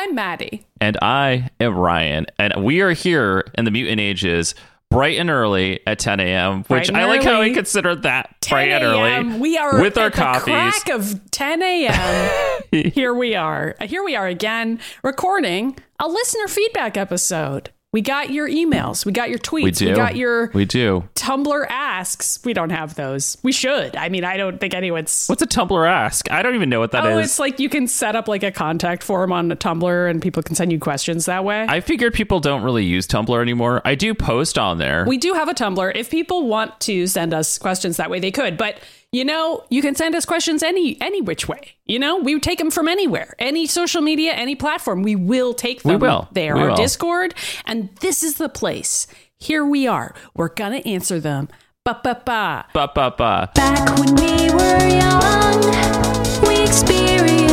I'm Maddy. And I am Ryan. And we are here in the Mutant Ages bright and early at 10 a.m., which I like how we early. considered that bright and early. We are with our coffees. crack of 10 a.m. Here we are. Here we are again, recording a listener feedback episode. We got your emails. We got your tweets. we do. got your We do. Tumblr asks. We don't have those. We should. I mean, I don't think anyone's. What's a Tumblr ask? I don't even know what that oh, is. oh, it's like you can set up like a contact form on a Tumblr and people can send you questions that way. I figured people don't really use Tumblr anymore. I do post on there. We do have a Tumblr. If people want to send us questions that way, they could. But you know, you can send us questions any any which way. You know, we take them from anywhere, any social media, any platform. We will take them. We will. There, We our will. Discord, and this is the place. Here we are. We're gonna answer them. Ba ba ba. ba ba ba. Back when we were young, we experienced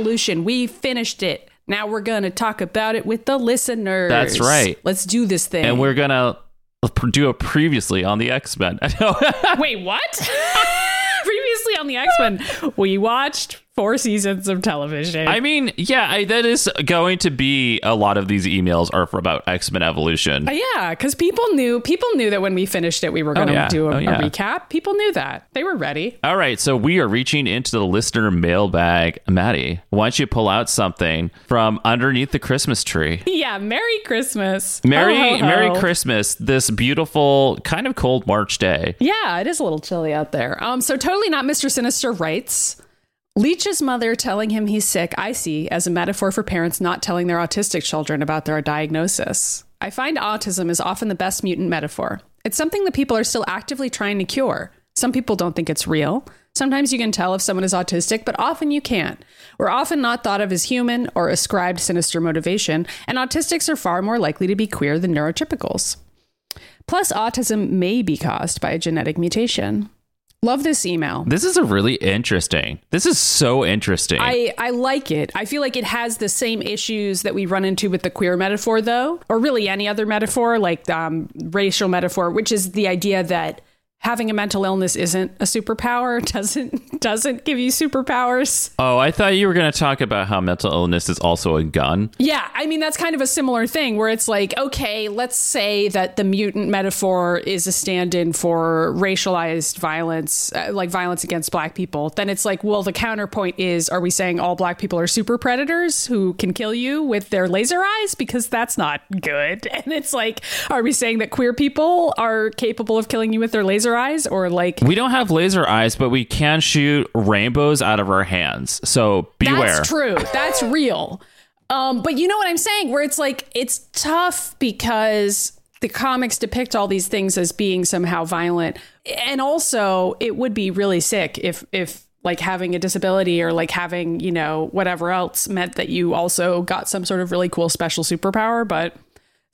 Maddy. X Men Evolution. We finished it. Now we're gonna talk about it with the listeners. That's right. Let's do this thing. And we're going to do a previously on the X Men. Wait, what? Previously on the X Men, we watched four seasons of television. I mean, yeah, I, that is going to be a lot of these emails are for about X Men Evolution. Uh, yeah, because people knew people knew that when we finished it, we were going to yeah. do a, Oh, yeah. a recap. People knew that they were ready. All right, so we are reaching into the listener mailbag. Maddy, why don't you pull out something from underneath the Christmas tree? Yeah, Merry Christmas, Merry Ho, ho, ho. Merry Christmas, this beautiful, kind of cold March day. Yeah, it is a little chilly out there. Um, so totally not Mr. Sinister writes. Leech's mother telling him he's sick, I see, as a metaphor for parents not telling their autistic children about their diagnosis. I find autism is often the best mutant metaphor. It's something that people are still actively trying to cure. Some people don't think it's real. Sometimes you can tell if someone is autistic, but often you can't. We're often not thought of as human or ascribed sinister motivation, and autistics are far more likely to be queer than neurotypicals. Plus, autism may be caused by a genetic mutation. Love this email. This is a really interesting. This is so interesting. I, I like it. I feel like it has the same issues that we run into with the queer metaphor, though, or really any other metaphor, like um, racial metaphor, which is the idea that having a mental illness isn't a superpower, doesn't doesn't give you superpowers. oh, I thought you were going to talk about how mental illness is also a gun. Yeah, I mean that's kind of a similar thing where it's like, okay, let's say that the mutant metaphor is a stand-in for racialized violence, uh, like violence against black people. Then it's like, well, the counterpoint is, are we saying all black people are super predators who can kill you with their laser eyes? Because that's not good. And it's like, are we saying that queer people are capable of killing you with their laser eyes, or like? We don't have laser eyes, but we can shoot rainbows out of our hands. So beware. That's true. That's real. Um, but you know what I'm saying? Where it's like it's tough because the comics depict all these things as being somehow violent, and also it would be really sick if if like having a disability or like having you know whatever else meant that you also got some sort of really cool special superpower. But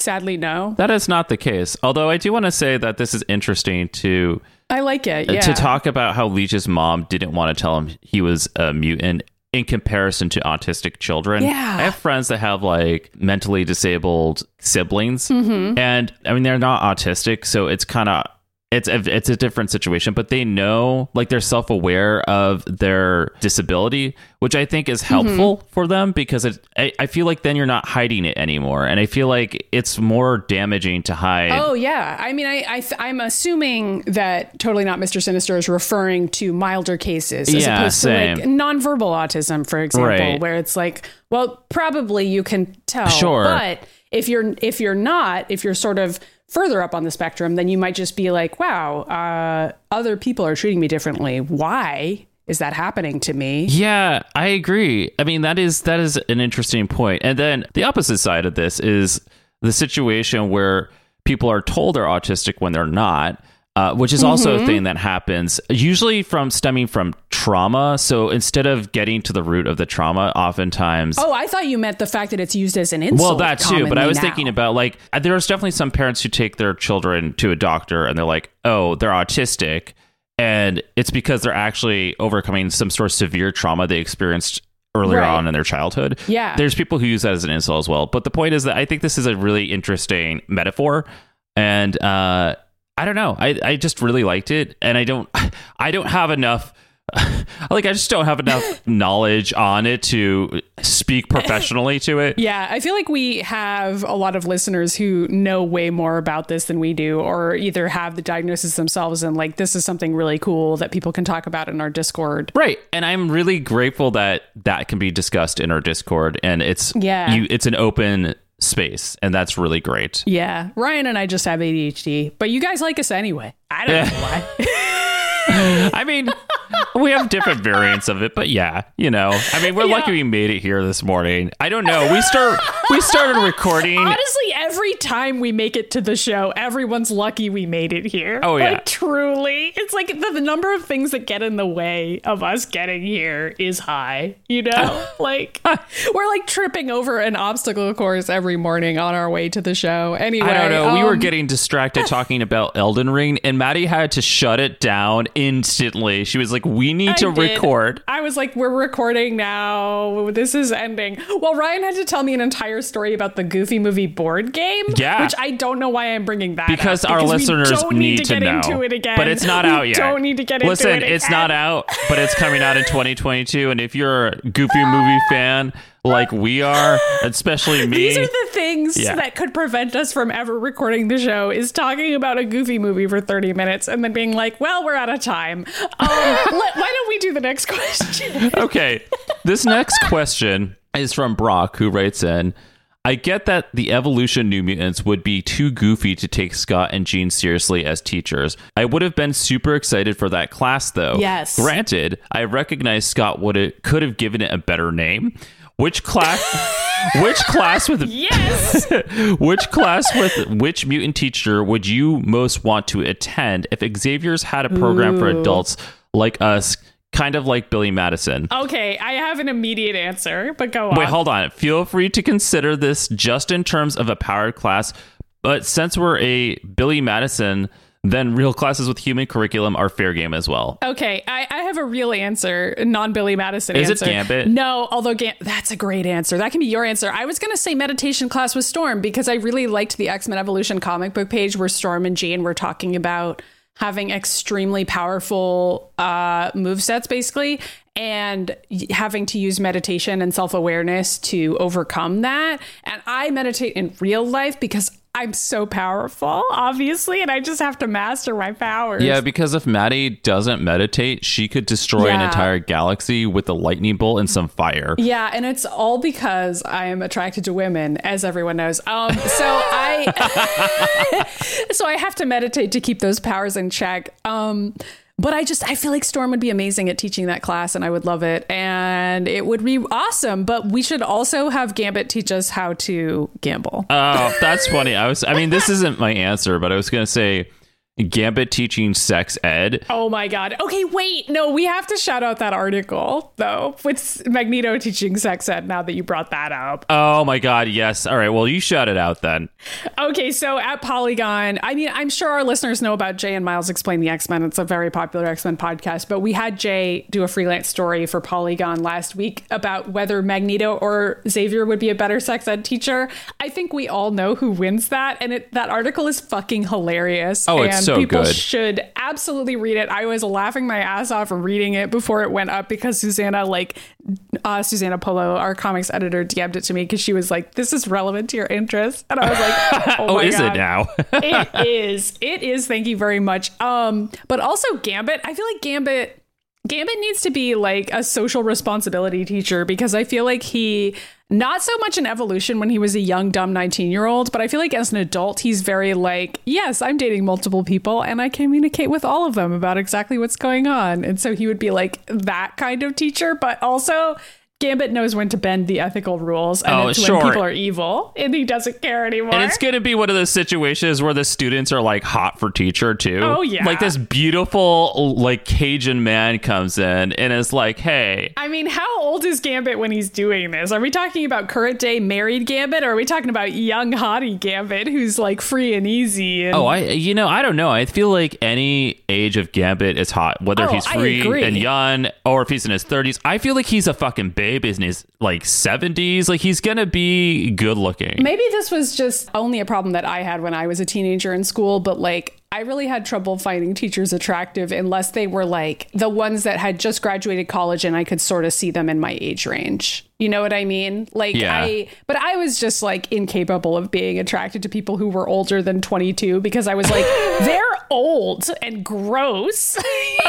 sadly, no. That is not the case. Although I do want to say that this is interesting to I like it. Yeah. to talk about how Leech's mom didn't want to tell him he was a mutant in comparison to autistic children. Yeah. I have friends that have like mentally disabled siblings, Mm-hmm. and I mean they're not autistic, so it's kind of it's a, it's a different situation, but they know like they're self aware of their disability, which I think is helpful Mm-hmm. for them because it, I, I feel like then you're not hiding it anymore, and I feel like it's more damaging to hide. Oh yeah, I mean, I, I am assuming that totally not Mr. Sinister is referring to milder cases as Yeah, opposed same. to like nonverbal autism, for example, Right. where it's like, well, probably you can tell, Sure. but if you're if you're not, if you're sort of further up on the spectrum, then you might just be like, wow, uh, other people are treating me differently. Why is that happening to me? Yeah, I agree. I mean, that is that is an interesting point. And then the opposite side of this is the situation where people are told they're autistic when they're not. Uh, which is also Mm-hmm. a thing that happens usually from stemming from trauma. So instead of getting to the root of the trauma, oftentimes Oh, I thought you meant the fact that it's used as an insult. Well, that too. But I was now. thinking about like uh, there's definitely some parents who take their children to a doctor and they're like, oh, they're autistic, and it's because they're actually overcoming some sort of severe trauma they experienced earlier Right. on in their childhood. Yeah. there's people who use that as an insult as well. But the point is that I think this is a really interesting metaphor, and uh, I don't know. I I just really liked it, and I don't I don't have enough. like I just don't have enough knowledge on it to speak professionally to it. Yeah, I feel like we have a lot of listeners who know way more about this than we do, or either have the diagnosis themselves and like this is something really cool that people can talk about in our Discord. Right. And I'm really grateful that that can be discussed in our Discord and it's Yeah. you it's an open space and that's really great. Yeah, Ryan and I just have ADHD, but you guys like us anyway. I don't know why. I mean, we have different variants of it, but yeah, you know. I mean, we're Yeah. lucky we made it here this morning. I don't know. We start we started recording Honestly, every time we make it to the show, everyone's lucky we made it here. Oh, yeah. Like, truly. It's like the, the number of things that get in the way of us getting here is high, you know? like, we're like tripping over an obstacle course every morning on our way to the show. Anyway. I don't know. we were um, getting distracted talking about Elden Ring, and Maddy had to shut it down instantly. She was like, "We need I to did. record." I was like, we're recording now. This is ending. Well, Ryan had to tell me an entire story about the Goofy movie board game. Yeah. Which I don't know why I'm bringing that because up, our we listeners don't need, need, to, to get know. into it again. But it's not We out yet. Don't need to get Listen, into it. Listen, it's not out, but it's coming out in 2022. And if you're a Goofy movie fan like we are, especially me, These are the things Yeah. that could prevent us from ever recording the show is talking about a goofy movie for 30 minutes and then being like, well, we're out of time. Um, let, why don't we do the next question? okay. This next question is from Brock, who writes in. I get that the evolution New Mutants would be too goofy to take Scott and Jean seriously as teachers. I would have been super excited for that class, though. Yes. Granted, I recognize Scott would have, could have given it a better name. Which class? which class with yes. which class with which mutant teacher would you most want to attend if Xavier's had a program for adults like us, kind of like Billy Madison? Okay, I have an immediate answer, but go on. Wait, hold on. Feel free to consider this just in terms of a powered class, but since we're a Billy Madison, then real classes with human curriculum are fair game as well. Okay, I, I have a real answer, non Billy Madison Is it answer. Gambit? No, although Gam- that's a great answer. That can be your answer. I was going to say meditation class with Storm because I really liked the X Men Evolution comic book page where Storm and Jean were talking about having extremely powerful uh, move sets, basically, and having to use meditation and self awareness to overcome that. And I meditate in real life because I'm so powerful, obviously, and I just have to master my powers. Yeah, because if Maddy doesn't meditate, she could destroy an entire galaxy with a lightning bolt and some fire. Yeah, and it's all because I am attracted to women, as everyone knows. Um, so I, so I have to meditate to keep those powers in check. Um, but I just I feel like Storm would be amazing at teaching that class, and I would love it, and it would be awesome. But we should also have Gambit teach us how to gamble. Oh, that's funny. I was I mean, this isn't my answer, but I was gonna say Gambit teaching sex ed. Oh my god. Okay, wait. No, we have to shout out that article though with Magneto teaching sex ed. Now that you brought that up. Oh my god, yes. All right, well you shout it out then. Okay, so at Polygon, I mean, I'm sure our listeners know about Jay and Miles Explain the X Men. It's a very popular X Men podcast, but we had Jay do a freelance story for Polygon last week about whether Magneto or Xavier would be a better sex ed teacher. I think we all know who wins that, and it, that article is fucking hilarious. Oh, it's so people good. should absolutely read it. I was laughing my ass off reading it before it went up because Susanna, like, uh, Susanna Polo, our comics editor, DM'd it to me because she was like, "This is relevant to your interests," and I was like, "Oh, Oh, is God. it now? it is. It is. Thank you very much. Um, but also Gambit. I feel like Gambit Gambit needs to be like a social responsibility teacher because I feel like he not so much an evolution when he was a young dumb 19 year old but i feel like as an adult he's very like yes i'm dating multiple people and i communicate with all of them about exactly what's going on. And so he would be like that kind of teacher but also Gambit knows when to bend the ethical rules, and Oh, it's sure. when people are evil, and he doesn't care anymore. And it's going to be one of those situations where the students are like hot for teacher too. Oh, yeah. Like this beautiful like Cajun man comes in and is like, "Hey, I mean, how old is Gambit when he's doing this? Are we talking about current day married Gambit, or are we talking about young hottie Gambit who's like free and easy? And Oh, I you know I don't know. I feel like any age of Gambit is hot, whether Oh, he's free and young or if he's in his thirties. I feel like he's a fucking babe in his like seventies. Like he's gonna be good looking. Maybe this was just only a problem that I had when I was a teenager in school, but like I really had trouble finding teachers attractive unless they were like the ones that had just graduated college and I could sort of see them in my age range. You know what I mean? Like Yeah. I but I was just like incapable of being attracted to people who were older than 22 because I was like they're old and gross.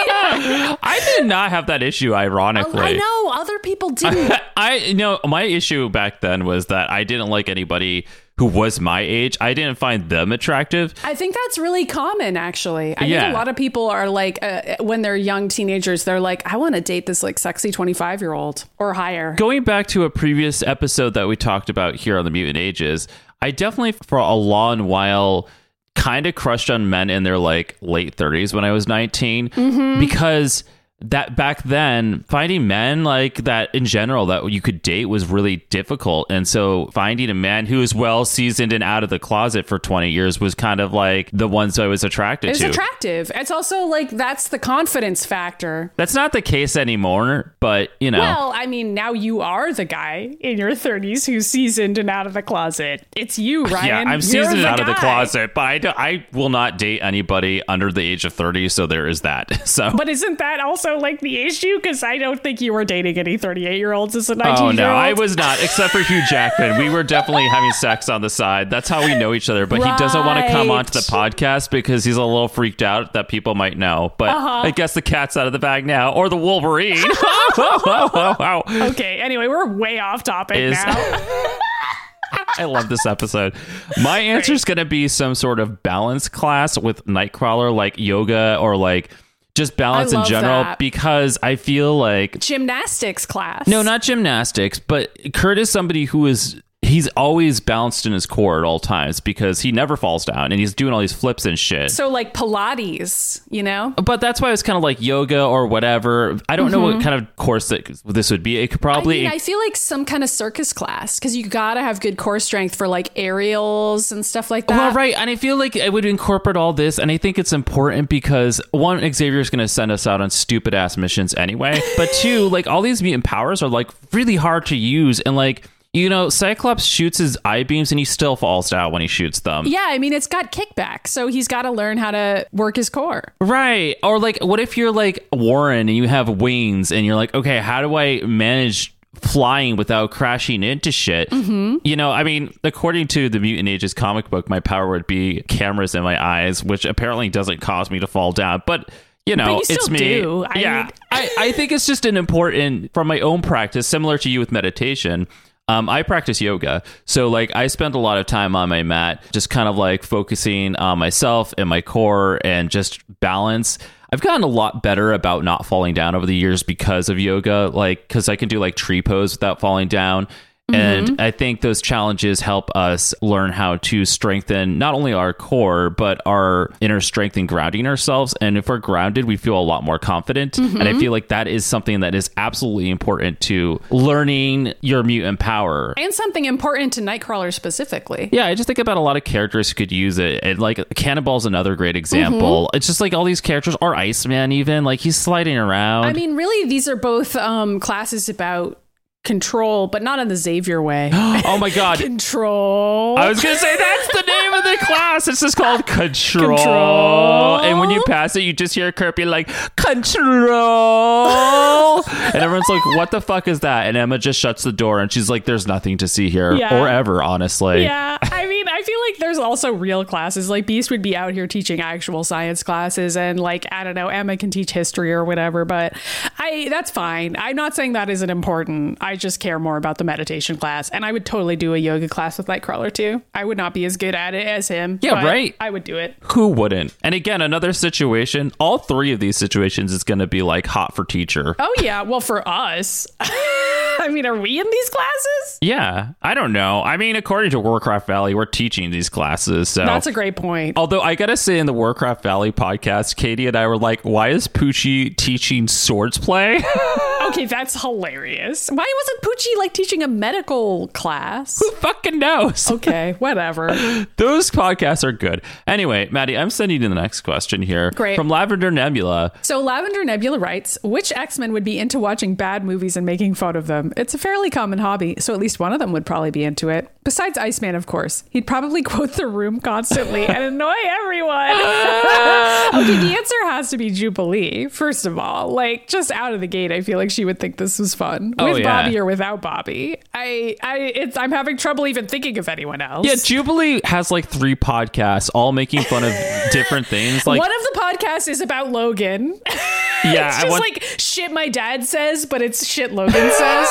I did not have that issue. Ironically, I know other people didn't. I you know my issue back then was that I didn't like anybody who was my age. I didn't find them attractive. I think that's really common, actually. I Yeah. think a lot of people are like, uh, when they're young teenagers, they're like, I want to date this like sexy 25 year old or higher. Going back to a previous episode that we talked about here on the Mutant Ages, I definitely for a long while kind of crushed on men in their like late 30s when I was 19 Mm-hmm. because that back then finding men like that in general that you could date was really difficult and so finding a man who is well seasoned and out of the closet for 20 years was kind of like the ones I was attracted It's to attractive. It's also like, that's the confidence factor. that's not the case anymore but you know Well, I mean, now you are the guy in your 30s who's seasoned and out of the closet. It's you, Ryan. Yeah, I'm You're seasoned out of the closet, but I, do- I will not date anybody under the age of 30, so there is that. So, But isn't that also like the issue? Because I don't think you were dating any 38 year olds as a 19 year old. oh no. I was not, except for Hugh Jackman. We were definitely having sex on the side. That's how we know each other, but he doesn't want to come Right. onto the podcast because he's a little freaked out that people might know. But Uh-huh. I guess the cat's out of the bag now, or the Wolverine. Okay, anyway, we're way off topic Is- now. I love this episode. My answer is going to be some sort of balance class with Nightcrawler, like yoga or like just balance in general, that. because I feel like Gymnastics class. no, not gymnastics, but Kurt is somebody who is he's always balanced in his core at all times because he never falls down and he's doing all these flips and shit. So like Pilates, you know? but that's why it's kind of like yoga or whatever. I don't know what kind of course that this would be. It could Mm-hmm. I probably mean, I feel like some kind of circus class because you gotta have good core strength for like aerials and stuff like that. Well, right, and I feel like it would incorporate all this, and I think it's important because one, Xavier's going to send us out on stupid ass missions anyway, but two, like all these mutant powers are like really hard to use, and like you know, Cyclops shoots his eye beams and he still falls down when he shoots them. Yeah, I mean, it's got kickback, so he's got to learn how to work his core. Right. Or like what if you're like Warren and you have wings and you're like, okay, how do I manage flying without crashing into shit? Mm-hmm. You know, I mean, according to the Mutant Ages comic book, my power would be cameras in my eyes, which apparently doesn't cause me to fall down. But you know, But you it's still me. do. I yeah, mean- I, I think it's just an important from my own practice, similar to you with meditation. Um, I practice yoga. So, like, I spend a lot of time on my mat, just kind of like focusing on myself and my core and just balance. I've gotten a lot better about not falling down over the years because of yoga, like, because I can do like tree pose without falling down. And mm-hmm. I think those challenges help us learn how to strengthen not only our core, but our inner strength and grounding ourselves. And if we're grounded, we feel a lot more confident. And I mm-hmm. feel like that is something that is absolutely important to learning your mutant power. And something important to Nightcrawler specifically. Yeah, I just think about a lot of characters who could use it. And like Cannonball's another great example. Mm-hmm. It's just like all these characters, or Iceman, even like he's sliding around. I mean, really, these are both um, classes about control, but not in the Xavier way. oh my god. control. I was gonna say that's the name of the class. This is called control. Control. And when you pass it, you just hear Kurt be like, control. and everyone's like, what the fuck is that? And Emma just shuts the door and she's like, there's nothing to see here. Yeah. Or ever, honestly. yeah, I mean, I feel like there's also real classes. Like Beast would be out here teaching actual science classes, and like I don't know, Emma can teach history or whatever. But I that's fine. I'm not saying that isn't important. I just care more about the meditation class, and I would totally do a yoga class with Nightcrawler too. I would not be as good at it as him. Yeah, but right. I would do it. Who wouldn't? And again, another situation, all three of these situations is going to be like hot for teacher. Oh yeah, well for us. I mean, are we in these classes? Yeah, I don't know. I mean, according to Warcraft Valley, we're teaching these classes. So That's a great point. Although I gotta say, in the Warcraft Valley podcast, Katie and I were like, "Why is Poochie teaching swords play?" Okay, that's hilarious. Why wasn't Poochie like teaching a medical class? Who fucking knows? Okay, whatever. Those podcasts are good. Anyway, Maddy, I'm sending you the next question here Great. from Lavender Nebula. So Lavender Nebula writes, which X-Men would be into watching bad movies and making fun of them? It's a fairly common hobby, so at least one of them would probably be into it. Besides Iceman, of course. He'd probably quote the room constantly and annoy everyone. okay, the answer has to be Jubilee, first of all. Like, just out of the gate, I feel like she would think this was fun. Oh, with yeah. Bobby or without Bobby. I I it's I'm having trouble even thinking of anyone else. Yeah, Jubilee has like three podcasts, all making fun of different things. Like, one of the podcasts is about Logan. yeah, it's just want- like shit my dad says, but it's shit Logan says.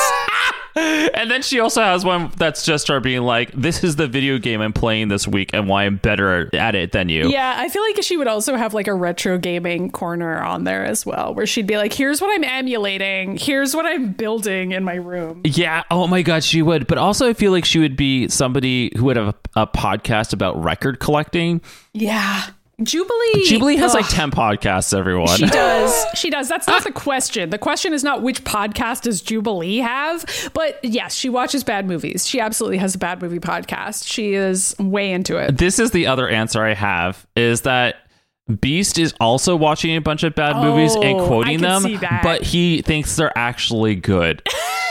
and then she also has one that's just her being like, "This is the video game I'm playing this week, and why I'm better at it than you." yeah, I feel like she would also have like a retro gaming corner on there as well, where she'd be like, "Here's what I'm emulating. Here's what I'm building in my room." Yeah. Oh my God, she would. But also, I feel like she would be somebody who would have a, a podcast about record collecting. Yeah, Jubilee. Jubilee has like 10 podcasts, everyone. She does. She does. That's not the question. The question is not which podcast does Jubilee have, but yes, she watches bad movies. She absolutely has a bad movie podcast. She is way into it. this is the other answer I have is that Beast is also watching a bunch of bad movies and Oh, quoting them, but he thinks they're actually good.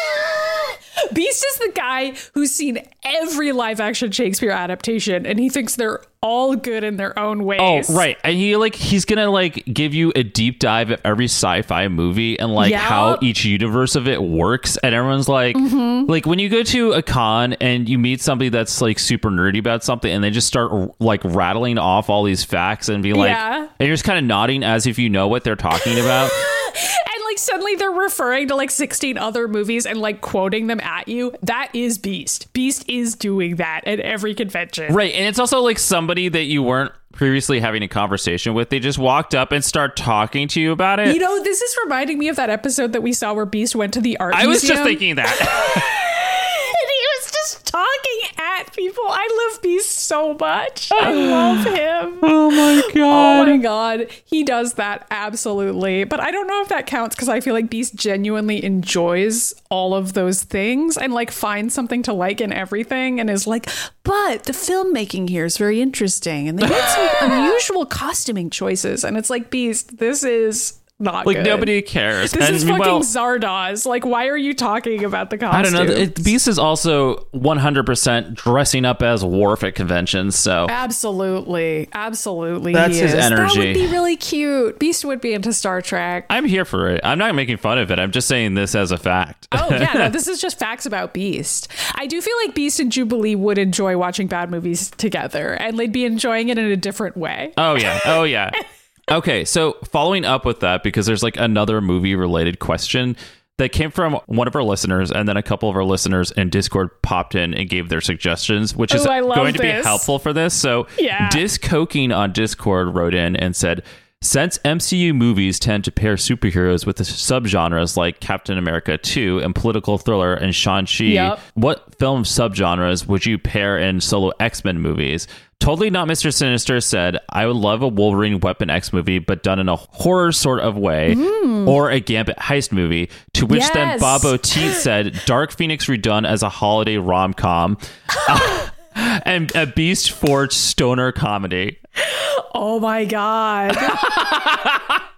Beast is the guy who's seen every live action Shakespeare adaptation and he thinks they're all good in their own ways. Oh, right. And he like he's gonna like give you a deep dive of every sci-fi movie and like Yep. how each universe of it works. And everyone's like Mm-hmm. like when you go to a con and you meet somebody that's like super nerdy about something and they just start like rattling off all these facts and be like Yeah. and you're just kind of nodding as if you know what they're talking about. Like suddenly they're referring to like 16 other movies and like quoting them at you. That is Beast. Beast is doing that at every convention. right. And it's also like somebody that you weren't previously having a conversation with. They just walked up and start talking to you about it. You know, this is reminding me of that episode that we saw where Beast went to the art I was just thinking that. and he was just talking people. I love Beast so much. I love him. oh my god. Oh my god, he does that absolutely. But I don't know if that counts because I feel like Beast genuinely enjoys all of those things and like finds something to like in everything and is like, but the filmmaking here is very interesting and they made some unusual costuming choices. And it's like, Beast, this is not like good. nobody cares. This and is fucking meanwhile- Zardoz. Like, why are you talking about the costume? I don't know. It, Beast is also 100% dressing up as Worf at conventions. So Absolutely, absolutely. That's his is. That would be really cute. Beast would be into Star Trek. I'm here for it. I'm not making fun of it. I'm just saying this as a fact. Oh yeah, no, this is just facts about Beast. I do feel like Beast and Jubilee would enjoy watching bad movies together, and they'd be enjoying it in a different way. Oh, yeah. Oh, yeah. Okay. So following up with that, because there's like another movie related question that came from one of our listeners, and then a couple of our listeners in Discord popped in and gave their suggestions, which is Oh, going to be helpful for this. So Yeah. Discoking on Discord wrote in and said, since MCU movies tend to pair superheroes with the subgenres like Captain America 2 and political thriller and Shang-Chi, Yep. what film subgenres would you pair in solo X-Men movies? Totally not Mr. Sinister said, I would love a Wolverine Weapon X movie, but done in a horror sort of way, hmm. or a Gambit heist movie. To which then Bob O'Teet said, Dark Phoenix redone as a holiday rom com. and a Beast Forge stoner comedy. Oh my god!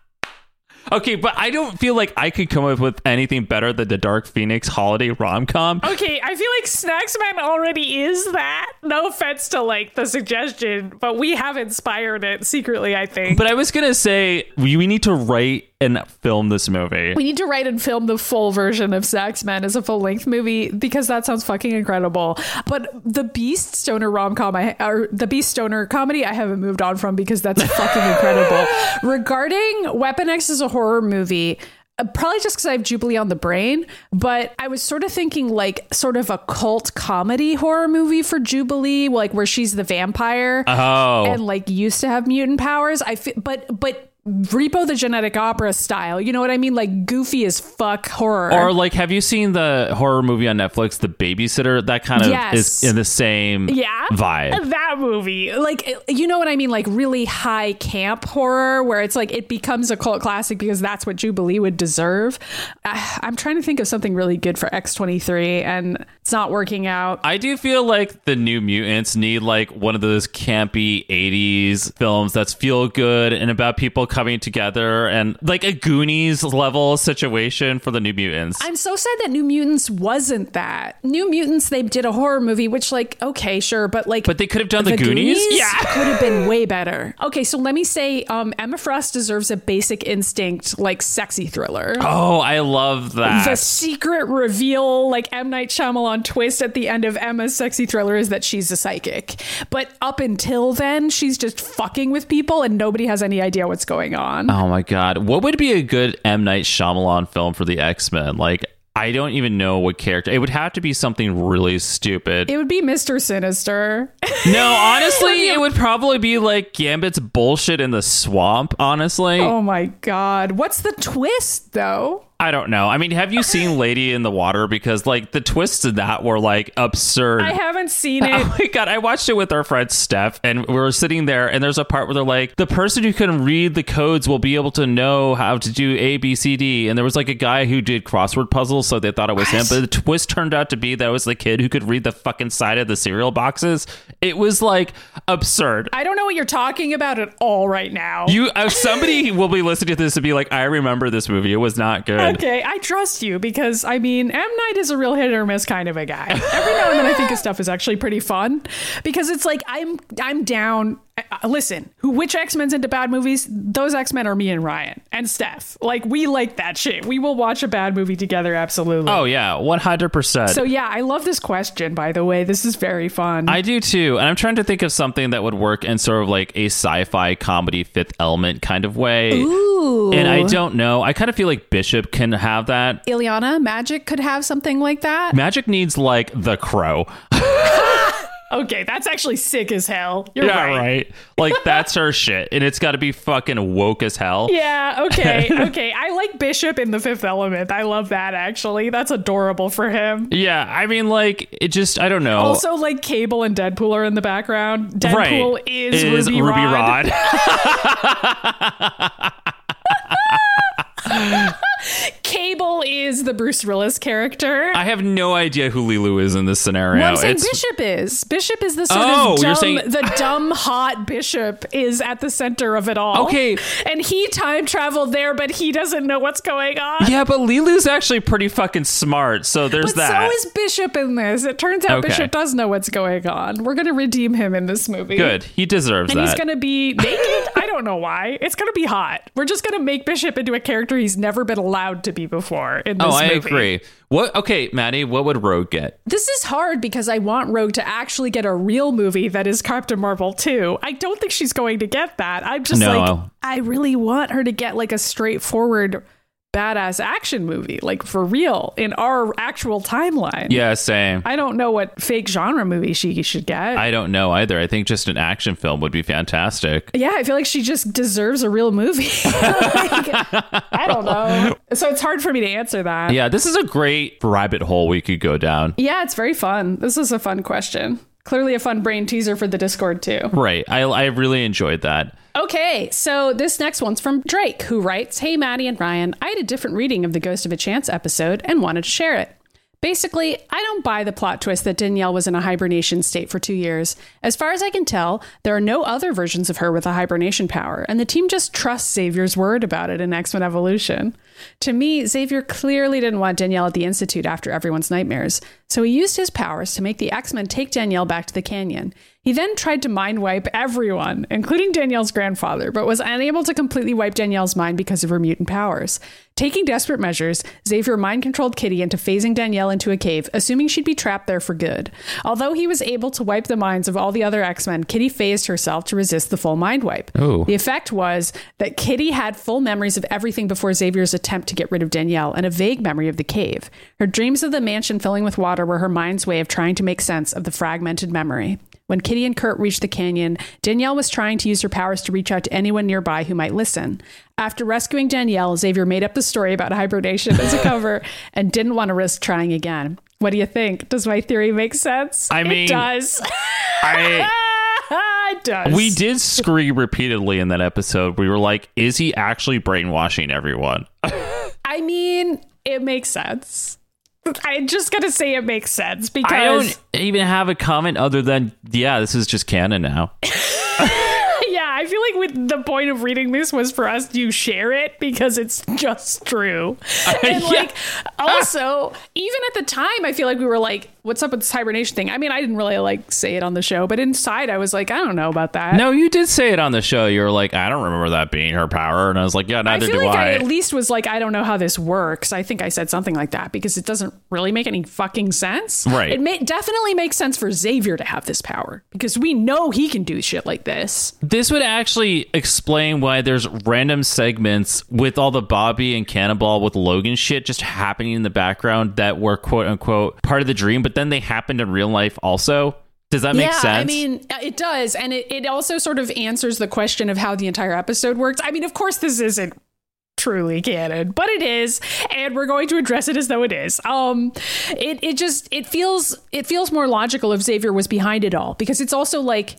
Okay, but I don't feel like I could come up with anything better than the Dark Phoenix holiday rom com. Okay, I feel like Snacksman already is that. No offense to like the suggestion, but we have inspired it secretly, I think. But I was gonna say we, we need to write and film this movie. we need to write and film the full version of Saxman as a full length movie because that sounds fucking incredible. But the Beast Stoner rom com, I or the Beast Stoner comedy, I haven't moved on from because that's fucking incredible. Regarding Weapon X as a horror movie. uh, Probably just because I have Jubilee on the brain, but I was sort of thinking like sort of a cult comedy horror movie for Jubilee, like where she's the vampire Oh, and like used to have mutant powers. I feel, but but Repo the Genetic Opera style. You know what I mean? Like goofy as fuck horror. or like, have you seen the horror movie on Netflix, The Babysitter? That kind of Yes. is in the same yeah, vibe. That movie, like you know what I mean? Like really high camp horror, where it's like it becomes a cult classic because that's what Jubilee would deserve. Uh, I'm trying to think of something really good for X23, and it's not working out. I do feel like the New Mutants need like one of those campy 80s films that's feel good and about people coming together and like a Goonies level situation for the New Mutants. I'm so sad that New Mutants wasn't that. New Mutants, they did a horror movie, which like okay, sure, but like but they could have done the, Goonies? Yeah, could have been way better. Okay, so let me say, um, Emma Frost deserves a Basic Instinct like sexy thriller. Oh, I love that. The secret reveal, like M Night Shyamalan twist at the end of Emma's sexy thriller, is that she's a psychic. But up until then, she's just fucking with people, and nobody has any idea what's going on. Oh my god, what would be a good M Night Shyamalan film for the X Men? Like, I don't even know what character. It would have to be something really stupid. It would be Mister Sinister. no, honestly, it would probably be like Gambit's bullshit in the swamp. Honestly, oh my god, what's the twist though? I don't know. I mean, have you seen Lady in the Water? Because like the twists in that were like absurd. I haven't seen it. Oh my god! I watched it with our friend Steph, and we were sitting there, and there's a part where they're like, "The person who can read the codes will be able to know how to do A, B, C, D." And there was like a guy who did crossword puzzles, so they thought it was him. But the twist turned out to be that it was the kid who could read the fucking side of the cereal boxes. It was like absurd. I don't know what you're talking about at all right now. You, uh, somebody will be listening to this and be like, "I remember this movie. It was not good." Okay, I trust you because I mean, M Night is a real hit or miss kind of a guy. Every now and then, I think his stuff is actually pretty fun because it's like I'm I'm down. Uh, Listen, who which X Men's into bad movies? Those X Men are me and Ryan and Steph. Like we like that shit. We will watch a bad movie together. Absolutely. Oh yeah, one hundred percent. So yeah, I love this question. By the way, this is very fun. I do too, and I'm trying to think of something that would work in sort of like a sci-fi comedy Fifth Element kind of way. Ooh. And I don't know. I kind of feel like Bishop can have that. Illyana Magik could have something like that. Magik needs like the crow. Okay, that's actually sick as hell. You're yeah, right. right. Like that's her shit, and it's got to be fucking woke as hell. Yeah, okay, okay. I like Bishop in the Fifth Element. I love that actually. That's adorable for him. Yeah, I mean, like it just I don't know. Also, like Cable and Deadpool are in the background. Deadpool right. is, Ruby, Rhod. Cable is the Bruce Willis character. I have no idea who Leeloo is in this scenario. Well, I'm saying It's- Bishop is. Bishop is the sort Oh, of you're dumb, saying- the dumb hot Bishop is at the center of it all. Okay. and he time traveled there, but he doesn't know what's going on. yeah, but Leeloo's actually pretty fucking smart. So there's But that. so is Bishop in this. It turns out Okay. Bishop does know what's going on. We're going to redeem him in this movie. Good. He deserves And that. he's going to be naked? I don't know why. It's going to be hot. We're just going to make Bishop into a character he's never been allowed to be before in oh, this oh, I movie. agree. What? Okay, Maddy. What would Rogue get? This is hard because I want Rogue to actually get a real movie that is Captain Marvel 2. I don't think she's going to get that. I'm just No. like, I really want her to get like a straightforward, badass action movie, like for real in our actual timeline. Yeah, same. I don't know what fake genre movie she should get. I don't know either. I think just an action film would be fantastic. yeah, I feel like she just deserves a real movie. Like, I don't know. So it's hard for me to answer that. Yeah, this is a great rabbit hole we could go down. Yeah, it's very fun. This is a fun question. Clearly a fun brain teaser for the Discord too. Right. I, I really enjoyed that. Okay, so this next one's from Drake, who writes Hey, Maddy and Ryan, I had a different reading of the Ghost of a Chance episode and wanted to share it. Basically, I don't buy the plot twist that Danielle was in a hibernation state for two years. As far as I can tell, there are no other versions of her with a hibernation power, and the team just trusts Xavier's word about it in X Men Evolution. To me, Xavier clearly didn't want Danielle at the Institute after everyone's nightmares, so he used his powers to make the X Men take Danielle back to the canyon. He then tried to mind wipe everyone, including Danielle's grandfather, but was unable to completely wipe Danielle's mind because of her mutant powers. Taking desperate measures, Xavier mind controlled Kitty into phasing Danielle into a cave, assuming she'd be trapped there for good. Although he was able to wipe the minds of all the other X Men, Kitty phased herself to resist the full mind wipe. Ooh. The effect was that Kitty had full memories of everything before Xavier's attempt to get rid of Danielle and a vague memory of the cave. Her dreams of the mansion filling with water were her mind's way of trying to make sense of the fragmented memory. When Kitty and Kurt reached the canyon, Danielle was trying to use her powers to reach out to anyone nearby who might listen. After rescuing Danielle, Xavier made up the story about hibernation as a cover and didn't want to risk trying again. What do you think? Does my theory make sense? I mean, it does. I it does. we did scream repeatedly in that episode. We were like, "Is he actually brainwashing everyone?" I mean, it makes sense. I'm just gotta say it makes sense because I don't even have a comment other than, "Yeah, this is just canon now." yeah, I feel like with the point of reading this was for us to share it because it's just true. And Yeah. like also, even at the time I feel like we were like, what's up with this hibernation thing? I mean, I didn't really like say it on the show, but inside I was like, I don't know about that. No, you did say it on the show. You were like, "I don't remember that being her power," and I was like, "Yeah, I neither feel do like I. I." at least was like, I don't know how this works. I think I said something like that because it doesn't really make any fucking sense. Right. It may, definitely makes sense for Xavier to have this power because we know he can do shit like this. This would actually explain why there's random segments with all the Bobby and Cannonball with Logan shit just happening in the background that were quote unquote part of the dream, but then they happened in real life also. Does that make yeah, sense? I mean, it does. And it, it also sort of answers the question of how the entire episode works. I mean, of course, this isn't truly canon, but it is, and we're going to address it as though it is. Um, it it just it feels it feels more logical if Xavier was behind it all because it's also like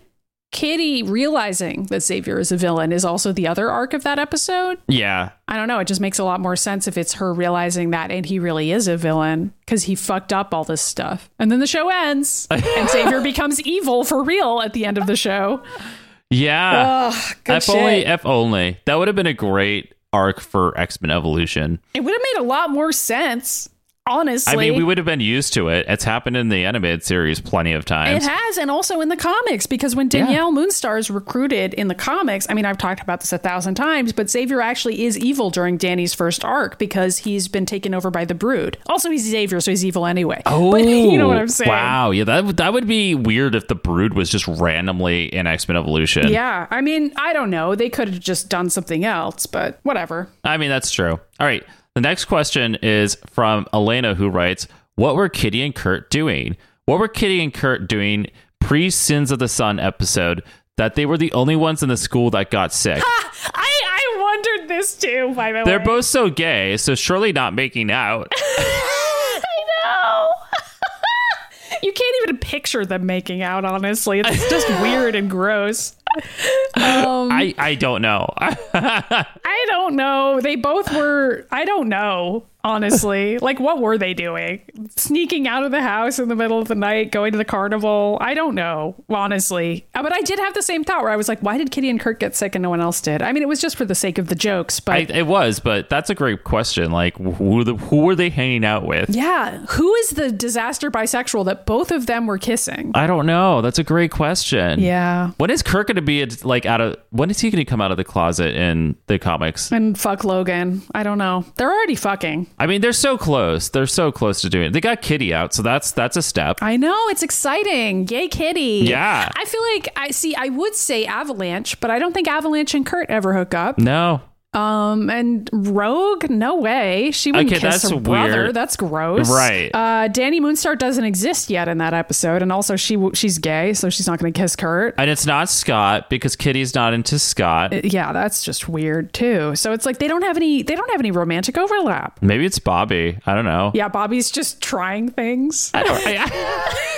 Kitty realizing that Xavier is a villain is also the other arc of that episode. yeah. I don't know. It just makes a lot more sense if it's her realizing that and he really is a villain because he fucked up all this stuff. And then the show ends and Xavier becomes evil for real at the end of the show. Yeah. Ugh, if only, if only. That would have been a great arc for X Men Evolution. It would have made a lot more sense, honestly. I mean, we would have been used to it. It's happened in the animated series plenty of times. It has, and also in the comics, because when Danielle Moonstar is recruited in the comics, I mean, I've talked about this a thousand times, but Xavier actually is evil during Dani's first arc because he's been taken over by the Brood. Also, he's Xavier, so he's evil anyway. Oh, but you know what I'm saying? Wow, yeah, that would- that would be weird if the Brood was just randomly in X Men Evolution. Yeah, I mean, I don't know. They could have just done something else, but whatever. I mean, that's true. All right. The next question is from Elena, who writes What were Kitty and Kurt doing? What were Kitty and Kurt doing pre Sins of the Son episode that they were the only ones in the school that got sick? I, I wondered this too, by the They're way. both so gay, so surely not making out. I know. you can't even picture them making out, honestly. It's just weird and gross. Um, I, I don't know. I don't know. They both were. I don't know, honestly. like, what were they doing? Sneaking out of the house in the middle of the night, going to the carnival? I don't know, honestly. Uh, But I did have the same thought where I was like, why did Kitty and Kurt get sick and no one else did? I mean, it was just for the sake of the jokes, but. I, it was, but that's a great question. Like, who the, who were they hanging out with? yeah, who is the disaster bisexual that both of them were kissing? I don't know. That's a great question. Yeah. When is Kurt going to be like out of? When is he going to come out of the closet in the comics? And fuck Logan. I don't know. They're already fucking. I mean, they're so close. They're so close to doing it. They got Kitty out, so that's that's a step. I know it's exciting. Yay, Kitty. Yeah. I feel like I see. I would say Avalanche, but I don't think Avalanche and Kurt ever hook up. No, Um, and Rogue, no way. She wouldn't Okay, kiss her brother. weird. That's gross. Right. Uh, Dani Moonstar doesn't exist yet in that episode, and also she she's gay, so she's not going to kiss Kurt. and it's not Scott because Kitty's not into Scott. yeah, that's just weird too. So it's like they don't have any they don't have any romantic overlap. Maybe it's Bobby. I don't know. Yeah, Bobby's just trying things. I don't. I,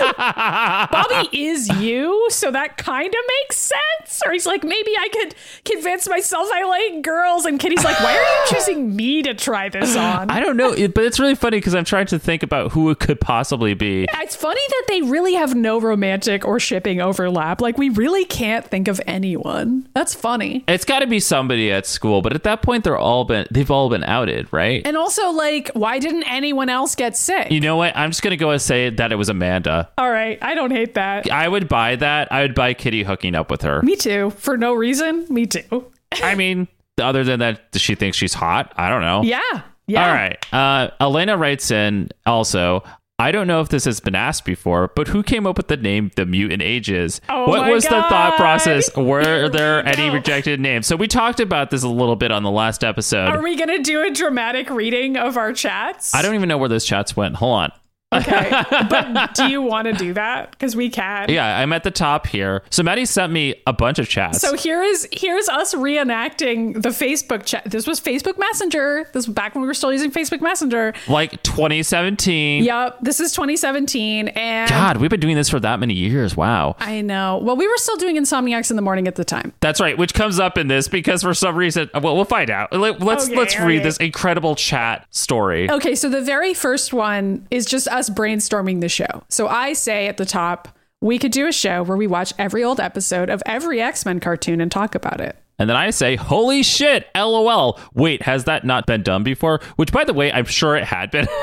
Bobby is you, so that kind of makes sense. Or he's like, maybe I could convince myself I like girls. And Kitty's like, why are you choosing me to try this on? I don't know, but it's really funny because I'm trying to think about who it could possibly be. It's funny that they really have no romantic or shipping overlap. Like, we really can't think of anyone. That's funny. It's got to be somebody at school, but at that point, they're all been they've all been outed, right? And also, like, why didn't anyone else get sick? You know what? I'm just gonna go and say that it was Amanda. All right, I don't hate that. I would buy that. I would buy Kitty hooking up with her. Me too. For no reason. Me too. I mean, other than that, she thinks she's hot. I don't know. Yeah. Yeah. All right. Uh, Elena writes in also. I don't know if this has been asked before, but who came up with the name The Mutant Ages? Oh what was the thought process? Were there any rejected names? So we talked about this a little bit on the last episode. Are we going to do a dramatic reading of our chats? I don't even know where those chats went. Hold on. Okay. but do you want to do that? Because we can. Yeah, I'm at the top here. So Maddy sent me a bunch of chats. So here is here's us reenacting the Facebook chat. This was Facebook Messenger. This was back when we were still using Facebook Messenger. like 2017. Yep. This is 2017, and God, we've been doing this for that many years. Wow. I know. Well, we were still doing Insomniacs in the morning at the time. That's right, which comes up in this because for some reason, well, we'll find out. Let, us Okay, let's read this incredible chat story. Okay, so the very first one is just us brainstorming the show. So I say at the top, we could do a show where we watch every old episode of every X Men cartoon and talk about it. And then I say, "Holy shit, LOL." Wait, has that not been done before? Which by the way, I'm sure it had been.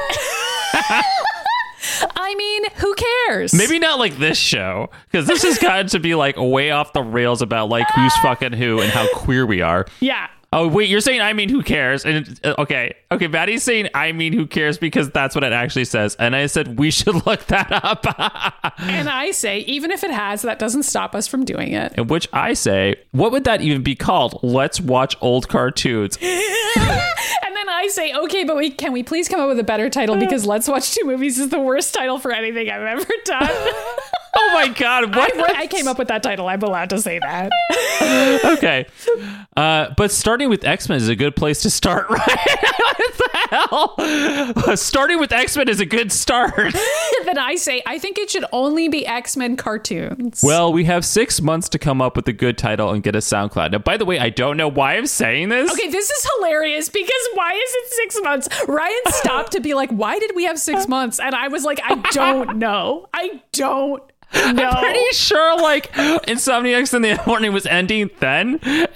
I mean, who cares? Maybe not like this show because this has gotten to be like way off the rails about like who's uh, fucking who and how queer we are. Yeah. Oh wait, you're saying I mean who cares? And uh, okay, okay, Maddy's saying I mean who cares because that's what it actually says. And I said we should look that up. And I say, even if it has, that doesn't stop us from doing it. In which I say, what would that even be called? Let's watch old cartoons. And then I say, okay, but we can we please come up with a better title because Let's Watch Two Movies is the worst title for anything I've ever done. Oh my god, what? I, I came up with that title. I'm allowed to say that. okay. Uh, but starting with X Men is a good place to start, right? what the hell? Starting with X Men is a good start. then I say, I think it should only be X Men cartoons. Well, we have six months to come up with a good title and get a SoundCloud. Now, by the way, I don't know why I'm saying this. Okay, this is hilarious because why is it six months? Ryan stopped to be like, why did we have six months? And I was like, I don't know. I don't know. Pretty sure, like, Insomniacs in the morning was ending then.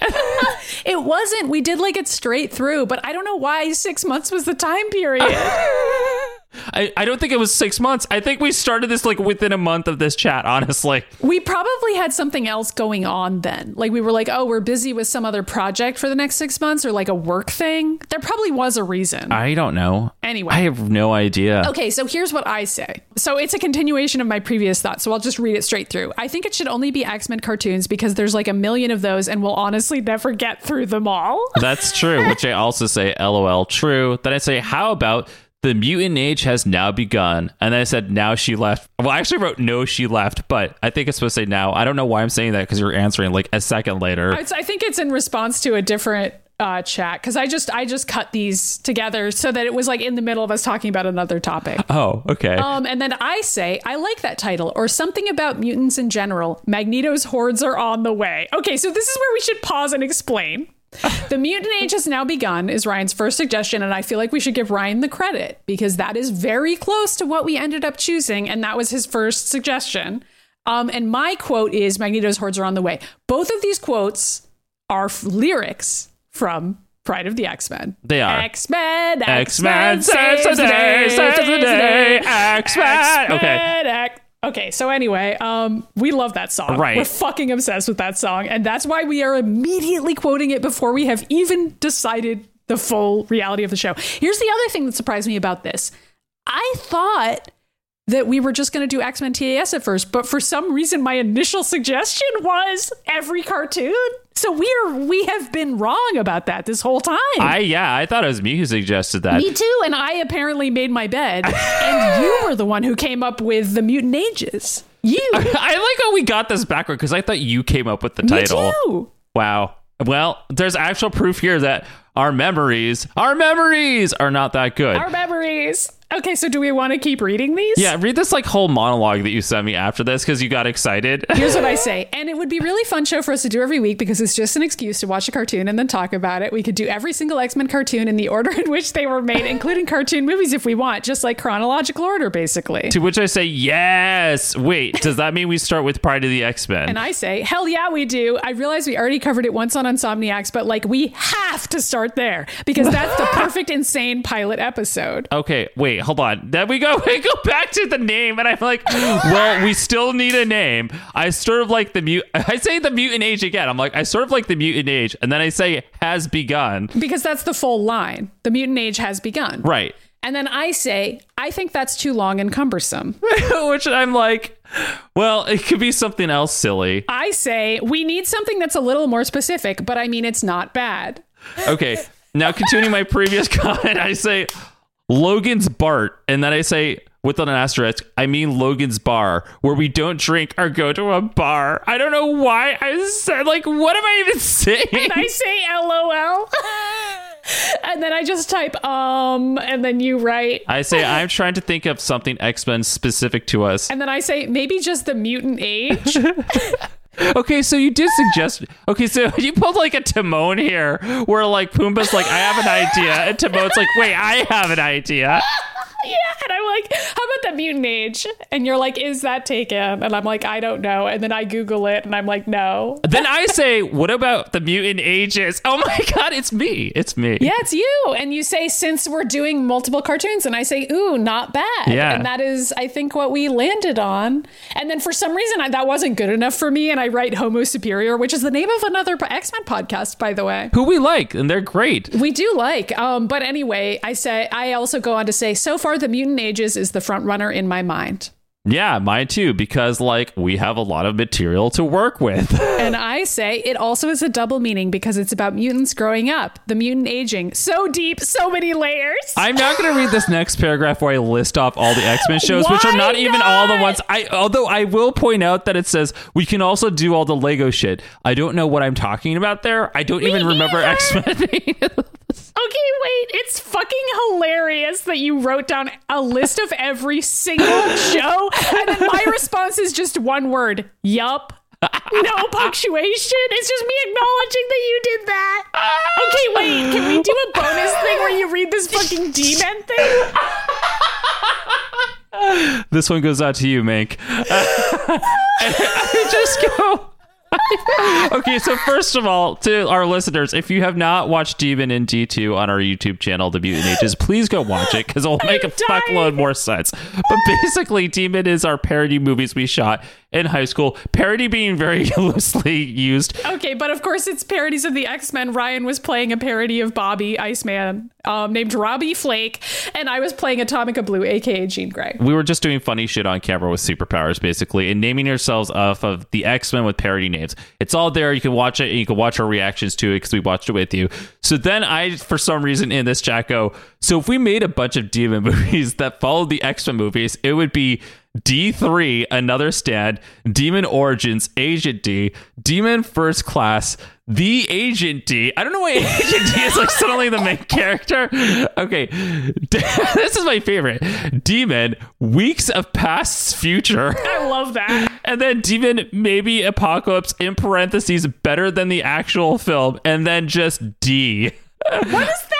It wasn't. We did like it straight through, but I don't know why six months was the time period. I, I don't think it was six months. I think we started this like within a month of this chat, honestly. we probably had something else going on then. Like we were like, oh, we're busy with some other project for the next six months or like a work thing. There probably was a reason. I don't know. Anyway. I have no idea. Okay, so here's what I say. So it's a continuation of my previous thought. So I'll just read it straight through. I think it should only be X Men cartoons because there's like a million of those and we'll honestly never get through them all. That's true, which I also say LOL true. Then I say, how about the mutant age has now begun? And then I said, now she left. Well, I actually wrote no, she left, but I think it's supposed to say now. I don't know why I'm saying that because you're answering like a second later. It's, I think it's in response to a different uh, chat because I just I just cut these together so that it was like in the middle of us talking about another topic. oh, okay. Um, and then I say, I like that title, or something about mutants in general. Magneto's hordes are on the way. Okay, so this is where we should pause and explain. The mutant age has now begun, is Ryan's first suggestion, and I feel like we should give Ryan the credit because that is very close to what we ended up choosing, and that was his first suggestion. Um, and my quote is Magneto's hordes are on the way. Both of these quotes are f- lyrics from Pryde of the X Men. They are. X Men. X-Men saves the day, saves the day, X-Men. Okay. Okay, so anyway, um, we love that song. Right. We're fucking obsessed with that song, and that's why we are immediately quoting it before we have even decided the full reality of the show. Here's the other thing that surprised me about this. I thought that we were just going to do X Men TAS at first, but for some reason, my initial suggestion was every cartoon. So we are we have been wrong about that this whole time. I yeah, I thought it was me who suggested that. Me too, and I apparently made my bed, and you were the one who came up with the mutant ages. You, I like how we got this backward because I thought you came up with the title. me too. Wow. Well, there's actual proof here that our memories, our memories are not that good. Our memories. Okay, so do we want to keep reading these? Yeah, read this like whole monologue that you sent me after this because you got excited. Here's what I say. And it would be really fun show for us to do every week because it's just an excuse to watch a cartoon and then talk about it. We could do every single X-Men cartoon in the order in which they were made, including cartoon movies if we want, just like chronological order basically. to which I say, yes. Wait, does that mean we start with Pryde of the X Men? And I say, hell yeah, we do. I realize we already covered it once on Insomniacs, but like we have to start there because that's the perfect insane pilot episode. Okay, wait, hold on. Then we go we go back to the name, and I'm like, well, we still need a name. I sort of like the mute. I say the mutant age again. I'm like, I sort of like the mutant age, and then I say has begun. Because that's the full line. The mutant age has begun. Right. And then I say, I think that's too long and cumbersome. Which I'm like, well, it could be something else silly. I say we need something that's a little more specific, but I mean it's not bad. Okay. Now continuing my previous comment, I say Logan's Bart, and then I say with an asterisk, I mean Logan's Bar, where we don't drink or go to a bar. I don't know why I said like, what am I even saying? And I say LOL. and then I just type um and then you write I say I'm trying to think of something X Men specific to us. and then I say maybe just the mutant age. Okay, so you did suggest. Okay, so you pulled like a Timon here, where like Pumbaa's like, I have an idea, and Timon's like, wait, I have an idea. yeah, and I'm like, how about the mutant age? And you're like, is that taken? And I'm like, I don't know. And then I Google it and I'm like, no. Then I say, what about the mutant ages? Oh my god, it's me. It's me. Yeah, it's you. And you say, since we're doing multiple cartoons, and I say, ooh, not bad. Yeah. And that is, I think, what we landed on. And then for some reason, I, that wasn't good enough for me. And I write Homo Superior, which is the name of another X Men podcast, by the way. Who we like, and they're great. We do like. Um, but anyway, I say, I also go on to say, so far, the mutant ages is the front runner in my mind. Yeah, mine too, because like we have a lot of material to work with. And I say it also is a double meaning because it's about mutants growing up, the mutant aging. So deep, so many layers. I'm not going to read this next paragraph where I list off all the X Men shows, which are Why not even all the ones. I although I will point out that it says we can also do all the Lego shit. I don't know what I'm talking about there. I don't even remember. X Men. Okay, wait. It's fucking hilarious that you wrote down a list of every single show. And then my response is just one word Yup. No punctuation. It's just me acknowledging that you did that. Okay, wait. Can we do a bonus thing where you read this fucking D-Men thing? this one goes out to you, Mank. I just go. okay, so first of all, to our listeners, if you have not watched D-Men in D2 on our YouTube channel, The Mutant Ages, please go watch it because it'll make a dying. fuckload more sense. But basically, D-Men is our parody movies we shot in high school. Parody being very loosely used. Okay, but of course it's parodies of the X-Men. Ryan was playing a parody of Bobby Iceman, um, named Robbie Flake, and I was playing Atomica Blue, aka Jean Grey. We were just doing funny shit on camera with superpowers, basically, and naming ourselves off of the X Men with parody names. It's all there. You can watch it, and you can watch our reactions to it because we watched it with you. So then I, for some reason, in this chat go. So if we made a bunch of D-Men movies that followed the X Men movies, it would be D3, Another Stand, D-Men Origins, Agent D, D-Men First Class, The Agent D. I don't know why Agent D is like suddenly the main character. Okay, this is my favorite. D-Men, Weeks of Past's Future. I love that. And then D-Men Maybe Apocalypse in parentheses better than the actual film, and then just D. What is that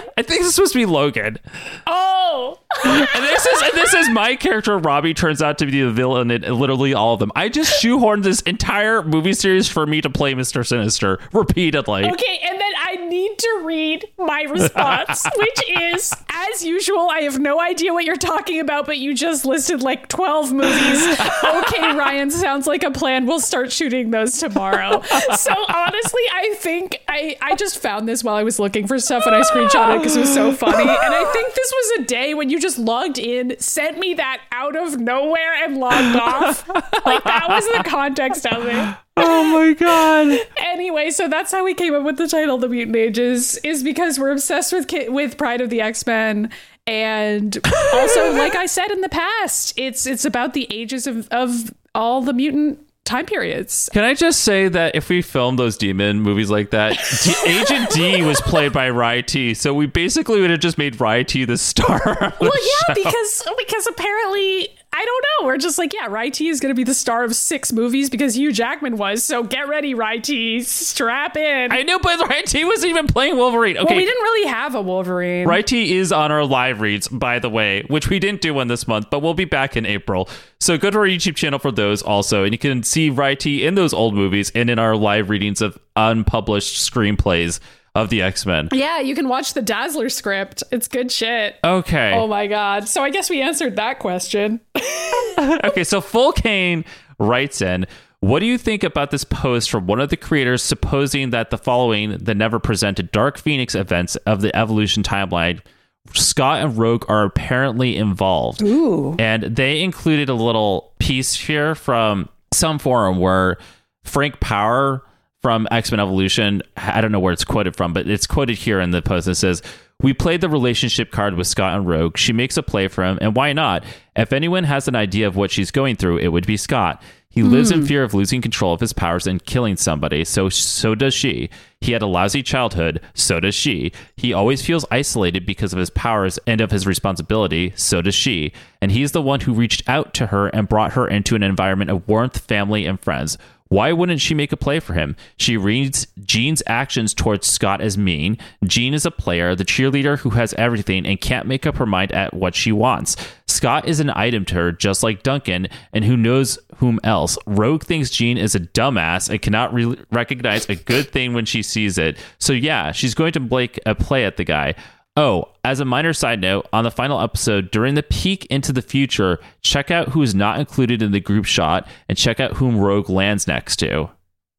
one? I think this is supposed to be Logan. Oh, And this is and this is my character Robbie turns out to be the villain in literally all of them. I just shoehorned this entire movie series for me to play Mr. Sinister repeatedly. okay. And then I need to read my response, which is, as usual, I have no idea what you're talking about, but you just listed like 12 movies. Okay, Ryan, sounds like a plan. We'll start shooting those tomorrow. So honestly, I think I, I just found this while I was looking for stuff and I screenshot it because it was so funny. And I think this was a day when you just logged in, sent me that out of nowhere, and logged off. Like that was the context of it. Oh my god. Anyway, so that's how we came up with the title "The Mutant Ages," is because we're obsessed with ki- with Pryde of the X Men, and also, like I said in the past, it's it's about the ages of of all the mutant time periods. Can I just say that if we filmed those D-Men movies like that, D- Agent D was played by Rai T, so we basically would have just made Rai T the star. of the Well, yeah, show. because because apparently I don't know. We're just like, yeah, T is going to be the star of six movies because Hugh Jackman was. So get ready, T. Strap in. I knew, but T wasn't even playing Wolverine. Okay, well, we didn't really have a Wolverine. T is on our live reads, by the way, which we didn't do one this month, but we'll be back in April. So go to our YouTube channel for those also, and you can see T in those old movies and in our live readings of unpublished screenplays of the X Men. Yeah, you can watch the Dazzler script. It's good shit. Okay. Oh my god. So I guess we answered that question. okay, so Full Kane writes in, what do you think about this post from one of the creators supposing that the following the never presented Dark Phoenix events of the evolution timeline, Scott and Rogue are apparently involved? Ooh. And they included a little piece here from some forum where Frank Paur from X Men Evolution, I don't know where it's quoted from, but it's quoted here in the post. It says, We played the relationship card with Scott and Rogue. She makes a play for him, and why not? If anyone has an idea of what she's going through, it would be Scott. He lives in hmm. fear of losing control of his powers and killing somebody, so so does she. He had a lousy childhood, so does she. He always feels isolated because of his powers and of his responsibility, so does she. And he's the one who reached out to her and brought her into an environment of warmth, family, and friends. Why wouldn't she make a play for him? She reads Jean's actions towards Scott as mean. Jean is a player, the cheerleader who has everything and can't make up her mind at what she wants. Scott is an item to her, just like Duncan, and who knows whom else. Rogue thinks Jean is a dumbass and cannot re- recognize a good thing when she sees it. So, yeah, she's going to make a play at the guy. Oh, as a minor side note, on the final episode, during the peek into the future, check out who is not included in the group shot and check out whom Rogue lands next to.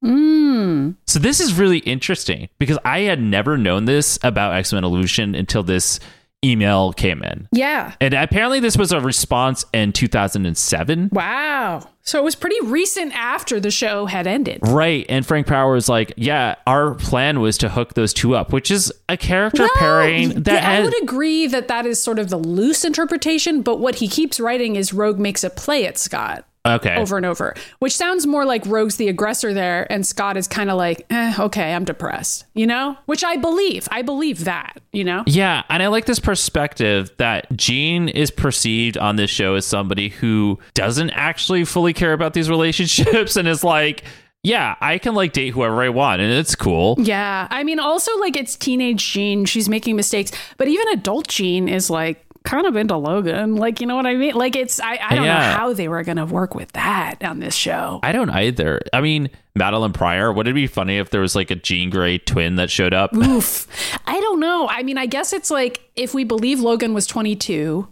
Mm. So this is really interesting because I had never known this about X Men Evolution until this email came in. Yeah. And apparently this was a response in 2007. Wow. So it was pretty recent after the show had ended. Right. And Frank Paur was like, yeah, our plan was to hook those two up, which is a character pairing that yeah, I would agree that that is sort of the loose interpretation, but what he keeps writing is Rogue makes a play at Scott Okay. over and over, which sounds more like Rogue's the aggressor there, and Scott is kind of like, eh, okay, I'm depressed, you know? Which I believe. I believe that, you know? Yeah, and I like this perspective that Jean is perceived on this show as somebody who doesn't actually fully care about these relationships and is like, yeah, I can like date whoever I want and it's cool. Yeah. I mean, also, like, it's teenage Jean. She's making mistakes, but even adult Jean is like, kind of into Logan. Like, you know what I mean? Like, it's, I, I don't Yeah. know how they were going to work with that on this show. I don't either. I mean, Madelyne Pryor, would it be funny if there was like a Jean Grey twin that showed up? Oof. I don't know. I mean, I guess it's like if we believe Logan was 22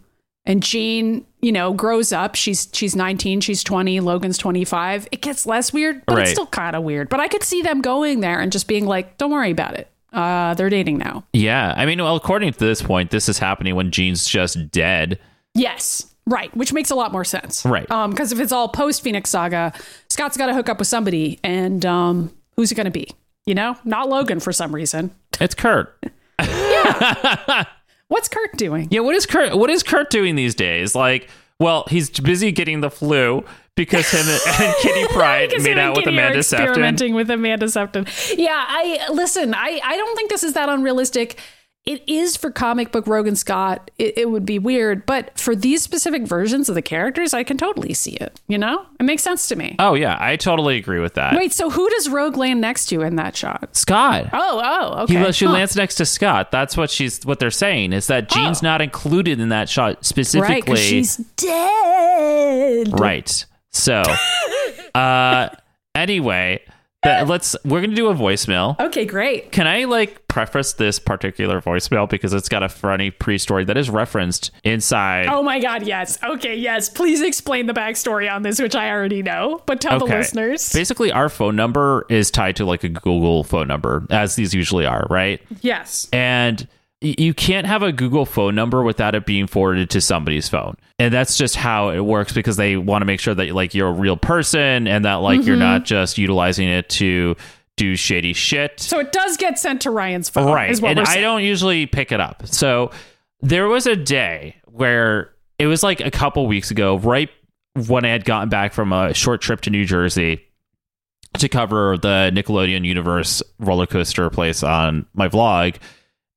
and Jean, you know, grows up, she's she's 19, she's 20, Logan's 25, it gets less weird, but Right. it's still kind of weird. But I could see them going there and just being like, don't worry about it. Uh, they're dating now. Yeah. I mean, well, according to this point, this is happening when Jean's just dead. Yes. Right, which makes a lot more sense. Right. Um, because if it's all post Phoenix Saga, Scott's got to hook up with somebody, and um, who's it going to be? You know, not Logan for some reason. It's Kurt. Yeah. What's Kurt doing? Yeah, what is Kurt? What is Kurt doing these days? Like, well, he's busy getting the flu because him and, Kitty Pryde made out with Amanda Sefton. experimenting with Amanda Sefton. Yeah, I listen. I I don't think this is that unrealistic. It is for comic book Rogan Scott. It, it would be weird, but for these specific versions of the characters, I can totally see it. You know, it makes sense to me. Oh yeah, I totally agree with that. Wait, so who does Rogue land next to in that shot? Scott. Oh, oh, okay. He, she Huh. lands next to Scott. That's what she's what they're saying is that Jean's not included in that shot specifically. right she's dead. Right. So, uh, anyway, that, let's we're gonna do a voicemail. Okay, great. Can I like preface this particular voicemail because it's got a funny pre-story that is referenced inside. Oh my God, yes. Okay, yes. Please explain the backstory on this, which I already know, but tell the listeners. Basically, our phone number is tied to like a Google phone number, as these usually are, right? yes. And you can't have a Google phone number without it being forwarded to somebody's phone. And that's just how it works because they want to make sure that like you're a real person and that like you're not mm-hmm. just utilizing it to do shady shit. So it does get sent to Ryan's phone. right. Is what and I don't usually pick it up. So there was a day where it was like a couple weeks ago, right when I had gotten back from a short trip to New Jersey. to cover the Nickelodeon Universe roller coaster place on my vlog,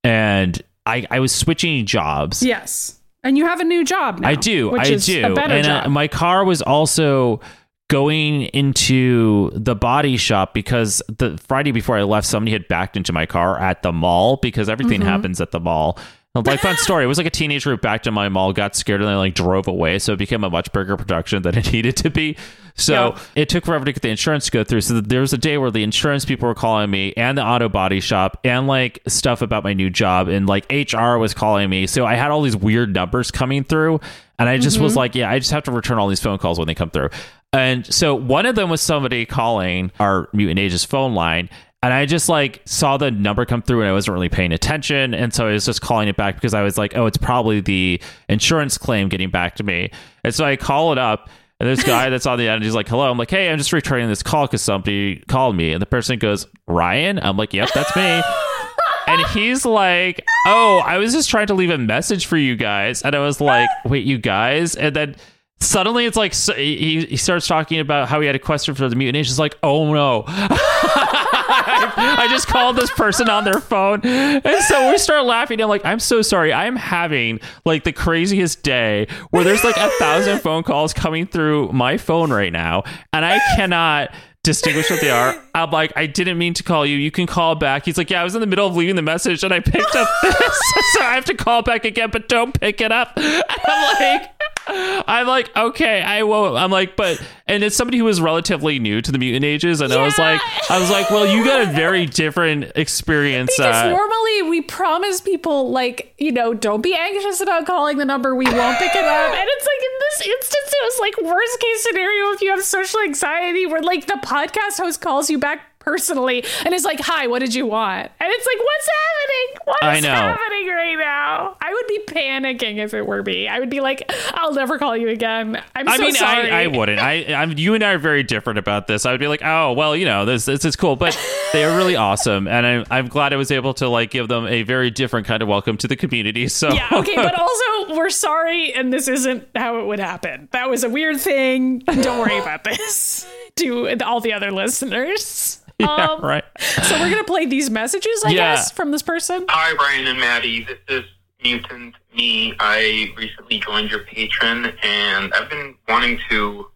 and I, I was switching jobs. Yes. And you have a new job now. I do. I do. And job. Uh, my car was also going into the body shop because the Friday before I left, somebody had backed into my car at the mall because everything Mm-hmm. happens at the mall. Like fun story. It was like a teenager who backed in my mall, got scared, and then like drove away. So it became a much bigger production than it needed to be. So Yep. it took forever to get the insurance to go through. So there was a day where the insurance people were calling me, and the auto body shop, and like stuff about my new job, and like HR was calling me. So I had all these weird numbers coming through, and I just was mm-hmm. like, yeah, I just have to return all these phone calls when they come through. And so one of them was somebody calling our Mutant Ages phone line. And I just like saw the number come through and I wasn't really paying attention. And so I was just calling it back because I was like, oh, it's probably the insurance claim getting back to me. And so I call it up. And this guy that's on the end, he's like, hello. I'm like, hey, I'm just returning this call because somebody called me. And the person goes, Ryan? I'm like, yep, that's me. and he's like, oh, I was just trying to leave a message for you guys. And I was like, wait, you guys? And then suddenly it's like so he, he starts talking about how he had a question for the mutant age. It's like, oh no. I just called this person on their phone. And so we start laughing. I'm like, I'm so sorry. I'm having like the craziest day where there's like a thousand phone calls coming through my phone right now. And I cannot distinguish what they are. I'm like, I didn't mean to call you. You can call back. He's like, Yeah, I was in the middle of leaving the message and I picked up this. so I have to call back again, but don't pick it up. And I'm like, I'm like, okay, I won't. I'm like, but and it's somebody who was relatively new to the mutant ages, and I was like, I was like, well, you got a very different experience. Because uh, normally we promise people, like, you know, don't be anxious about calling the number. We won't pick it up. And it's like in this instance, it was like worst case scenario if you have social anxiety, where like the podcast host calls you back personally and is like, "Hi, what did you want?" And it's like, "What's happening? What I is know. happening right now?" I would be panicking if it were me. I would be like, "I'll never call you again." I'm I so mean, sorry. I, I wouldn't. I, I'm, you and I are very different about this. I would be like, oh, well, you know, this, this is cool, but they are really awesome, and I'm, I'm glad I was able to like give them a very different kind of welcome to the community. So Yeah, okay, but also we're sorry, and this isn't how it would happen. That was a weird thing. Don't worry about this. To all the other listeners. yeah, Um, right. So we're gonna play these messages, I Yeah. guess, from this person. Hi, Brian and Maddy. This is Mutant Me. I recently joined your patron, and I've been wanting to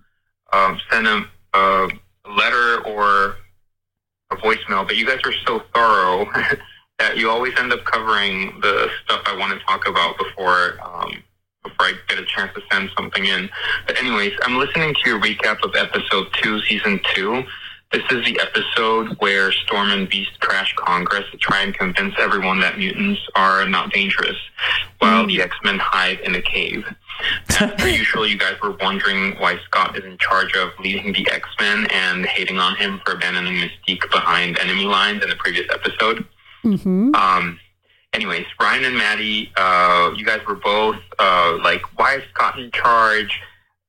um, send a, a letter or a voicemail, but you guys are so thorough that you always end up covering the stuff I want to talk about before um, before I get a chance to send something in. But anyways, I'm listening to your recap of episode two, season two. This is the episode where Storm and Beast crash Congress to try and convince everyone that mutants are not dangerous, while the X-Men hide in a cave. As usual, you guys were wondering why Scott is in charge of leading the X-Men and hating on him for abandoning Mystique behind enemy lines in the previous episode. Mm-hmm. Um, anyways, Ryan and Maddy, uh, you guys were both uh, like, why is Scott in charge?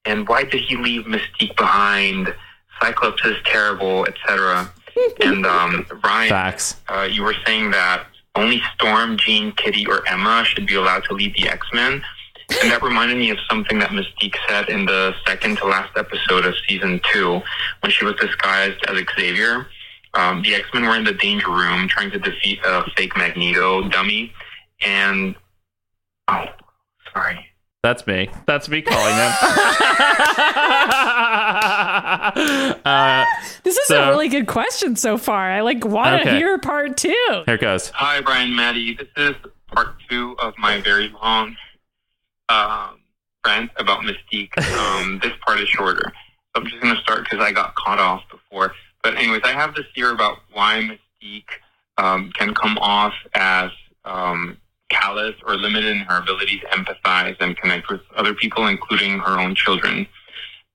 And why did he leave Mystique behind? Cyclops is terrible, etc. and um, Ryan, Facts. uh, you were saying that only Storm, Jean, Kitty, or Emma should be allowed to lead the X Men. And that reminded me of something that Mystique said in the second to last episode of season two when she was disguised as Xavier. Um, the X Men were in the danger room trying to defeat a fake Magneto dummy. And. Oh, sorry. That's me. That's me calling them. uh, This is So- a really good question so far. I like want to Okay. hear part two. here it goes. Hi, Brian Maddy. This is part two of my very long um, rant about Mystique. Um, this part is shorter. So I'm just going to start because I got caught off before. But, anyways, I have this theory about why Mystique um, can come off as um, callous or limited in her ability to empathize and connect with other people, including her own children.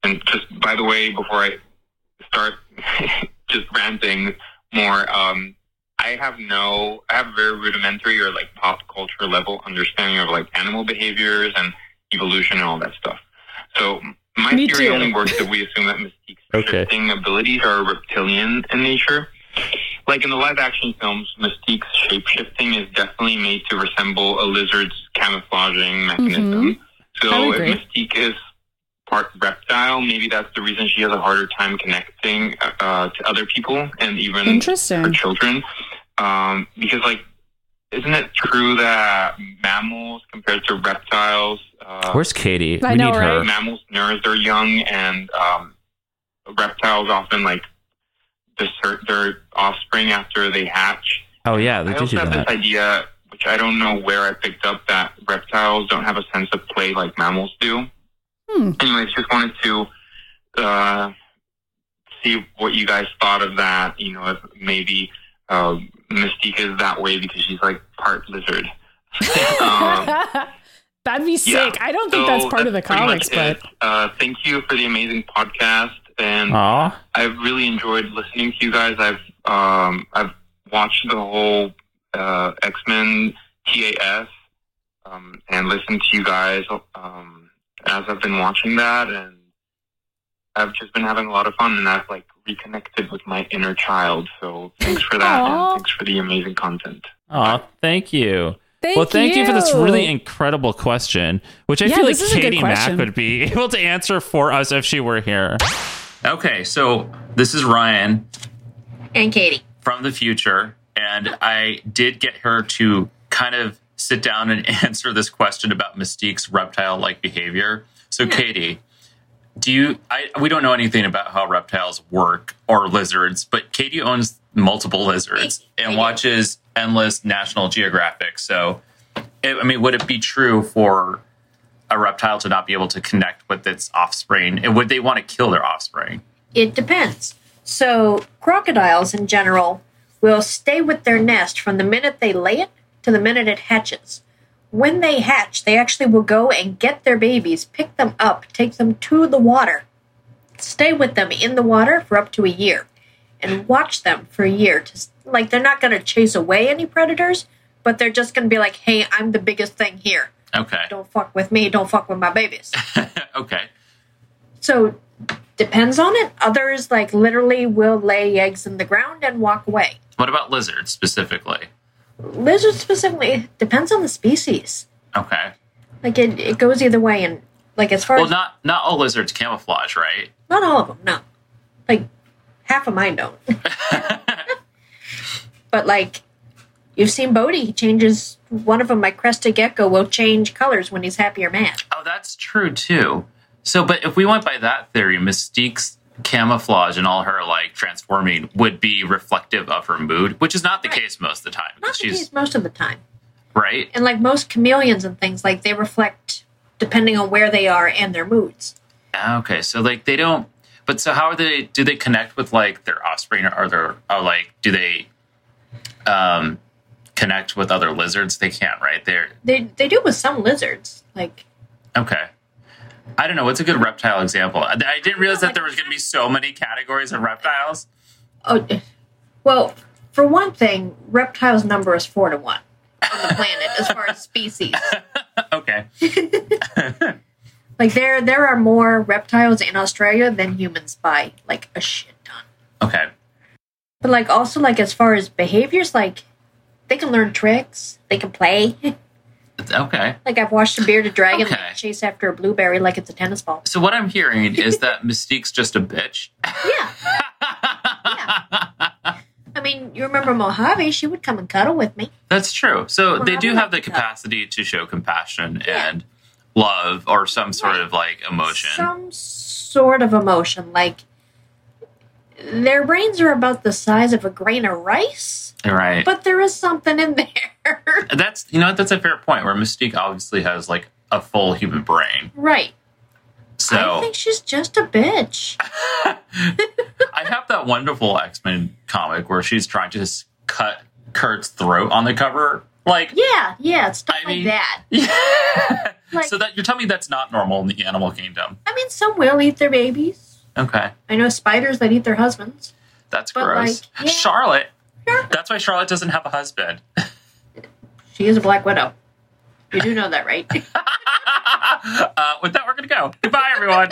And just by the way, before I start just ranting more, um, I have no, I have a very rudimentary or like pop culture level understanding of like animal behaviors and evolution and all that stuff. So my Me theory too. only works if we assume that Mystique's Okay. shifting abilities are reptilian in nature. Like in the live action films, Mystique's shapeshifting is definitely made to resemble a lizard's camouflaging mechanism. I So if. Mystique is part reptile. Maybe that's the reason she has a harder time connecting uh, to other people and even Interesting. her children. Um, because, like, isn't it true that mammals compared to reptiles, uh, Where's Katie? I we know, need her. mammals nurse their young, and um, reptiles often like desert their offspring after they hatch. Oh yeah, they I did also do have that. this idea, which I don't know where I picked up, that reptiles don't have a sense of play like mammals do. Hmm. Anyways, just wanted to uh, see what you guys thought of that. You know, if maybe uh, Mystique is that way because she's like part lizard. um, That'd be sick. I don't think so that's part of the comics, but uh, thank you for the amazing podcast, and Aw. I've really enjoyed listening to you guys. I've um, I've watched the whole uh, X Men TAS um, and listened to you guys um, as I've been watching that, and I've just been having a lot of fun, and I've like reconnected with my inner child. So thanks for that, Aw. and thanks for the amazing content. Aw, thank you. Thank well, thank you. for this really incredible question, which I Yeah, feel like this is a good Katie Mack would be able to answer for us if she were here. Okay, so this is Ryan And Katie. from the future, and I did get her to kind of sit down and answer this question about Mystique's reptile-like behavior. So, Katie, do you? I we don't know anything about how reptiles work or lizards, but Katie owns multiple lizards and watches endless National Geographic. So, it, I mean, would it be true for a reptile to not be able to connect with its offspring? And would they want to kill their offspring? It depends. So, crocodiles in general will stay with their nest from the minute they lay it to the minute it hatches. When they hatch, they actually will go and get their babies, pick them up, take them to the water, stay with them in the water for up to a year, and watch them for a year. To, like, they're not going to chase away any predators, but they're just going to be like, hey, I'm the biggest thing here. Okay. Don't fuck with me, don't fuck with my babies. okay. So depends on it. Others like literally will lay eggs in the ground and walk away. What about lizards specifically? Lizards specifically it depends on the species. Okay. Like it, it goes either way and like as far Well, as not not all lizards camouflage, right? not all of them, no. Like half of mine don't. but like you've seen Bodhi, he changes one of them, my crested gecko, will change colors when he's happy or mad. Oh, that's true too. So, but if we went by that theory, Mystique's camouflage and all her like transforming would be reflective of her mood, which is not the Right. case most of the time. Not the she's case most of the time. right. And like most chameleons and things, like they reflect depending on where they are and their moods. Okay, so like they don't. But so how are they? Do they connect with like their offspring, or are their or like do they um connect with other lizards? They can't, right? They're They they do with some lizards. Like okay. I don't know. What's a good reptile example? I, didn't realize that there was going to be so many categories of reptiles. oh, eh, well, for one thing, reptiles number is four to one on the planet as far as species. okay. Like there there are more reptiles in Australia than humans by like a shit ton. Okay. But like also like as far as behaviors, like they can learn tricks, they can play. Okay. like I've watched a bearded dragon Okay. like, chase after a blueberry like it's a tennis ball. So what I'm hearing is that Mystique's just a bitch. Yeah. I mean, you remember Mojave? She would come and cuddle with me. That's true. So Well, they do have the capacity to show compassion Yeah. and love or some sort Right. of like emotion. Some sort of emotion. Like their brains are about the size of a grain of rice, right. but there is something in there. That's you know that's a fair point where Mystique obviously has like a full human brain. right. So I think she's just a bitch. I have that wonderful X Men comic where she's trying to cut Kurt's throat on the cover. Like Yeah, yeah, stuff I like mean- that. Like- so that you're telling me that's not normal in the animal kingdom. I mean, some will eat their babies. Okay. I know spiders that eat their husbands. That's But, gross. like, yeah. Charlotte. Sure. That's why Charlotte doesn't have a husband. She is a black widow. You do know that, right? uh, with that, we're going to go. Goodbye, everyone.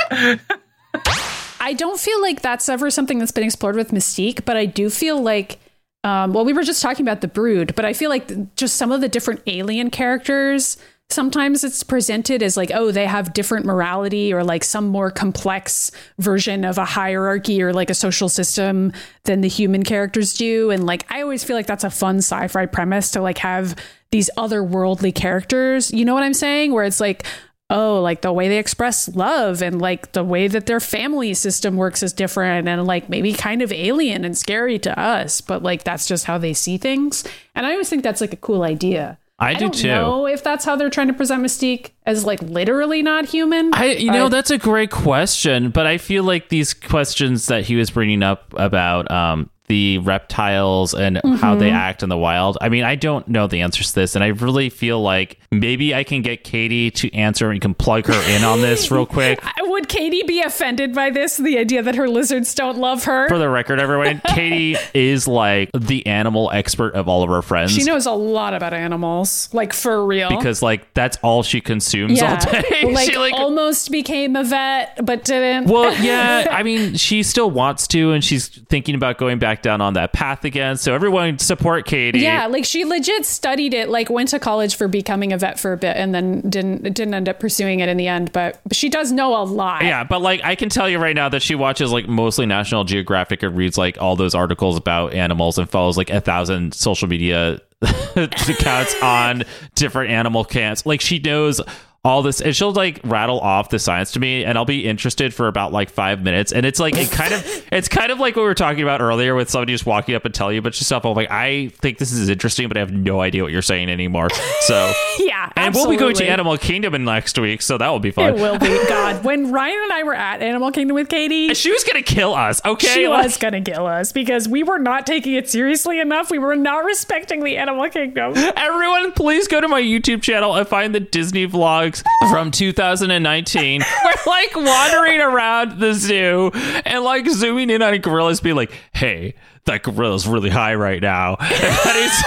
I don't feel like that's ever something that's been explored with Mystique, but I do feel like, um, well, we were just talking about the Brood, but I feel like just some of the different alien characters sometimes it's presented as like, oh, they have different morality or like some more complex version of a hierarchy or like a social system than the human characters do. And like, I always feel like that's a fun sci fi premise to like have these otherworldly characters. You know what I'm saying? Where it's like, oh, like the way they express love and like the way that their family system works is different and like maybe kind of alien and scary to us, but like that's just how they see things. And I always think that's like a cool idea. I do don't too. know if that's how they're trying to present Mystique as like literally not human. I, you know, that's a great question, but I feel like these questions that he was bringing up about um, the reptiles and how they Mm-hmm. act in the wild. I mean, I don't know the answers to this, and I really feel like maybe I can get Katie to answer and can plug her in on this real quick. Would Katie be offended by this? The idea that her lizards don't love her? For the record, everyone, Katie is like the animal expert of all of our friends. she knows a lot about animals, like for real. because like that's all she consumes yeah, all day. like, she like almost became a vet, but didn't. Well, yeah, I mean, she still wants to, and she's thinking about going back down on that path again. So everyone support Katie. Yeah, like she legit studied it, like went to college for becoming a vet for a bit and then didn't didn't end up pursuing it in the end, but she does know a lot. Yeah, but like I can tell you right now that she watches like mostly National Geographic and reads like all those articles about animals and follows like a thousand social media accounts on different animal camps. Like she knows all this and she'll like rattle off the science to me and I'll be interested for about like five minutes. And it's like it kind of it's kind of like what we were talking about earlier with somebody just walking up and telling you a bunch of stuff. I'm like, I think this is interesting, but I have no idea what you're saying anymore. So Yeah, And we'll be going to. Animal Kingdom in next week, so that will be fun. It will be. God, when Ryan and I were at Animal Kingdom with Katie, She was gonna kill us, okay? she Like- was gonna kill us because we were not taking it seriously enough. We were not respecting the Animal Kingdom. Everyone, please go to my YouTube channel and find the Disney vlogs from 2019. We're like wandering around the zoo and like zooming in on gorillas, being like, "Hey, that gorilla's really high right now." And it's,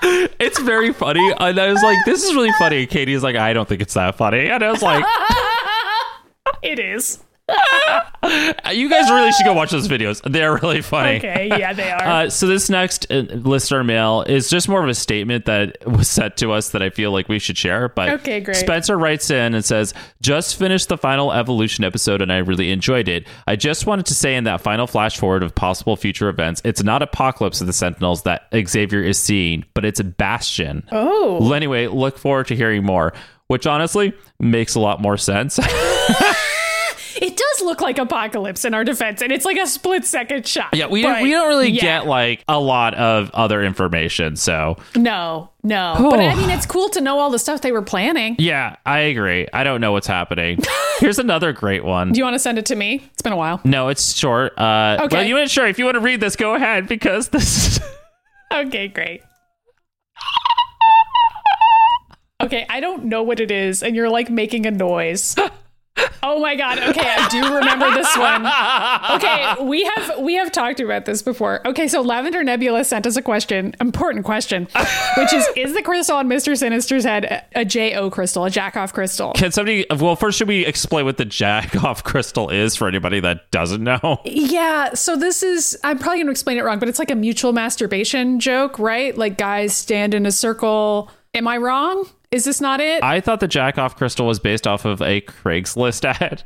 it's very funny, and I was like, "This is really funny." And Katie's like, "I don't think it's that funny," and I was like, It is. "You guys really should go watch those videos. They're really funny." Okay, yeah, they are. Uh, so this next uh, listener mail is just more of a statement that was sent to us that I feel like we should share. But Okay, great. Spencer writes in and says, "Just finished the final evolution episode and I really enjoyed it. I just wanted to say in that final flash forward of possible future events, it's not Apocalypse of the Sentinels that Xavier is seeing, but it's a Bastion. oh. Well, anyway, look forward to hearing more." Which honestly makes a lot more sense. It does look like Apocalypse in our defense, and it's like a split second shot. yeah, we don't, we don't really yeah. get like a lot of other information. So No, no. But I mean, it's cool to know all the stuff they were planning. Yeah, I agree. I don't know what's happening. Here's another great one. Do you want to send it to me? It's been a while. No, it's short. Uh, Okay. Well, you want sure if you want to read this, go ahead because this. Okay, great. Okay, I don't know what it is, and you're like making a noise. Oh my god. Okay, I do remember this one. Okay, we have we have talked about this before. Okay, so Lavender Nebula sent us a question, important question, which is is the crystal on Mr. Sinister's head a, a JO crystal, a jack off crystal? Can somebody? Well, first, should we explain what the jack off crystal is for anybody that doesn't know? Yeah, so this is I'm probably going to explain it wrong, but it's like a mutual masturbation joke, right? Like guys stand in a circle. Am I wrong? Is this not it? I thought the jack off crystal was based off of a Craigslist ad.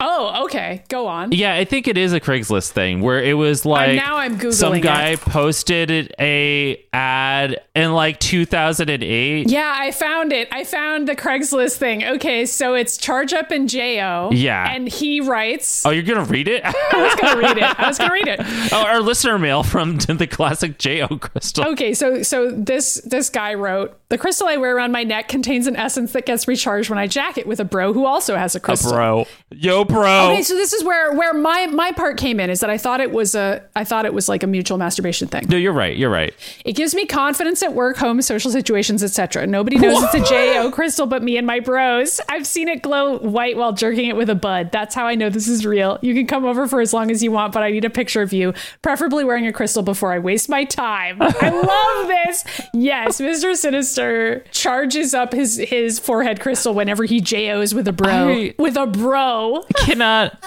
Oh, okay. Go on. Yeah, I think it is a Craigslist thing where it was like now I'm Googling some guy it. posted a ad in like 2008. Yeah, I found it. I found the Craigslist thing. Okay, so it's Charge Up and Jo. Yeah. And he writes Oh, you're gonna read it? I was gonna read it. I was gonna read it. oh, our listener mail from the classic Jo crystal. Okay, so so this this guy wrote the crystal I wear around my neck contains an essence that gets recharged when I jack it with a bro who also has a crystal. bro. Yo, bro. Okay, so this is where where my my part came in is that I thought it was a I thought it was like a mutual masturbation thing. no, you're right. You're right. It gives me confidence at work, home, social situations, etc. Nobody knows it's a JO crystal but me and my bros. I've seen it glow white while jerking it with a bud. That's how I know this is real. You can come over for as long as you want, but I need a picture of you, preferably wearing a crystal before I waste my time. I love this. Yes, Mr. Sinister charges up his his forehead crystal whenever he JOs with a bro. I- with a bro. Cannot.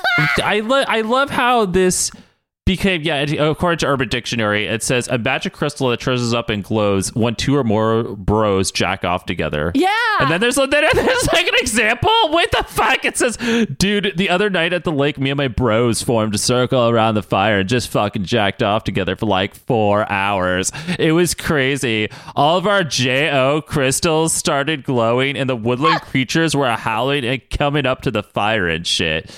I lo- I love how this became yeah according to urban dictionary it says a magic crystal that treasures up and glows when two or more bros jack off together. Yeah. and then there's, then there's like an example? What the fuck? It says dude the other night at the lake me and my bros formed a circle around the fire and just fucking jacked off together for like four hours. It was crazy. All of our jo crystals started glowing and the woodland ah. creatures were howling and coming up to the fire and shit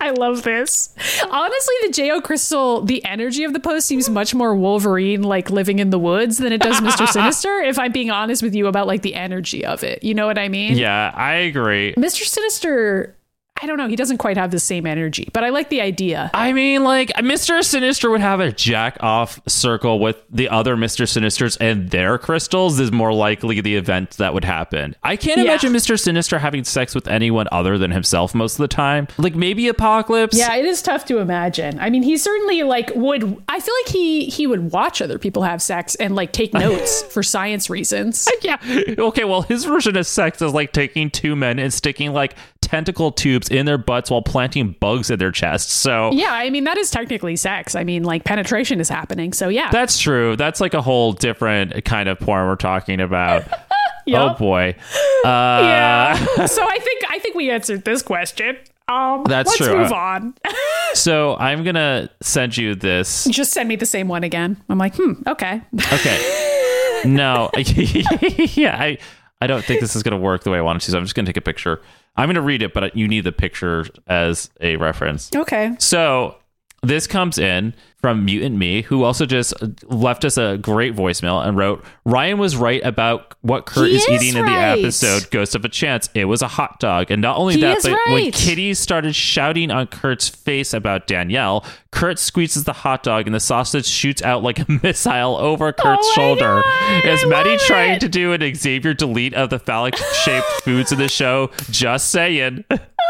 I love this. Honestly, the Jo Crystal, the energy of the post seems much more Wolverine, like living in the woods, than it does Mr. Sinister. If I'm being honest with you about like the energy of it, you know what I mean? yeah i agree Mr. Sinister, I don't know, he doesn't quite have the same energy, but I like the idea. I mean, like Mr. Sinister would have a jack off circle with the other Mr. Sinisters and their crystals is more likely the event that would happen. I can't Yeah. imagine Mr. Sinister having sex with anyone other than himself most of the time. Like maybe Apocalypse. Yeah, it is tough to imagine. I mean, he certainly like would. I feel like he he would watch other people have sex and like take notes for science reasons. Yeah. Okay, well, his version of sex is like taking two men and sticking like tentacle tubes in their butts while planting bugs in their chests. So Yeah, I mean that is technically sex. I mean, like penetration is happening. So yeah, that's true. That's like a whole different kind of porn we're talking about. Yup. Oh boy. Uh, yeah. so I think I think we answered this question. Um, That's let's true. move on. So I'm gonna send you this. Just send me the same one again. I'm like, hmm, okay. Okay. No. yeah, I I don't think this is gonna work the way I want it to. So I'm just gonna take a picture. I'm gonna read it, but you need the picture as a reference. Okay. So this comes in from Mutant Me, who also just left us a great voicemail and wrote, Ryan was right about what Kurt is, is eating in the right. episode Ghost of a Chance. It was a hot dog. And not only He that, but when. Kitty started shouting on Kurt's face about Danielle, Kurt squeezes the hot dog and the sausage shoots out like a missile over oh Kurt's my shoulder. God, is I Maddy trying it. to do an Xavier delete of the phallic shaped foods in the show? Just saying.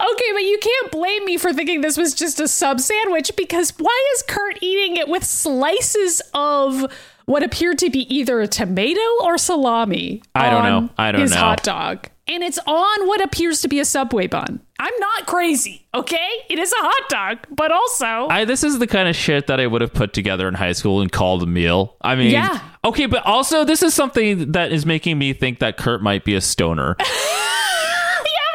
Okay, but you can't blame me for thinking this was just a sub sandwich because why is Kurt eating it with slices of what appeared to be either a tomato or salami? I don't know. I don't his know. hot dog. And it's on what appears to be a subway bun. I'm not crazy, okay? It is a hot dog, but also I this is the kind of shit that I would have put together in high school and called a meal. I mean, Yeah. okay, but also this is something that is making me think that Kurt might be a stoner Yeah,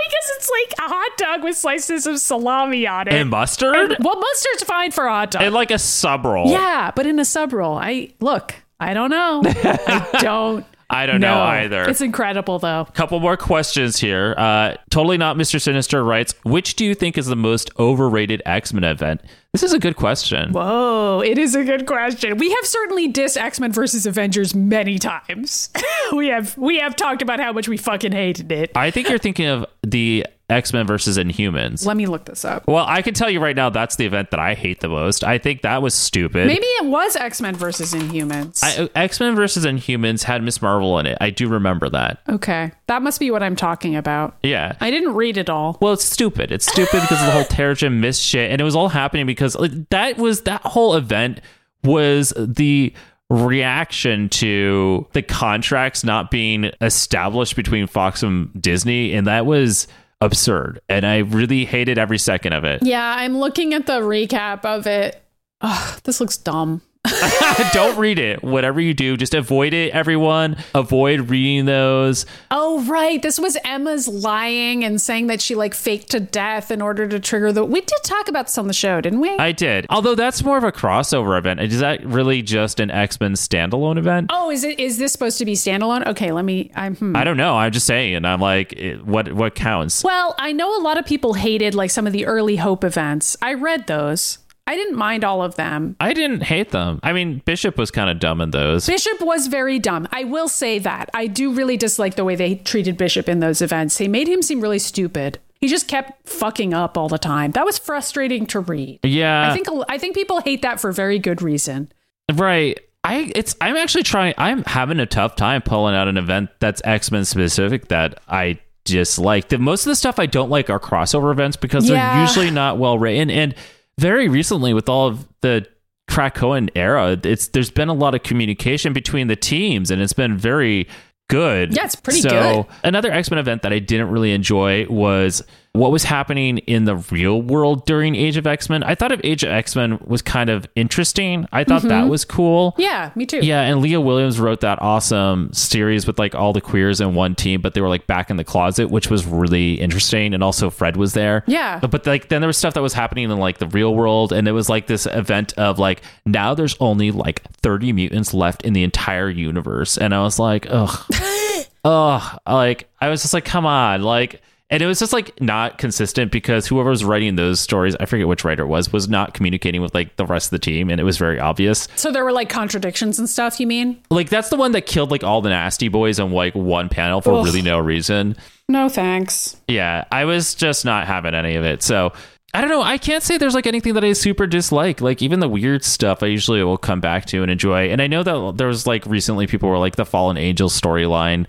because it's like a hot dog with slices of salami on it. and mustard well, mustard's fine for a hot dog. and like a sub roll. yeah, but in a sub roll, I look. I don't know. I don't. I don't know either. It's incredible though. Couple more questions here. Uh, totally not Mr. Sinister writes, which do you think is the most overrated X Men event? This is a good question. Whoa, it is a good question. We have certainly diss X Men versus Avengers many times. we have we have talked about how much we fucking hated it. I think you're thinking of the X Men versus Inhumans. Let me look this up. Well, I can tell you right now that's the event that I hate the most. I think that was stupid. Maybe it was X Men versus Inhumans. X Men versus Inhumans had Ms. Marvel in it. I do remember that. okay, that must be what I'm talking about. Yeah. I didn't read it all. well, it's stupid. It's stupid because of the whole Terrigen Mist shit, and it was all happening because like, that was that whole event was the reaction to the contracts not being established between Fox and Disney, and that was absurd. And I really hated every second of it. Yeah, I'm looking at the recap of it. Ugh, this looks dumb. Don't read it. Whatever you do, just avoid it. Everyone, avoid reading those. Oh, right. This was Emma's lying and saying that she like faked to death in order to trigger the. We did talk about this on the show, didn't we? I did. Although that's more of a crossover event. Is that really just an X Men standalone event? oh, is it? Is this supposed to be standalone? Okay, let me. I'm. Hmm. I don't know. I'm just saying. I'm like, it, what what counts? Well, I know a lot of people hated like some of the early Hope events. I read those. I didn't mind all of them. I didn't hate them. I mean, Bishop was kind of dumb in those. Bishop was very dumb. I will say that. I do really dislike the way they treated Bishop in those events. They made him seem really stupid. He just kept fucking up all the time. That was frustrating to read. Yeah, I think I think people hate that for very good reason. right. I it's I'm actually trying. I'm having a tough time pulling out an event that's X Men specific that I dislike. The most of the stuff I don't like are crossover events because Yeah. they're usually not well written. And very recently, with all of the Krakoan era, it's there's been a lot of communication between the teams, and it's been very good. Yeah, it's pretty so, good. Another X Men event that I didn't really enjoy was what was happening in the real world during Age of X Men. I thought of Age of X Men was kind of interesting. I thought that mm-hmm. was cool. Yeah, me too. Yeah, and Leah Williams wrote that awesome series with like all the queers in one team, but they were like back in the closet, which was really interesting. And also Fred was there. Yeah. But, but like then there was stuff that was happening in like the real world, and it was like this event of like now there's only like 30 mutants left in the entire universe. And I was like, ugh. ugh. Like I was just like, come on, like and it was just like not consistent because whoever was writing those stories, I forget which writer it was, was not communicating with like the rest of the team, and it was very obvious. So there were like contradictions and stuff, you mean? Like that's the one that killed like all the nasty boys on like one panel for Ugh. really no reason. No thanks. Yeah, I was just not having any of it. So I don't know. I can't say there's like anything that I super dislike. Like even the weird stuff, I usually will come back to and enjoy. And I know that there was like recently people were like the Fallen Angels storyline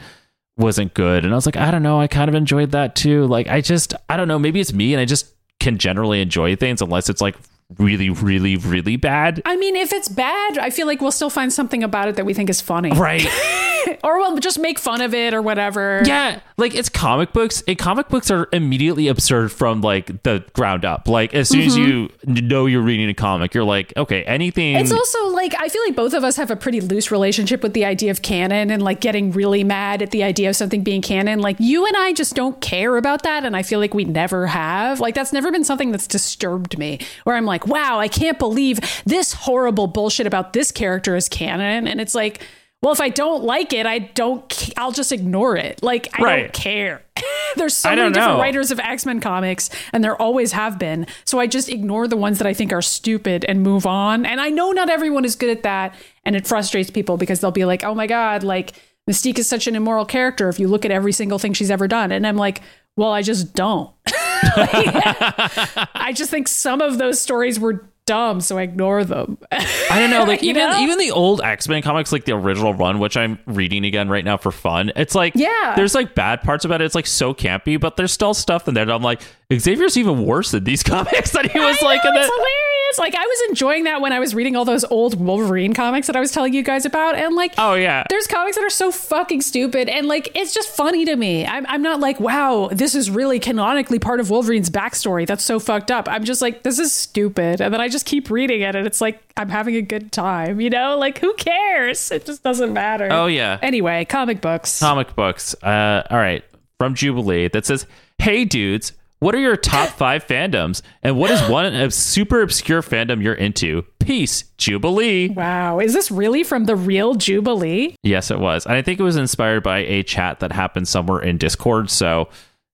wasn't good, and I was like, I don't know. I kind of enjoyed that too. Like I just, I don't know. Maybe it's me, and I just can generally enjoy things unless it's like really, really, really bad. I mean, if it's bad, I feel like we'll still find something about it that we think is funny. Right. Or we'll just make fun of it or whatever. Yeah, like it's comic books. And comic books are immediately absurd from like the ground up. Like as soon as mm-hmm. you know you're reading a comic, you're like, okay, anything. It's also like I feel like both of us have a pretty loose relationship with the idea of canon and like getting really mad at the idea of something being canon. Like you and I just don't care about that and I feel like we never have. Like that's never been something that's disturbed me where I'm like, "Wow, I can't believe this horrible bullshit about this character is canon." And it's like, well, if I don't like it, I don't I'll just ignore it. Like I Right. don't care. There's so many different know. writers of X-Men comics and there always have been. So I just ignore the ones that I think are stupid and move on. And I know not everyone is good at that and it frustrates people because they'll be like, "Oh my god, like Mystique is such an immoral character if you look at every single thing she's ever done." And I'm like, "Well, I just don't." I just think some of those stories were dumb, so I ignore them. I don't know, like even know? even the old X Men comics, like the original run, which I'm reading again right now for fun. It's like Yeah. there's like bad parts about it. It's like so campy, but there's still stuff in there. That I'm like Xavier's even worse than these comics that he was like know, in it's the. hilarious. Like I was enjoying that when I was reading all those old Wolverine comics that I was telling you guys about, and like, Oh yeah, there's comics that are so fucking stupid, and like it's just funny to me. I'm, I'm not like, wow, this is really canonically part of Wolverine's backstory. That's so fucked up. I'm just like, this is stupid, and then I just keep reading it, and it's like I'm having a good time, you know? Like who cares? It just doesn't matter. Oh, yeah. Anyway, comic books. comic books. Uh, all right, from Jubilee that says, "Hey dudes, what are your top five fandoms, and what is one super obscure fandom you're into? Peace, Jubilee." Wow, is this really from the real Jubilee? Yes, it was, and I think it was inspired by a chat that happened somewhere in Discord. So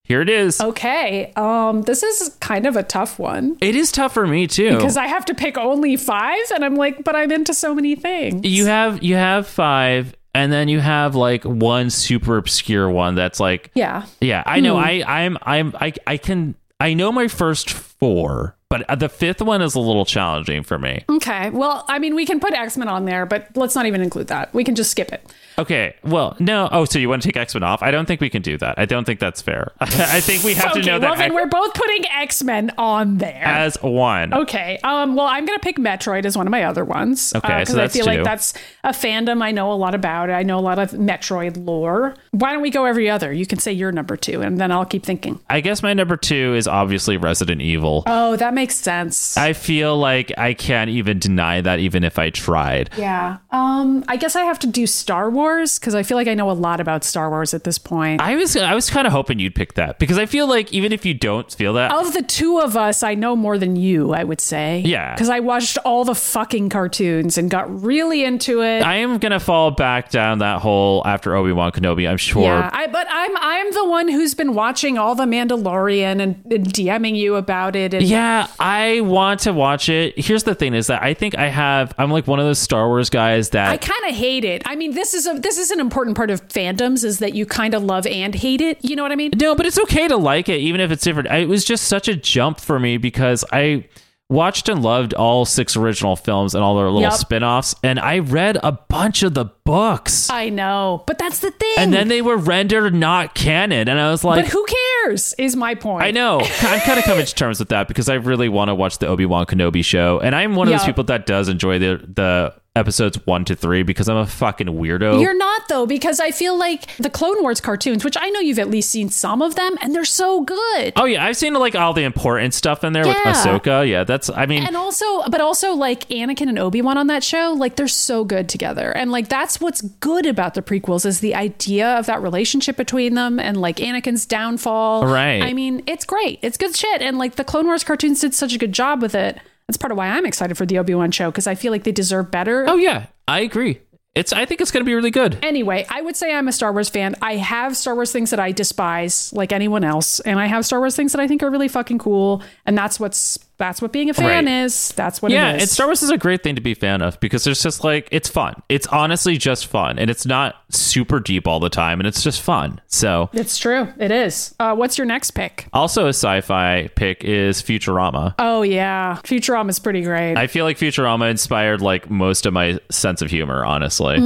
here it is. Okay, um, this is kind of a tough one. It is tough for me too. because I have to pick only five, and I'm like, but I'm into so many things. you have you have five, and then you have like one super obscure one that's like yeah, Yeah, I know. Hmm. I I'm I'm I I can I know my first four, but uh, the fifth one is a little challenging for me. okay. Well, I mean, we can put X Men on there, but let's not even include that. We can just skip it. Okay, well, no. Oh, so you want to take X Men off? I don't think we can do that. I don't think that's fair. I think we have okay, to know well that then X- we're both putting X Men on there. as one. Okay. Um. Well, I'm gonna pick Metroid as one of my other ones. Okay, Because so I feel two. like that's a fandom I know a lot about. I know a lot of Metroid lore. Why don't we go every other? You can say your number two, and then I'll keep thinking. I guess my number two is obviously Resident Evil. Oh, that makes sense. I feel like I can't even deny that, even if I tried. yeah. Um. I guess I have to do Star Wars because I feel like I know a lot about Star Wars at this point. I was I was kind of hoping you'd pick that because I feel like even if you don't feel that, of the two of us, I know more than you, I would say. Yeah. Because I watched all the fucking cartoons and got really into it. I am gonna fall back down that hole after Obi Wan Kenobi. I'm sure. yeah, I, but I'm I'm the one who's been watching all the Mandalorian and, and DMing you about it. And Yeah, I want to watch it. Here's the thing: is that I think I have. I'm like one of those Star Wars guys that I kind of hate it. I mean, this is a this is an important part of fandoms is that you kind of love and hate it. You know what I mean? no, but it's okay to like it, even if it's different. I, it was just such a jump for me because I watched and loved all six original films and all their little Yep. spin-offs and I read a bunch of the books. I know, but that's the thing. and then they were rendered not canon and I was like but who cares? Is my point. I know. I'm kind of coming to terms with that because I really want to watch the Obi Wan Kenobi show, and I'm one of those people that does enjoy the the episodes one to three because I'm a fucking weirdo. You're not though, because I feel like the Clone Wars cartoons, which I know you've at least seen some of them, and they're so good. oh yeah, I've seen like all the important stuff in there with Yeah. Ahsoka. Yeah, that's. I mean, And also, but also like Anakin and Obi Wan on that show, like they're so good together, and like that's what's good about the prequels is the idea of that relationship between them, and like Anakin's downfall. Right. I mean, it's great. It's good shit, and like the Clone Wars cartoons did such a good job with it. That's part of why I'm excited for the Obi Wan show because I feel like they deserve better. oh yeah, I agree. It's. I think it's going to be really good. Anyway, I would say I'm a Star Wars fan. I have Star Wars things that I despise, like anyone else, and I have Star Wars things that I think are really fucking cool. And that's what's that's what being a fan Right. is. That's what Yeah, it is. and Star Wars is a great thing to be a fan of because it's just like it's fun. It's honestly just fun, and it's not super deep all the time, and it's just fun. So, It's true. It is. Uh, what's your next pick? also a sci-fi pick is Futurama. Oh yeah, Futurama is pretty great. I feel like Futurama inspired like most of my sense of humor. Honestly,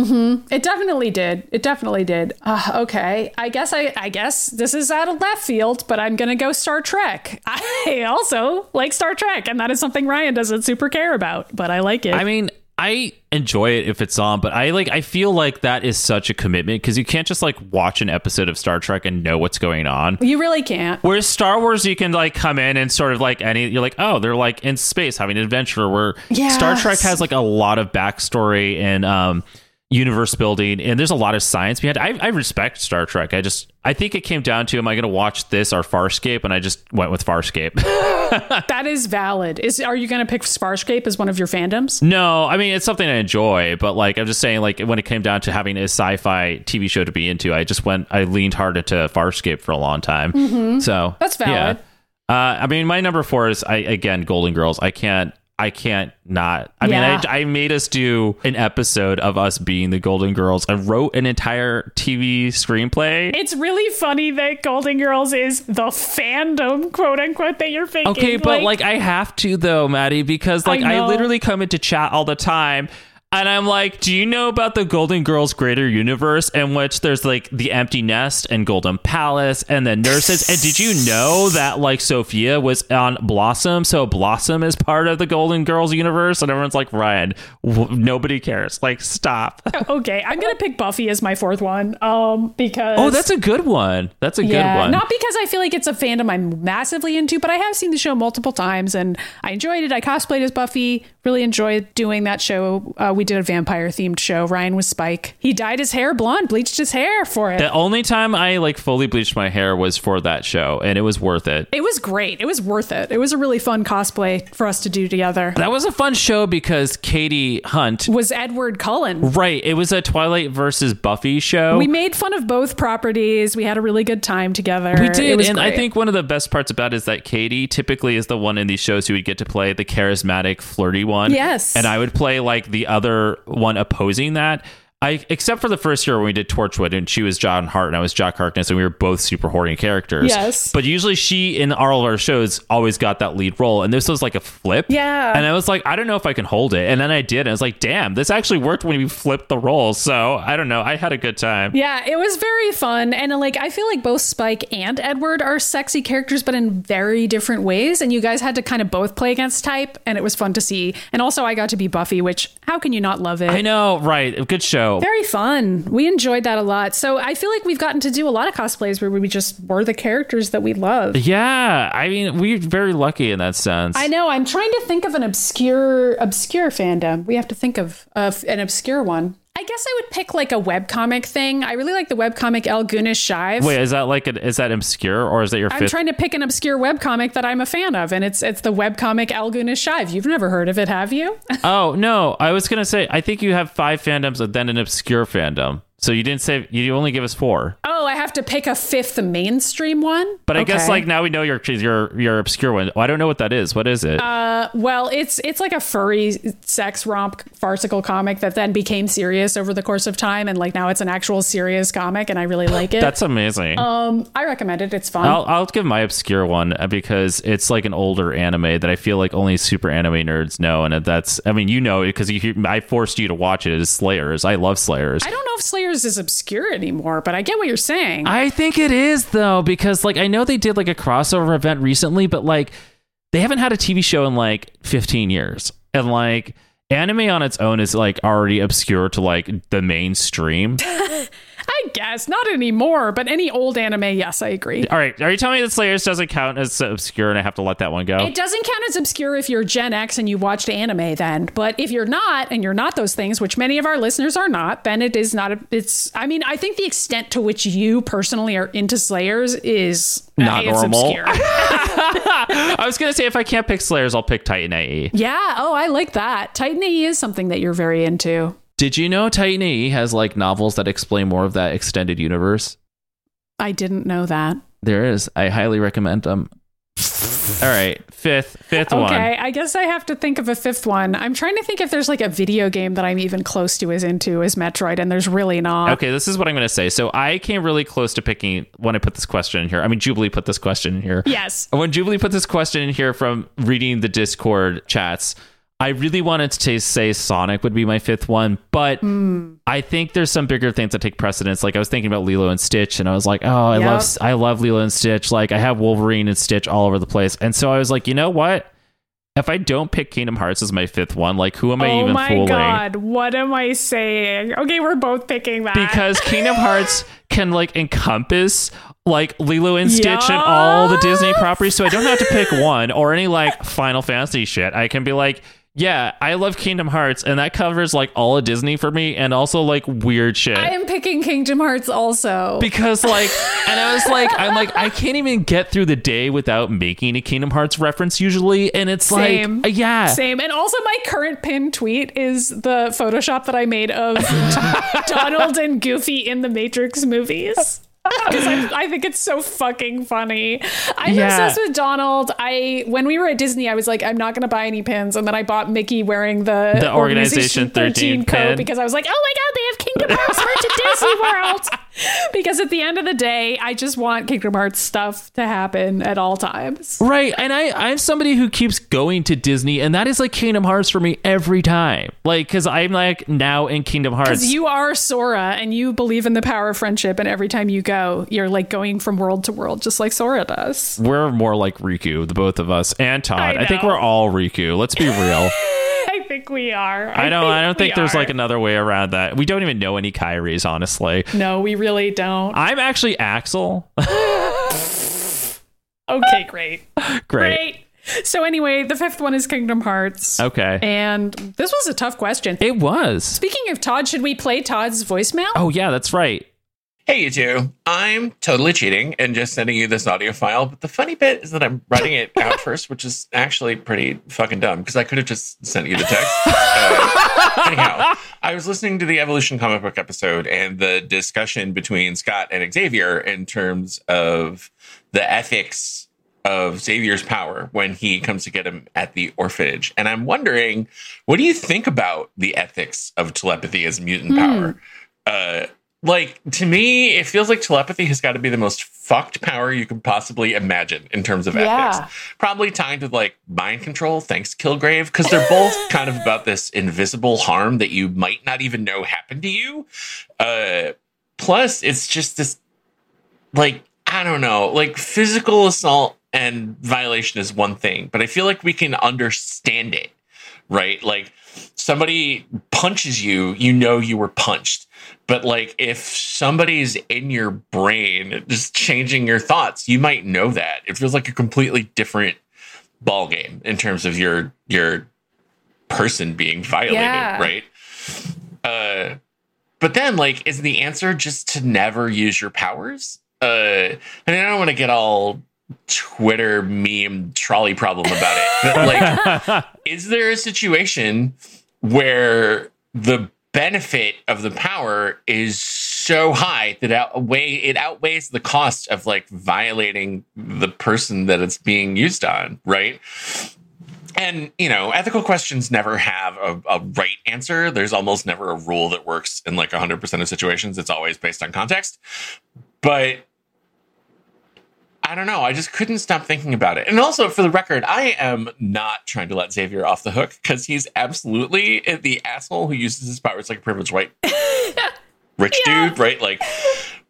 it definitely did. It definitely did. Uh, okay, I guess I I guess this is out of left field, but I'm gonna go Star Trek. I also like Star Trek, and that is something Ryan doesn't super care about, but I like it. I mean, I enjoy it if it's on, but I like I feel like that is such a commitment because you can't just like watch an episode of Star Trek and know what's going on. you really can't. Whereas Star Wars, you can like come in and sort of like any, you're like, oh, they're like in space having an adventure. Where Star Trek has like a lot of backstory and um, universe building, and there's a lot of science behind. it. I, I respect Star Trek. I just, I think it came down to, am I going to watch this or Farscape? And I just went with Farscape. That is valid. Is are you going to pick Farscape as one of your fandoms? no, I mean it's something I enjoy, but like I'm just saying, like when it came down to having a sci-fi TV show to be into, I just went, I leaned hard into Farscape for a long time. So Mm-hmm. That's valid. Yeah. Uh, I mean, my number four is I again Golden Girls. I can't. I can't not. I Yeah. mean, I, I made us do an episode of us being the Golden Girls. I wrote an entire TV screenplay. It's really funny that Golden Girls is the fandom, quote unquote, that you're thinking. Okay, but like, I have to though, Maddy, because like I I, literally come into chat all the time. And I'm like, do you know about the Golden Girls greater universe in which there's like the empty nest and Golden Palace and the nurses? and did you know that like Sophia was on Blossom? So Blossom is part of the Golden Girls universe? And everyone's like, Ryan, w- nobody cares. Like, stop. okay, I'm gonna pick Buffy as my fourth one. Um, because oh, that's a good one. That's a yeah, good one. not because I feel like it's a fandom I'm massively into, but I have seen the show multiple times and I enjoyed it. I cosplayed as Buffy. Really enjoyed doing that show. Uh, we did a vampire themed show. Ryan was Spike. He dyed his hair blonde, bleached his hair for it. the only time I like fully bleached my hair was for that show, and it was worth it. it was great. It was worth it. It was a really fun cosplay for us to do together. That was a fun show because Katie Hunt. Was Edward Cullen. Right. It was a Twilight versus Buffy show. We made fun of both properties. We had a really good time together. We did, and I think one of the best parts about it is that Katie typically is the one in these shows who would get to play the charismatic, flirty one. Yes. and I would play like the other one opposing that. I except for the first year when we did Torchwood and she was John Hart and I was Jack Harkness and we were both super horny characters. Yes. but usually she in all of our shows always got that lead role, and this was like a flip. Yeah. and I was like, I don't know if I can hold it, and then I did, and I was like, damn, this actually worked when we flipped the roles. So I don't know, I had a good time. Yeah, it was very fun. And like I feel like both Spike and Edward are sexy characters, but in very different ways. And you guys had to kind of both play against type, and it was fun to see. And also I got to be Buffy, which how can you not love it? I know, right? Good show. Very fun. We enjoyed that a lot. So I feel like we've gotten to do a lot of cosplays where we just were the characters that we love. Yeah, I mean, we're very lucky in that sense. I know. I'm trying to think of an obscure obscure fandom. We have to think of of an obscure one. I guess I would pick like a webcomic thing. I really like the webcomic El Goonish Shive. Wait, is that like a, is that obscure or is that your I'm fifth? trying to pick an obscure webcomic that I'm a fan of, and it's it's the webcomic El Goonish Shive. You've never heard of it, have you? oh no, I was gonna say I think you have five fandoms and then an obscure fandom. So you didn't say you only give us four. oh, I have to pick a fifth mainstream one. But I guess like now we know your your your obscure one. I don't know what that is. What is it? Uh, well, it's it's like a furry sex romp farcical comic that then became serious over the course of time, and like now it's an actual serious comic, and I really like it. That's amazing. um, I recommend it. It's fun. I'll I'll give my obscure one uh, because it's like an older anime that I feel like only super anime nerds know, and that's I mean you know because you I forced you to watch it. it. Is Slayers? I love Slayers. I don't know if Slayers is obscure anymore, but I get what you're saying. I think it is though because like I know they did like a crossover event recently, but like they haven't had a TV show in like 15 years, and like anime on its own is like already obscure to like the mainstream. I guess not anymore, but any old anime, yes, I agree. All right, are you telling me that Slayers doesn't count as obscure and I have to let that one go? It doesn't count as obscure if you're Gen X and you watched anime then. But if you're not and you're not those things, which many of our listeners are not, then it is not a, it's I mean, I think the extent to which you personally are into Slayers is uh, Not it's normal. obscure. I was gonna say if I can't pick Slayers, I'll pick Titan AE. yeah, oh, I like that. Titan AE is something that you're very into. Did you know Titan AE has like novels that explain more of that extended universe? I didn't know that. There is. I highly recommend them. All right, fifth, fifth one. Okay, I guess I have to think of a fifth one. I'm trying to think if there's like a video game that I'm even close to as into as Metroid, and there's really not. Okay, this is what I'm going to say. So I came really close to picking when I put this question in here. I mean, Jubilee put this question in here. Yes. When Jubilee put this question in here from reading the Discord chats, I really wanted to say Sonic would be my fifth one, but Hmm. I think there's some bigger things that take precedence. Like I was thinking about Lilo and Stitch, and I was like, oh, I Yep. love I love Lilo and Stitch. Like I have Wolverine and Stitch all over the place, and so I was like, you know what? If I don't pick Kingdom Hearts as my fifth one, like who am I oh even fooling? Oh my god, what am I saying? Okay, we're both picking that. because Kingdom Hearts can like encompass like Lilo and Stitch and all the Disney properties, so I don't have to pick one or any like Final Fantasy shit. I can be like, yeah, I love Kingdom Hearts, and that covers like all of Disney for me, and also like weird shit. I am picking Kingdom Hearts also. because like and i was like i'm like i can't even get through the day without making a kingdom hearts reference usually and it's Same. like yeah Same. And also, my current pin tweet is the Photoshop that I made of Donald and Goofy in the Matrix movies. Because I, I think it's so fucking funny. I'm Yeah. obsessed with Donald. I when we were at Disney, I was like, I'm not going to buy any pins, and then I bought Mickey wearing the, The Organization 13 coat because I was like, oh my god, they have Kingdom Hearts merch at Disney World. because at the end of the day, I just want Kingdom Hearts stuff to happen at all times. Right. And I, I'm somebody who keeps going to Disney, and that is like Kingdom Hearts for me every time. Like, because I'm like now in Kingdom Hearts. Because you are Sora and you believe in the power of friendship, and every time you go, you're like going from world to world, just like Sora does. we're more like Riku, the both of us, and Todd. I I, think we're all Riku. Let's be real. I think we are. I don't. I don't think there's are. like another way around that. We don't even know any Kairis, honestly. No, we really don't. I'm actually Axel. Okay, great. Great. Great. So, anyway, the fifth one is Kingdom Hearts. Okay. And this was a tough question. it was. Speaking of Todd, should we play Todd's voicemail? Oh yeah, that's right. Hey, you two. I'm totally cheating and just sending you this audio file. But the funny bit is that I'm writing it out first, which is actually pretty fucking dumb because I could have just sent you the text. Uh, anyhow, I was listening to the Evolution comic book episode and the discussion between Scott and Xavier in terms of the ethics of Xavier's power when he comes to get him at the orphanage. And I'm wondering, what do you think about the ethics of telepathy as mutant power? Uh, like to me, it feels like telepathy has got to be the most fucked power you could possibly imagine in terms of Yeah. ethics. Probably tied with like mind control, thanks Kilgrave, because they're both kind of about this invisible harm that you might not even know happened to you. Uh, plus, it's just this like I don't know, like physical assault and violation is one thing, but I feel like we can understand it, right? Like somebody punches you, you know you were punched. But like if somebody's in your brain just changing your thoughts, you might know that. It feels like a completely different ball game in terms of your your person being violated, Yeah. right? Uh but then like is the answer just to never use your powers? Uh and I don't want to get all Twitter meme trolley problem about it. Like is there a situation where the benefit of the power is so high that outweigh it outweighs the cost of like violating the person that it's being used on, right? And you know, ethical questions never have a, a right answer. There's almost never a rule that works in like 100% of situations. It's always based on context. But I don't know. I just couldn't stop thinking about it. And also, for the record, I am not trying to let Xavier off the hook because he's absolutely the asshole who uses his powers like a privileged white rich dude, right? Like,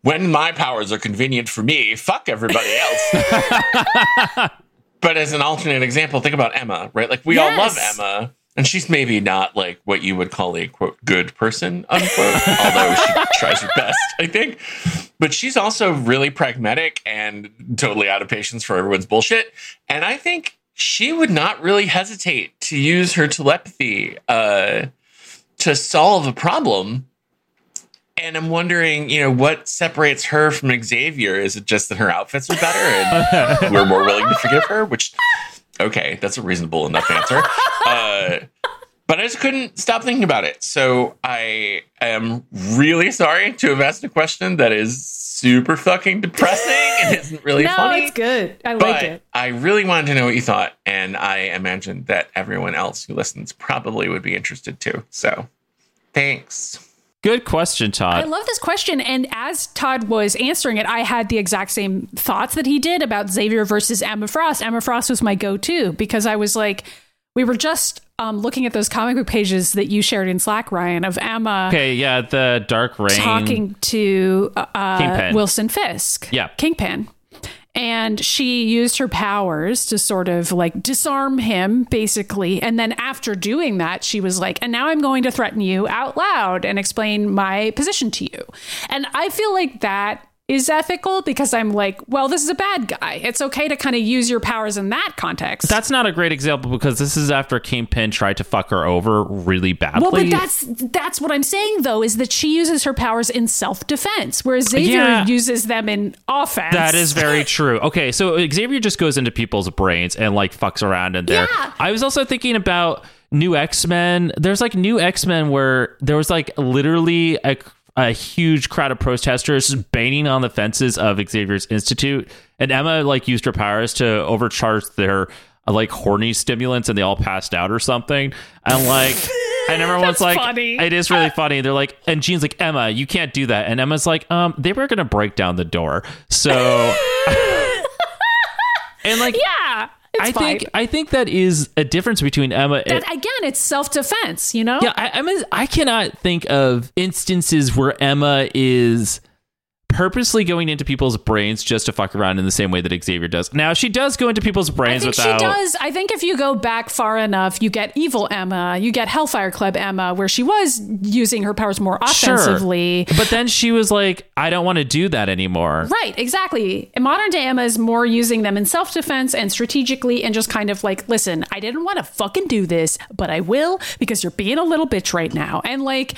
when my powers are convenient for me, fuck everybody else. but as an alternate example, think about Emma, right? Like, we all love Emma. And she's maybe not like what you would call a quote good person, unquote, although she tries her best, I think. But she's also really pragmatic and totally out of patience for everyone's bullshit. And I think she would not really hesitate to use her telepathy uh, to solve a problem. And I'm wondering, you know, what separates her from Xavier? Is it just that her outfits are better and we're more willing to forgive her? Which, okay, that's a reasonable enough answer. Uh, but I just couldn't stop thinking about it. So I am really sorry to have asked a question that is super fucking depressing and isn't really funny. no, funny. it's good. I like it. I really wanted to know what you thought, and I imagine that everyone else who listens probably would be interested too. So, thanks. Good question, Todd. I love this question. And as Todd was answering it, I had the exact same thoughts that he did about Xavier versus Emma Frost. Emma Frost was my go to because I was like, we were just um, looking at those comic book pages that you shared in Slack, Ryan, of Emma okay, yeah, the Dark Reign. talking to uh, Kingpin. Wilson Fisk. Yeah. Kingpin. And she used her powers to sort of like disarm him, basically. And then after doing that, she was like, and now I'm going to threaten you out loud and explain my position to you. And I feel like that is ethical because I'm like, well, this is a bad guy. It's okay to kind of use your powers in that context. That's not a great example because this is after Kingpin tried to fuck her over really badly. well, but that's that's what I'm saying though is that she uses her powers in self defense, whereas uh, Xavier Yeah. uses them in offense. That is very true. Okay, so Xavier just goes into people's brains and like fucks around in there. Yeah. I was also thinking about new X Men. There's like new X Men where there was like literally a, a huge crowd of protesters banging on the fences of Xavier's Institute, and Emma like used her powers to overcharge their uh, like horny stimulants, and they all passed out or something. And like. And everyone's like, funny. it is really funny. They're like, and Jean's like, Emma, you can't do that. And Emma's like, um, they were gonna break down the door. So and like yeah. I fine. think I think that is a difference between Emma and that again, it's self defense. You know. yeah, I, Emma. I cannot think of instances where Emma is purposely going into people's brains just to fuck around in the same way that Xavier does. Now she does go into people's brains. I think without. she does. I think if you go back far enough, you get evil Emma, you get Hellfire Club Emma, where she was using her powers more Sure. offensively. But then she was like, I don't want to do that anymore. Right, exactly. Modern day Emma is more using them in self defense and strategically, and just kind of like, listen, I didn't want to fucking do this, but I will because you're being a little bitch right now. And like,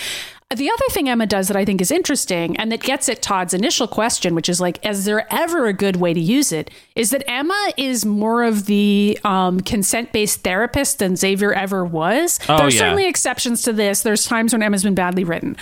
the other thing Emma does that I think is interesting and that gets at Todd's initial question, which is like, is there ever a good way to use it? Is that Emma is more of the um, consent based therapist than Xavier ever was. Oh, There's yeah. certainly exceptions to this. There's times when Emma's been badly written.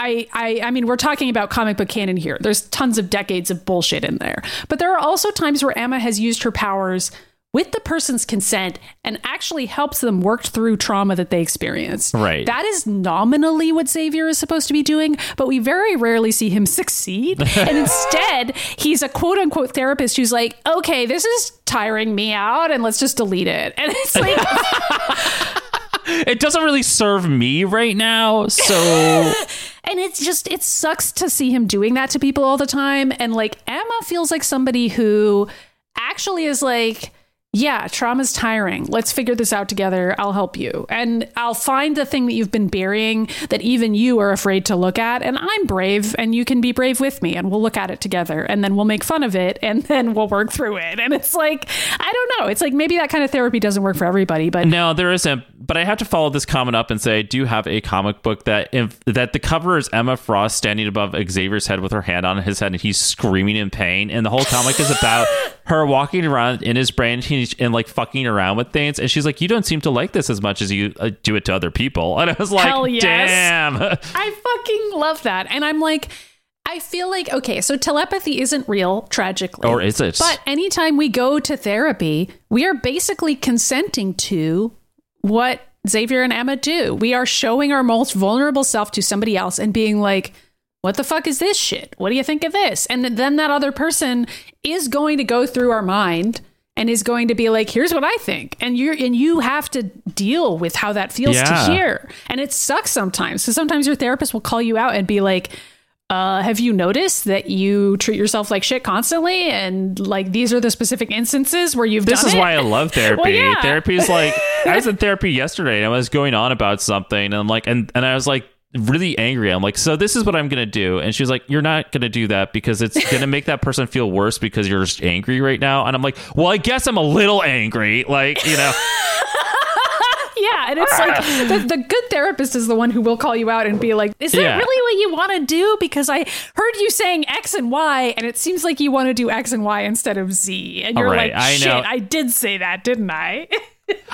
I, I I mean we're talking about comic book canon here. There's tons of decades of bullshit in there. But there are also times where Emma has used her powers with the person's consent and actually helps them work through trauma that they experienced. Right. That is nominally what Xavier is supposed to be doing, but we very rarely see him succeed. and instead, he's a quote unquote therapist who's like, okay, this is tiring me out and let's just delete it. And it's like It doesn't really serve me right now. So and it's just it sucks to see him doing that to people all the time and like emma feels like somebody who actually is like yeah trauma's tiring. Let's figure this out together. I'll help you. And i'll find the thing that you've been burying that even you are afraid to look at. And i'm brave and you can be brave with me and we'll look at it together. And then we'll make fun of it and then we'll work through it. And it's like i don't know. It's like maybe that kind of therapy doesn't work for everybody but No, there isn't. But I have to follow this comment up and say, I do have a comic book that if, that the cover is Emma Frost standing above Xavier's head with her hand on his head, and he's screaming in pain. And the whole comic is about her walking around in his brain and, like fucking around with things. And she's like, "You don't seem to like this as much as you uh, do it to other people." And I was like, Hell yes. "Damn." I fucking love that. And I'm like, I feel like, okay, so telepathy isn't real, tragically. Or is it? But anytime we go to therapy, we are basically consenting to what Xavier and Emma do. We are showing our most vulnerable self to somebody else and being like, what the fuck is this shit? What do you think of this? And then that other person is going to go through our mind and is going to be like, here's what I think. And you're and you have to deal with how that feels Yeah. to hear. And it sucks sometimes. So sometimes your therapist will call you out and be like, uh, have you noticed that you treat yourself like shit constantly? And like these are the specific instances where you've This done is it? why I love therapy. Well, yeah. Therapy is like I was in therapy yesterday and I was going on about something and I'm like and, and I was like really angry. I'm like, so this is what I'm gonna do. And she's like, You're not gonna do that because it's gonna make that person feel worse because you're just angry right now. And I'm like, Well, I guess I'm a little angry. Like, you know. Yeah, and it's like the, the good therapist is the one who will call you out and be like, "Is that Yeah. really what you want to do?" Because I heard you saying X and Y, and it seems like you want to do X and Y instead of Z. And you're Right, like, I "Shit, know. I did say that, didn't I?"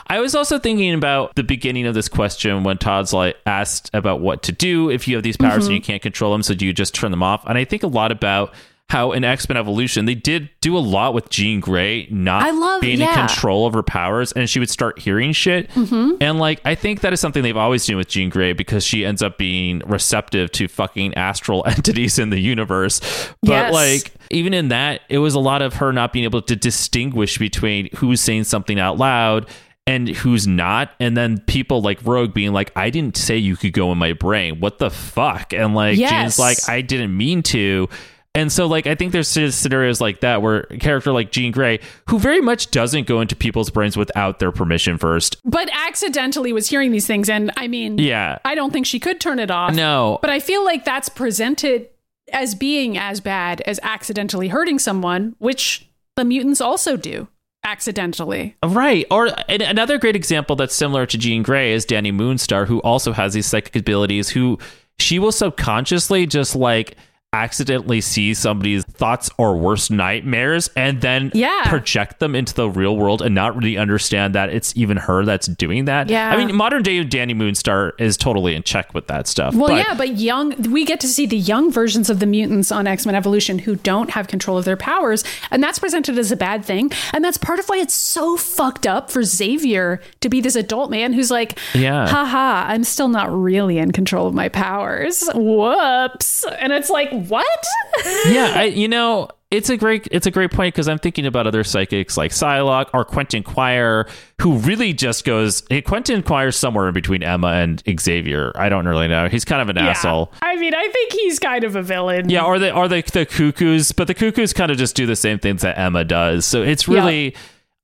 I was also thinking about the beginning of this question when Todd's like asked about what to do if you have these powers Mm-hmm. and you can't control them, so do you just turn them off? And I think a lot about how in X Men Evolution they did do a lot with Jean Grey not love- being yeah. in control of her powers, and she would start hearing shit. Mm-hmm. And like I think that is something they've always done with Jean Grey because she ends up being receptive to fucking astral entities in the universe. But Yes. like even in that, it was a lot of her not being able to distinguish between who's saying something out loud and who's not. And then people like Rogue being like, I didn't say you could go in my brain. What the fuck? And like Yes. Jane's like, I didn't mean to. And so, like, I think there's scenarios like that where a character like Jean Grey, who very much doesn't go into people's brains without their permission first. but accidentally was hearing these things, and I mean, Yeah. I don't think she could turn it off. No. But I feel like that's presented as being as bad as accidentally hurting someone, which the mutants also do accidentally. Right. Or another great example that's similar to Jean Grey is Dani Moonstar, who also has these psychic abilities, who she will subconsciously just like accidentally see somebody's thoughts or worst nightmares and then Yeah. project them into the real world and not really understand that it's even her that's doing that. Yeah. I mean, modern day Dani Moonstar is totally in check with that stuff. Well, but- yeah, but young, we get to see the young versions of the mutants on X Men Evolution who don't have control of their powers. And that's presented as a bad thing. And that's part of why it's so fucked up for Xavier to be this adult man who's like, Yeah. haha, I'm still not really in control of my powers. Whoops. And it's like, what? yeah, I, you know, it's a great it's a great point because I'm thinking about other psychics like Psylocke or Quentin Quire, who really just goes. Hey, Quentin Quire's somewhere in between Emma and Xavier. I don't really know. He's kind of an asshole. I mean, I think he's kind of a villain. Yeah, or the are the the cuckoos, but the cuckoos kind of just do the same things that Emma does. So it's really.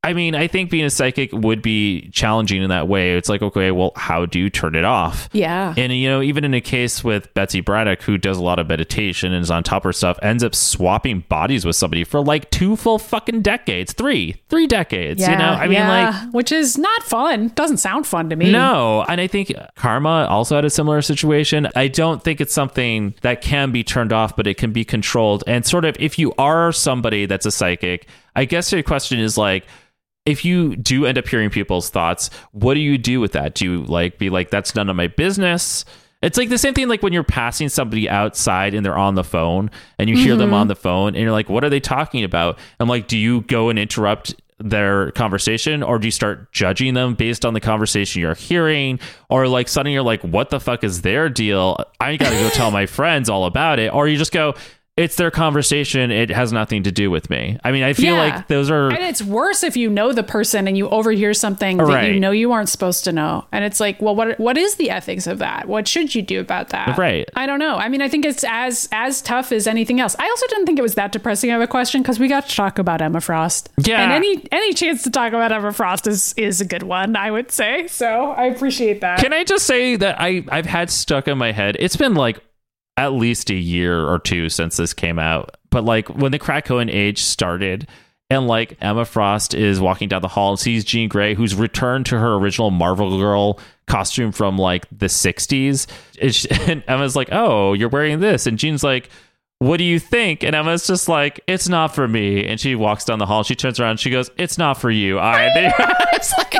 I mean, I think being a psychic would be challenging in that way. It's like, okay, well, how do you turn it off? Yeah. And you know, even in a case with Betsy Braddock, who does a lot of meditation and is on top of her stuff, ends up swapping bodies with somebody for like two full fucking decades, three, three decades. you know, I mean, yeah, which is not fun. Doesn't sound fun to me. no. And I think Karma also had a similar situation. I don't think it's something that can be turned off, but it can be controlled. And sort of, if you are somebody that's a psychic, I guess your question is like. If you do end up hearing people's thoughts, what do you do with that? Do you like be like, that's none of my business? It's like the same thing like when you're passing somebody outside and they're on the phone and you hear them mm-hmm. on the phone and you're like, what are they talking about? I'm like, do you go and interrupt their conversation or do you start judging them based on the conversation you're hearing? Or like suddenly you're like, what the fuck is their deal? I gotta go tell my friends all about it. Or you just go, it's their conversation. It has nothing to do with me. I mean, I feel Yeah. like those are And it's worse if you know the person and you overhear something that you know you aren't supposed to know. And it's like, well, what what is the ethics of that? What should you do about that? Right. I don't know. I mean, I think it's as as tough as anything else. I also didn't think it was that depressing of a question because we got to talk about Emma Frost. Yeah. And any any chance to talk about Emma Frost is is a good one, I would say. So I appreciate that. Can I just say that I I've had stuck in my head. It's been like at least a year or two since this came out. But like when the Krakoan age started and like Emma Frost is walking down the hall and sees Jean Grey who's returned to her original Marvel girl costume from like the 60s. And, Emma's like, "Oh, you're wearing this." And Jean's like, what do you think? And Emma's just like, it's not for me. And she walks down the hall. She turns around. She goes, it's not for you. I. it's like,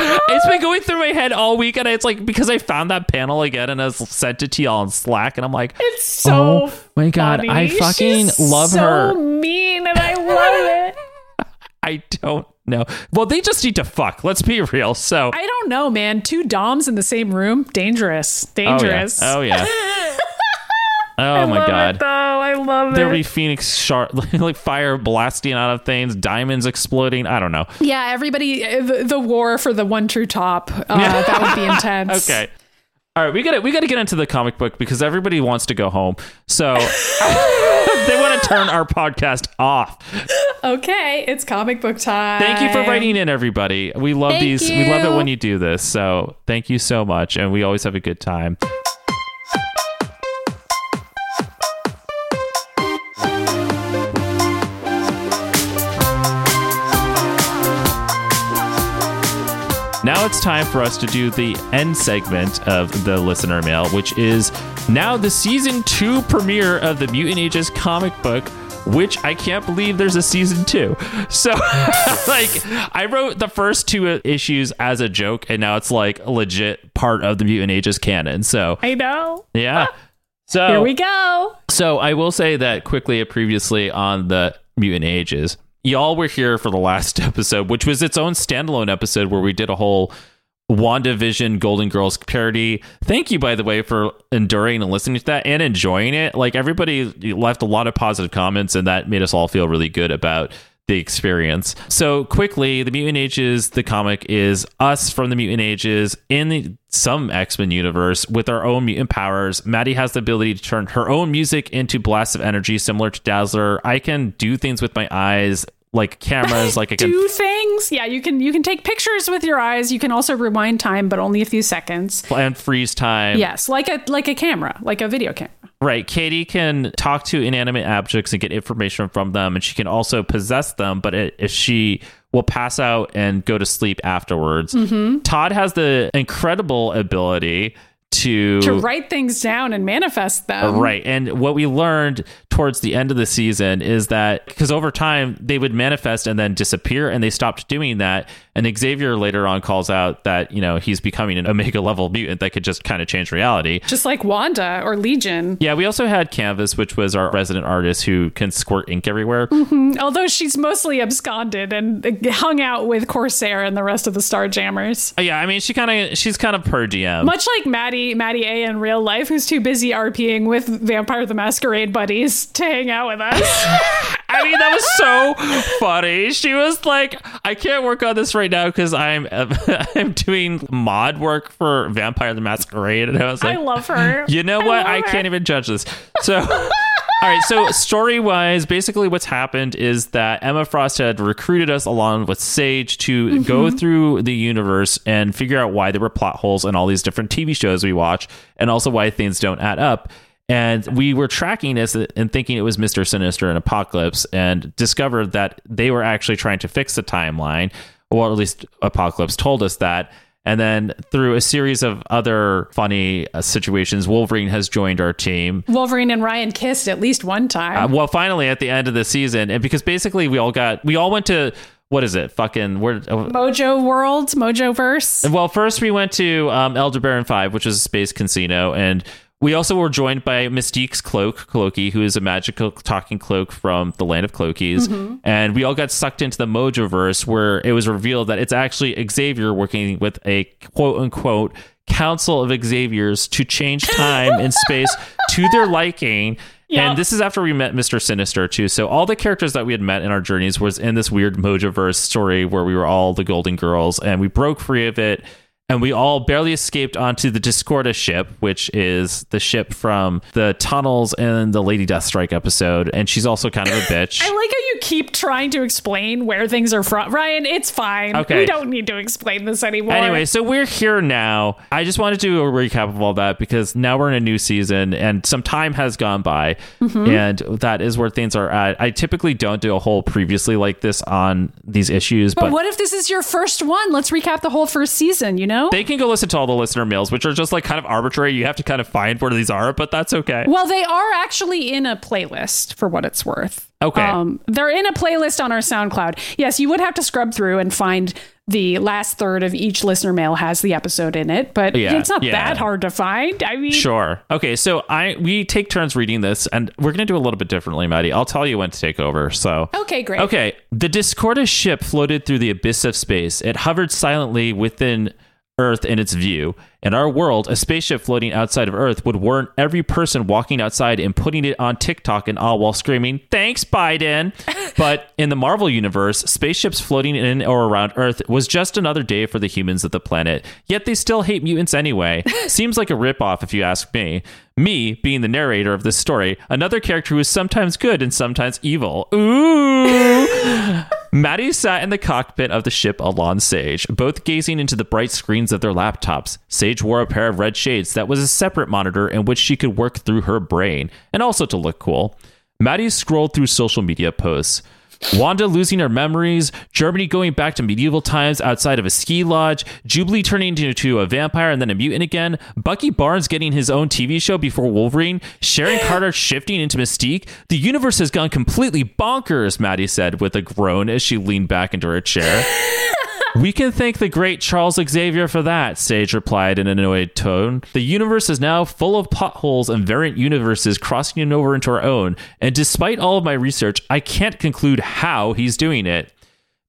it's been going through my head all week, and it's like because I found that panel again and I sent it to y'all on Slack, and I'm like, It's so Oh my God, funny. I fucking She's love so her. mean and I love it. I don't know. Well, they just need to fuck. Let's be real. So, I don't know, man. Two doms in the same room, dangerous, oh yeah, dangerous. oh yeah, oh I my love God. It, though. I love it. There'll be Phoenix sharp, like fire blasting out of things, diamonds exploding. I don't know. yeah, everybody. uh, The, the war for the one true top. Uh, that would be intense. Okay. All right, we got to we got to get into the comic book because everybody wants to go home. So they want to turn our podcast off. Okay, it's comic book time. Thank you for writing in, everybody. We love Thank these. We love it when you do this. So thank you so much, and we always have a good time. Now it's time for us to do the end segment of the listener mail, which is now the season two premiere of the Mutant Ages comic book, which I can't believe there's a season two. So, like, I wrote the first two issues as a joke, and now it's like a legit part of the Mutant Ages canon. So, I know. yeah. Ah, so Here we go. so I will say that quickly previously on the Mutant Ages, y'all were here for the last episode, which was its own standalone episode where we did a whole WandaVision Golden Girls parody. Thank you, by the way, for enduring and listening to that and enjoying it. Like everybody left a lot of positive comments, and that made us all feel really good about the experience. So quickly, the Mutant Ages, the comic is us from the Mutant Ages in the, some X Men universe with our own mutant powers. Maddy has the ability to turn her own music into blasts of energy, similar to Dazzler. I can do things with my eyes, like cameras, like I can Do things. Yeah, you can you can take pictures with your eyes. You can also rewind time, but only a few seconds. and freeze time. Yes, like a like a camera, like a video camera. Right. Katie can talk to inanimate objects and get information from them, and she can also possess them, but it, if she will pass out and go to sleep afterwards. Mm-hmm. Todd has the incredible ability to. To write things down and manifest them. Uh, right. And what we learned towards the end of the season is that because over time they would manifest and then disappear, and they stopped doing that. And Xavier later on calls out that, you know, he's becoming an Omega level mutant that could just kind of change reality. Just like Wanda or Legion. Yeah, we also had Canvas, which was our resident artist who can squirt ink everywhere. Although she's mostly absconded and hung out with Corsair and the rest of the Starjammers. Uh, Yeah, I mean, she kind of she's kind of per DM. Much like Maddy, Maddy A in real life, who's too busy RPing with Vampire the Masquerade buddies to hang out with us. I mean, that was so funny. She was like, "I can't work on this right now because I'm I'm doing mod work for Vampire the Masquerade," and I was like, I love her. "You know I what? I her. can't even judge this." So. All right, so story wise, basically what's happened is that Emma Frost had recruited us along with Sage to Mm-hmm. go through the universe and figure out why there were plot holes in all these different TV shows we watch and also why things don't add up. And we were tracking this and thinking it was Mr. Sinister and Apocalypse and discovered that they were actually trying to fix the timeline, or at least Apocalypse told us that. And then through a series of other funny uh, situations, Wolverine has joined our team. Wolverine and Ryan kissed at least one Uh, time. well, finally at the end of the season, and because basically we all got, we all went to what is it? Fucking where? uh, Mojo World, Mojo Verse. Well, first we went to um, Elderbaron Five, which is a space casino, and we also were joined by Mystique's cloak, Cloaky, who is a magical talking cloak from the land of Cloakies, mm-hmm. and we all got sucked into the Mojoverse, where it was revealed that it's actually Xavier working with a quote unquote council of Xaviers to change time and space to their liking. Yep. And this is after we met Mr. Sinister too. So all the characters that we had met in our journeys was in this weird Mojoverse story where we were all the Golden Girls and we broke free of it. And we all barely escaped onto the Discorda ship, which is the ship from the tunnels in the Lady Deathstrike episode. And she's also kind of a bitch. I like how you keep trying to explain where things are from. Ryan, it's fine. Okay. We don't need to explain this anymore. Anyway, so we're here now. I just wanted to do a recap of all that because now we're in a new season and some time has gone by, Mm-hmm. and that is where things are at. I typically don't do a whole previously like this on these issues, but but, what if this is your first one? Let's recap the whole first season, you know? They can go listen to all the listener mails, which are just like kind of arbitrary. You have to kind of find where these are, but that's okay. well, they are actually in a playlist for what it's worth. Okay. Um, they're in a playlist on our SoundCloud. Yes, you would have to scrub through and find the last third of each listener mail has the episode in it, but Yeah, it's not yeah. that hard to find. I mean, Sure. Okay, so I we take turns reading this, and we're gonna do a little bit differently, Maddy. I'll tell you when to take over. So Okay, great. Okay. The Discorda ship floated through the abyss of space. It hovered silently within Earth in its view. In our world, a spaceship floating outside of Earth would warn every person walking outside and putting it on TikTok and all while screaming, Thanks, Biden. but in the Marvel universe, spaceships floating in or around Earth was just another day for the humans of the planet. Yet they still hate mutants anyway. Seems like a ripoff if you ask me. Me, being the narrator of this story, another character who is sometimes good and sometimes evil. Ooh. Maddy sat in the cockpit of the ship along Sage, both gazing into the bright screens of their laptops. Sage wore a pair of red shades that was a separate monitor in which she could work through her brain, and also to look cool. Maddy scrolled through social media posts. Wanda losing her memories, Germany going back to medieval times outside of a ski lodge, Jubilee turning into a vampire and then a mutant again, Bucky Barnes getting his own TV show before Wolverine, Sharon Carter shifting into Mystique. The universe has gone completely bonkers, Maddy said with a groan as she leaned back into her chair. We can thank the great Charles Xavier for that, Sage replied in an annoyed tone. The universe is now full of potholes and variant universes crossing over into our own, and despite all of my research, I can't conclude how he's doing it.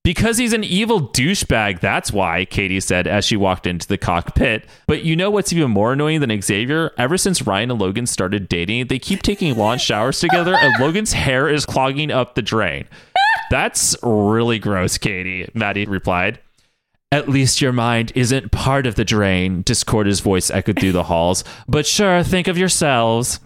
Because he's an evil douchebag, that's why, Katie said as she walked into the cockpit. But you know what's even more annoying than Xavier? Ever since Ryan and Logan started dating, they keep taking long showers together, and Logan's hair is clogging up the drain. That's really gross, Katie, Maddy replied. At least your mind isn't part of the drain, Discord's voice echoed through the halls. But sure, think of yourselves.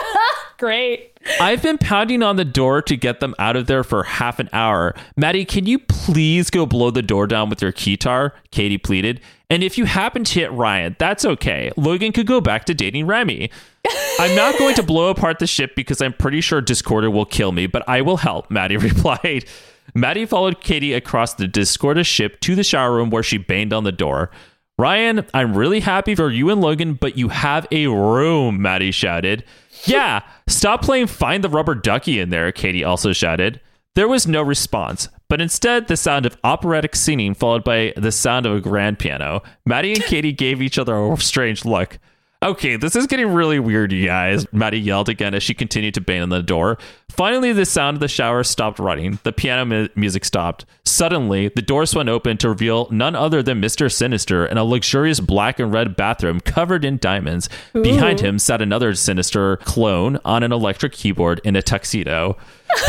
Great. I've been pounding on the door to get them out of there for half an hour. Maddy, can you please go blow the door down with your keytar? Katie pleaded. And if you happen to hit Ryan, that's okay. Logan could go back to dating Remy. I'm not going to blow apart the ship because I'm pretty sure Discorda will kill me, but I will help, Maddy replied. Maddy followed Katie across the Discorda ship to the shower room where she banged on the door. Ryan, I'm really happy for you and Logan, but you have a room, Maddy shouted. Yeah, stop playing Find the Rubber Ducky in there, Katie also shouted. There was no response, but instead the sound of operatic singing followed by the sound of a grand piano. Maddy and Katie gave each other a strange look. Okay, this is getting really weird, you guys. Maddy yelled again as she continued to bang on the door. Finally, the sound of the shower stopped running. The piano mu- music stopped. Suddenly, the door swung open to reveal none other than Mr. Sinister in a luxurious black and red bathroom covered in diamonds. Behind him sat another Sinister clone on an electric keyboard in a tuxedo.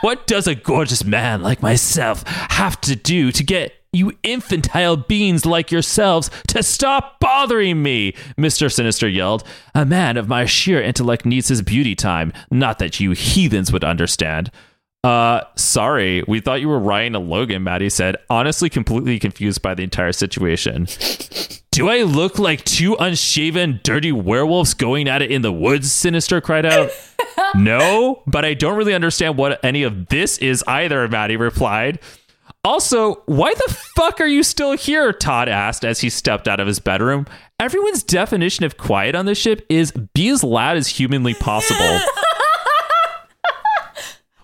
What does a gorgeous man like myself have to do to get you infantile beings like yourselves to stop bothering me? Mr. Sinister yelled. A man of my sheer intellect needs his beauty time. Not that you heathens would understand. Uh, sorry, we thought you were Ryan and Logan, Maddy said, honestly completely confused by the entire situation. Do I look like two unshaven, dirty werewolves going at it in the woods? Sinister cried out. no, but I don't really understand what any of this is either, Maddy replied. Also, why the fuck are you still here? Todd asked as he stepped out of his bedroom. Everyone's definition of quiet on this ship is be as loud as humanly possible.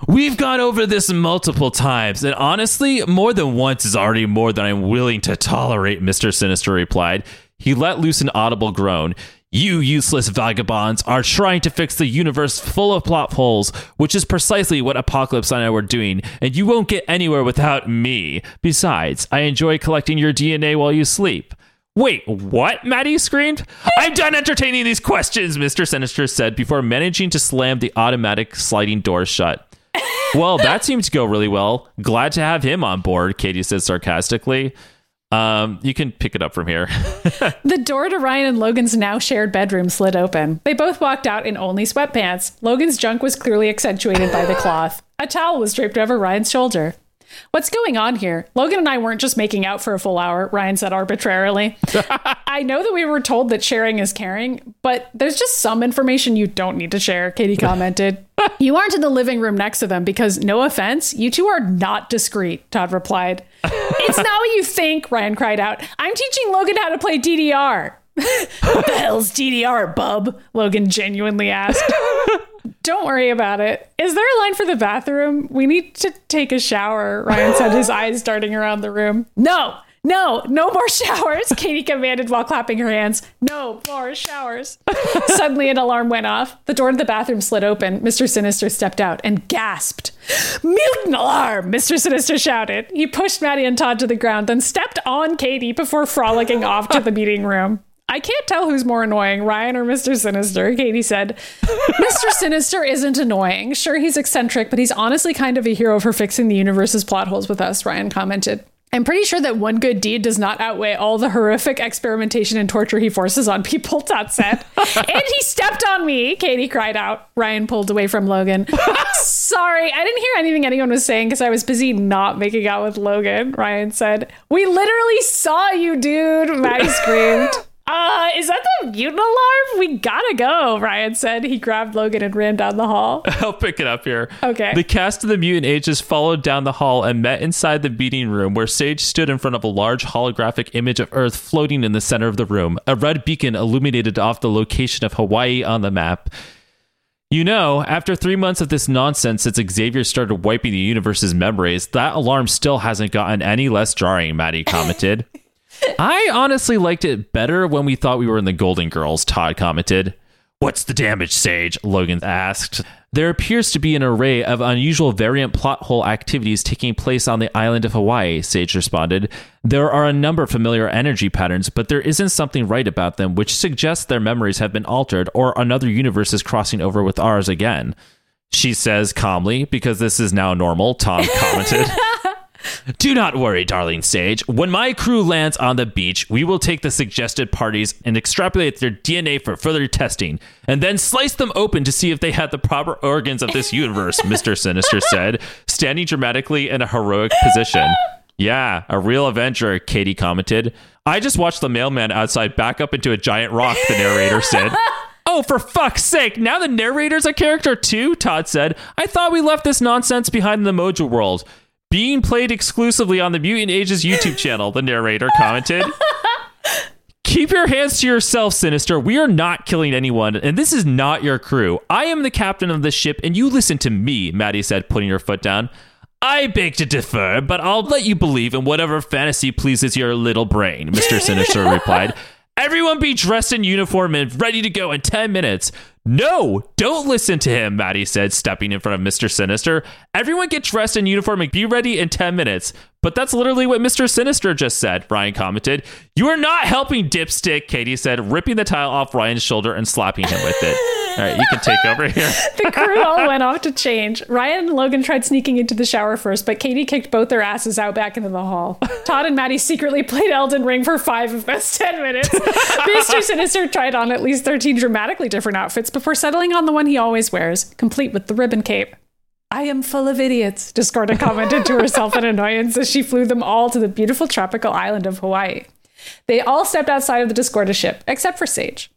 We've gone over this multiple times, and honestly, more than once is already more than I'm willing to tolerate, Mr. Sinister replied. He let loose an audible groan. You useless vagabonds are trying to fix the universe full of plot holes, which is precisely what Apocalypse and I were doing, and you won't get anywhere without me. Besides, I enjoy collecting your DNA while you sleep. Wait, what? Maddy screamed. I'm done entertaining these questions, Mr. Sinister said before managing to slam the automatic sliding door shut. Well, that seemed to go really well. Glad to have him on board, Katie said sarcastically. Um, you can pick it up from here. The door to Ryan and Logan's now shared bedroom slid open. They both walked out in only sweatpants. Logan's junk was clearly accentuated by the cloth. A towel was draped over Ryan's shoulder. What's going on here? Logan and I weren't just making out for a full hour, Ryan said arbitrarily. I know that we were told that sharing is caring, but there's just some information you don't need to share, Katie commented. you aren't in the living room next to them because, no offense, you two are not discreet, Todd replied. It's not what you think, Ryan cried out. I'm teaching Logan how to play DDR. what the hell's DDR, bub? Logan genuinely asked. Don't worry about it. Is there a line for the bathroom? We need to take a shower, Ryan said, his eyes darting around the room. No, No, no more showers, Katie commanded while clapping her hands. No more showers. Suddenly, an alarm went off. The door to the bathroom slid open. Mr. Sinister stepped out and gasped. Mutant alarm, Mr. Sinister shouted. He pushed Maddy and Todd to the ground, then stepped on Katie before frolicking off to the meeting room. I can't tell who's more annoying, Ryan or Mr. Sinister, Katie said. Mr. Sinister isn't annoying. Sure, he's eccentric, but he's honestly kind of a hero for fixing the universe's plot holes with us, Ryan commented. I'm pretty sure that one good deed does not outweigh all the horrific experimentation and torture he forces on people, Todd said. and he stepped on me, Katie cried out. Ryan pulled away from Logan. Sorry, I didn't hear anything anyone was saying because I was busy not making out with Logan, Ryan said. We literally saw you, dude, Maddy screamed. Uh, is that the mutant alarm? We gotta go, Ryan said. He grabbed Logan and ran down the hall. I'll pick it up here. Okay. The cast of the Mutant Ages followed down the hall and met inside the meeting room where Sage stood in front of a large holographic image of Earth floating in the center of the room. A red beacon illuminated off the location of Hawaii on the map. You know, after three months of this nonsense since Xavier started wiping the universe's memories, that alarm still hasn't gotten any less jarring, Maddy commented. I honestly liked it better when we thought we were in the Golden Girls, Todd commented. What's the damage, Sage? Logan asked. There appears to be an array of unusual variant plot hole activities taking place on the island of Hawaii, Sage responded. There are a number of familiar energy patterns, but there isn't something right about them which suggests their memories have been altered or another universe is crossing over with ours again. She says calmly, because this is now normal, Tom commented. Do not worry, darling Sage. When my crew lands on the beach, we will take the suggested parties and extrapolate their DNA for further testing, and then slice them open to see if they had the proper organs of this universe, Mr. Sinister said, standing dramatically in a heroic position. Yeah, a real Avenger, Katie commented. I just watched the mailman outside back up into a giant rock, the narrator said. Oh, for fuck's sake, now the narrator's a character too? Todd said. I thought we left this nonsense behind in the Mojo world. Being played exclusively on the Mutant Ages YouTube channel, the narrator commented. Keep your hands to yourself, Sinister. We are not killing anyone, and this is not your crew. I am the captain of the ship, and you listen to me, Maddy said, putting her foot down. I beg to differ, but I'll let you believe in whatever fantasy pleases your little brain, Mr. Sinister replied. Everyone be dressed in uniform and ready to go in 10 minutes. No, don't listen to him, Maddy said, stepping in front of Mr. Sinister. Everyone get dressed in uniform and be ready in 10 minutes. But that's literally what Mr. Sinister just said, Ryan commented. You are not helping, dipstick, Katie said, ripping the tile off Ryan's shoulder and slapping him with it. All right, you can take over here. the crew all went off to change. Ryan and Logan tried sneaking into the shower first, but Katie kicked both their asses out back into the hall. Todd and Maddy secretly played Elden Ring for five of those 10 minutes. Mr. Sinister tried on at least 13 dramatically different outfits before settling on the one he always wears, complete with the ribbon cape. I am full of idiots, Discorda commented to herself in annoyance as she flew them all to the beautiful tropical island of Hawaii. They all stepped outside of the Discorda ship, except for Sage.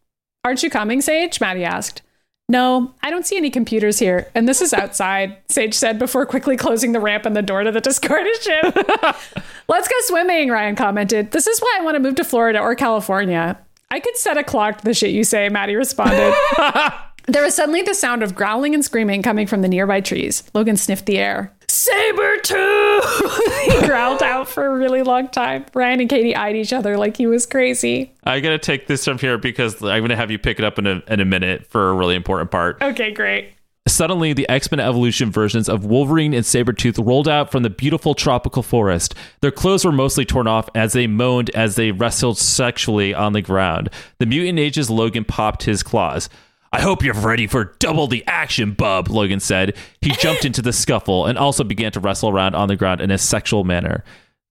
Aren't you coming, Sage? Maddy asked. No, I don't see any computers here, and this is outside, Sage said before quickly closing the ramp and the door to the Discordia ship. Let's go swimming, Ryan commented. This is why I want to move to Florida or California. I could set a clock to the shit you say, Maddy responded. There was suddenly the sound of growling and screaming coming from the nearby trees. Logan sniffed the air. Saber tooth! he growled out for a really long time. Ryan and Katie eyed each other like he was crazy. I gotta take this from here because I'm gonna have you pick it up in a, in a minute for a really important part. Okay, great. Suddenly, the X Men Evolution versions of Wolverine and Sabretooth rolled out from the beautiful tropical forest. Their clothes were mostly torn off as they moaned as they wrestled sexually on the ground. The Mutant Age's Logan popped his claws. I hope you're ready for double the action, bub, Logan said. He jumped into the scuffle and also began to wrestle around on the ground in a sexual manner.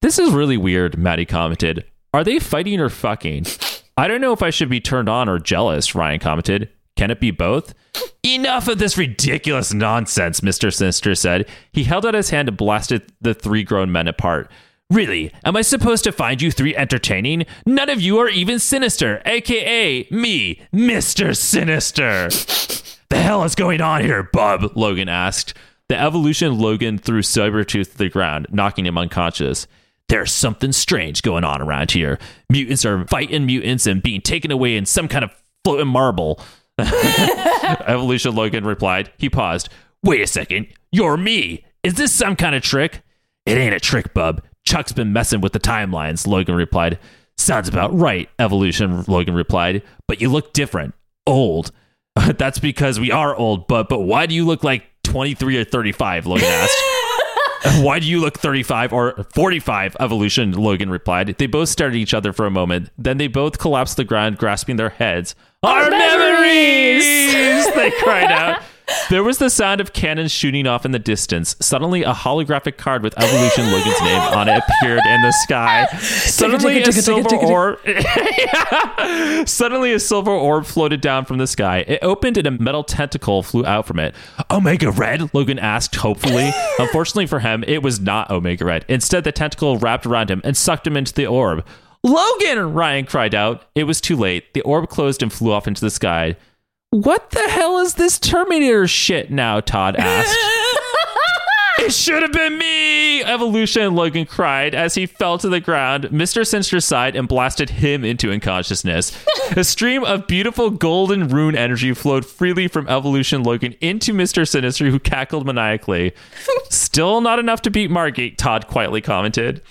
This is really weird, Maddy commented. Are they fighting or fucking? I don't know if I should be turned on or jealous, Ryan commented. Can it be both? Enough of this ridiculous nonsense, Mr. Sinister said. He held out his hand and blasted the three grown men apart. Really? Am I supposed to find you three entertaining? None of you are even sinister, aka me, Mr. Sinister. the hell is going on here, bub? Logan asked. The evolution Logan threw Sabretooth to the ground, knocking him unconscious. There's something strange going on around here. Mutants are fighting mutants and being taken away in some kind of floating marble. Evolution Logan replied. He paused. Wait a second. You're me. Is this some kind of trick? It ain't a trick, bub. Chuck's been messing with the timelines, Logan replied. Sounds about right, Evolution, Logan replied. But you look different. Old. That's because we are old, but but why do you look like 23 or 35? Logan asked. Why do you look 35 or 45? Evolution, Logan replied. They both stared at each other for a moment. Then they both collapsed to the ground, grasping their heads. Our, memories! they cried out. There was the sound of cannons shooting off in the distance. Suddenly, a holographic card with Evolution Logan's name on it appeared in the sky. Suddenly, a silver orb. Suddenly, a silver orb floated down from the sky. It opened, and a metal tentacle flew out from it. Omega Red? Logan asked, hopefully. Unfortunately for him, it was not Omega Red. Instead, the tentacle wrapped around him and sucked him into the orb. Logan! Ryan cried out. It was too late. The orb closed and flew off into the sky. What the hell is this Terminator shit now? Todd asked. it should have been me! Evolution, Logan cried as he fell to the ground. Mr. Sinister sighed and blasted him into unconsciousness. A stream of beautiful golden rune energy flowed freely from Evolution Logan into Mr. Sinister, who cackled maniacally. Still not enough to beat Margit, Todd quietly commented.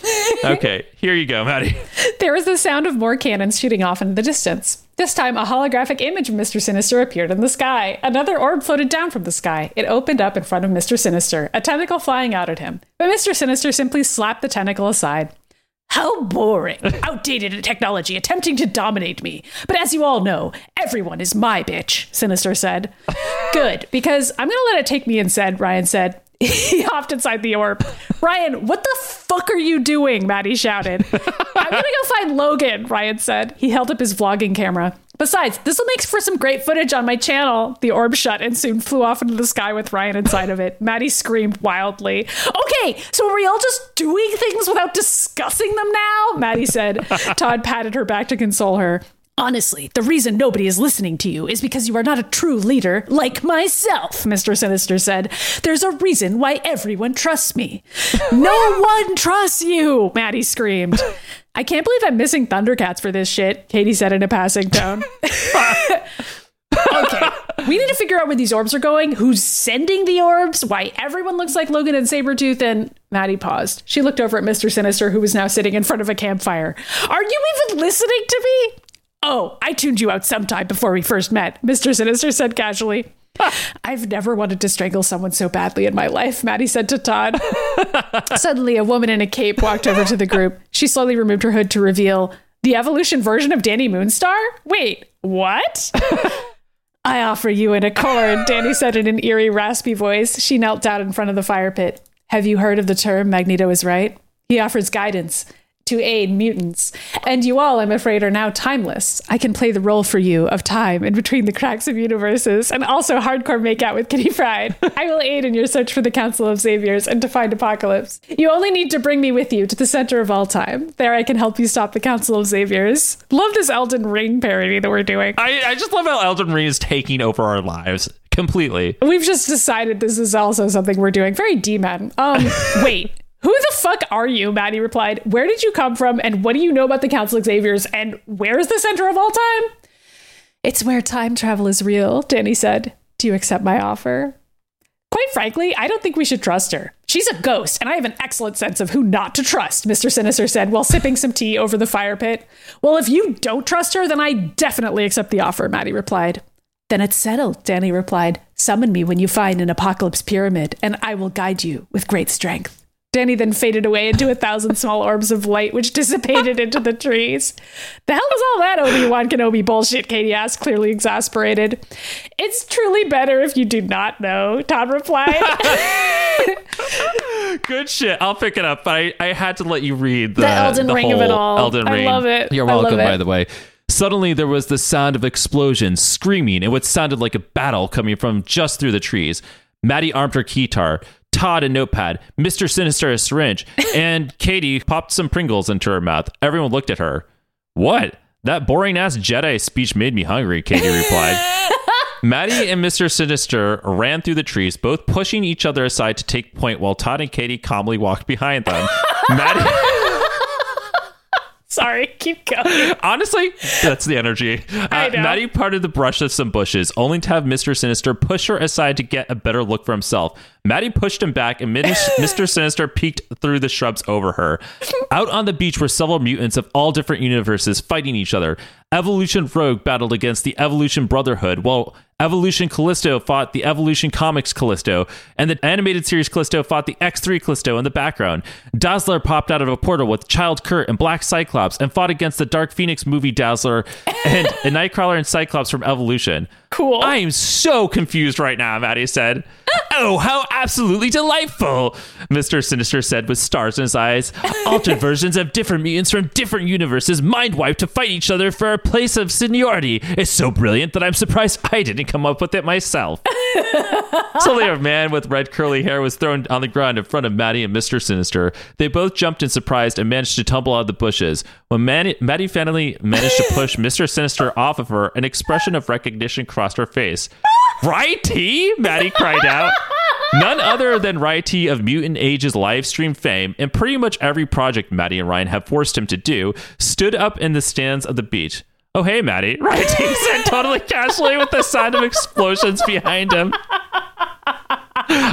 Okay, here you go, Maddy. There was the sound of more cannons shooting off into the distance. This time, a holographic image of Mr. Sinister appeared in the sky. Another orb floated down from the sky. It opened up in front of Mr. Sinister, a tentacle flying out at him. But Mr. Sinister simply slapped the tentacle aside. How boring! Outdated technology attempting to dominate me. But as you all know, everyone is my bitch, Sinister said. Good, because I'm gonna let it take me instead, Ryan said. He hopped inside the orb. Ryan, what the fuck are you doing? Maddy shouted. I'm gonna go find Logan, Ryan said. He held up his vlogging camera. Besides, this will make for some great footage on my channel. The orb shut and soon flew off into the sky with Ryan inside of it. Maddy screamed wildly. Okay, so are we all just doing things without discussing them now? Maddy said. Todd patted her back to console her. Honestly, the reason nobody is listening to you is because you are not a true leader like myself, Mr. Sinister said. There's a reason why everyone trusts me. no one trusts you, Maddy screamed. I can't believe I'm missing Thundercats for this shit, Katie said in a passing tone. okay. We need to figure out where these orbs are going, who's sending the orbs, why everyone looks like Logan and Sabretooth, and Maddy paused. She looked over at Mr. Sinister, who was now sitting in front of a campfire. Are you even listening to me? Oh, I tuned you out sometime before we first met, Mr. Sinister said casually. I've never wanted to strangle someone so badly in my life, Maddy said to Todd. Suddenly, a woman in a cape walked over to the group. She slowly removed her hood to reveal the evolution version of Dani Moonstar? Wait, what? I offer you an accord, Dani said in an eerie, raspy voice. She knelt down in front of the fire pit. Have you heard of the term Magneto is right? He offers guidance to aid mutants. And you all, I'm afraid, are now timeless. I can play the role for you of time in between the cracks of universes and also hardcore makeout with Kitty Pryde. I will aid in your search for the Council of Xaviers and to find Apocalypse. You only need to bring me with you to the center of all time. There I can help you stop the Council of Xaviers. Love this Elden Ring parody that we're doing. I, I just love how Elden Ring is taking over our lives completely. We've just decided this is also something we're doing. Very D-man. Um, wait. Who the fuck are you? Maddy replied. Where did you come from? And what do you know about the Council of Xaviers? And where is the center of all time? It's where time travel is real, Dani said. Do you accept my offer? Quite frankly, I don't think we should trust her. She's a ghost, and I have an excellent sense of who not to trust, Mr. Sinister said while sipping some tea over the fire pit. Well, if you don't trust her, then I definitely accept the offer, Maddy replied. Then it's settled, Dani replied. Summon me when you find an apocalypse pyramid, and I will guide you with great strength. Dani then faded away into a thousand small orbs of light, which dissipated into the trees. The hell is all that Obi Wan Kenobi bullshit? Katie asked, clearly exasperated. It's truly better if you do not know, Todd replied. Good shit. I'll pick it up. But I, I had to let you read the, The Elden the Ring of it all. Elden Ring. I love it. You're welcome, by the way. Suddenly, there was the sound of explosions, screaming, and what sounded like a battle coming from just through the trees. Maddy armed her keytar, Todd a notepad, Mr. Sinister a syringe, and Katie popped some Pringles into her mouth. Everyone looked at her. What? That boring ass Jedi speech made me hungry, Katie replied. Maddy and Mr. Sinister ran through the trees, both pushing each other aside to take point while Todd and Katie calmly walked behind them. Maddy, Sorry, keep going. Honestly, that's the energy. Uh. Maddy parted the brush of some bushes, only to have Mr. Sinister push her aside to get a better look for himself. Maddy pushed him back, and Mr. Sinister peeked through the shrubs over her. Out on the beach were several mutants of all different universes fighting each other. Evolution Rogue battled against the Evolution Brotherhood, while Evolution Callisto fought the Evolution Comics Callisto, and the animated series Callisto fought the X3 Callisto in the background. Dazzler popped out of a portal with Child Kurt and Black Cyclops and fought against the Dark Phoenix movie Dazzler and a Nightcrawler and Cyclops from Evolution. Cool. I am so confused right now, Maddy said. oh, how absolutely delightful, Mr. Sinister said with stars in his eyes. Altered versions of different mutants from different universes mind wiped to fight each other for a place of seniority. It's so brilliant that I'm surprised I didn't come up with it myself. Suddenly, a man with red curly hair was thrown on the ground in front of Maddy and Mr. Sinister. They both jumped in surprise and managed to tumble out of the bushes. When Maddy, Maddy finally managed to push Mr. Sinister off of her, an expression of recognition crossed her face. Righty? Maddy cried out. None other than Righty of Mutant Age's live stream fame and pretty much every project Maddy and Ryan have forced him to do stood up in the stands of the beach. Oh, hey, Maddy. Righty said totally casually with the sound of explosions behind him.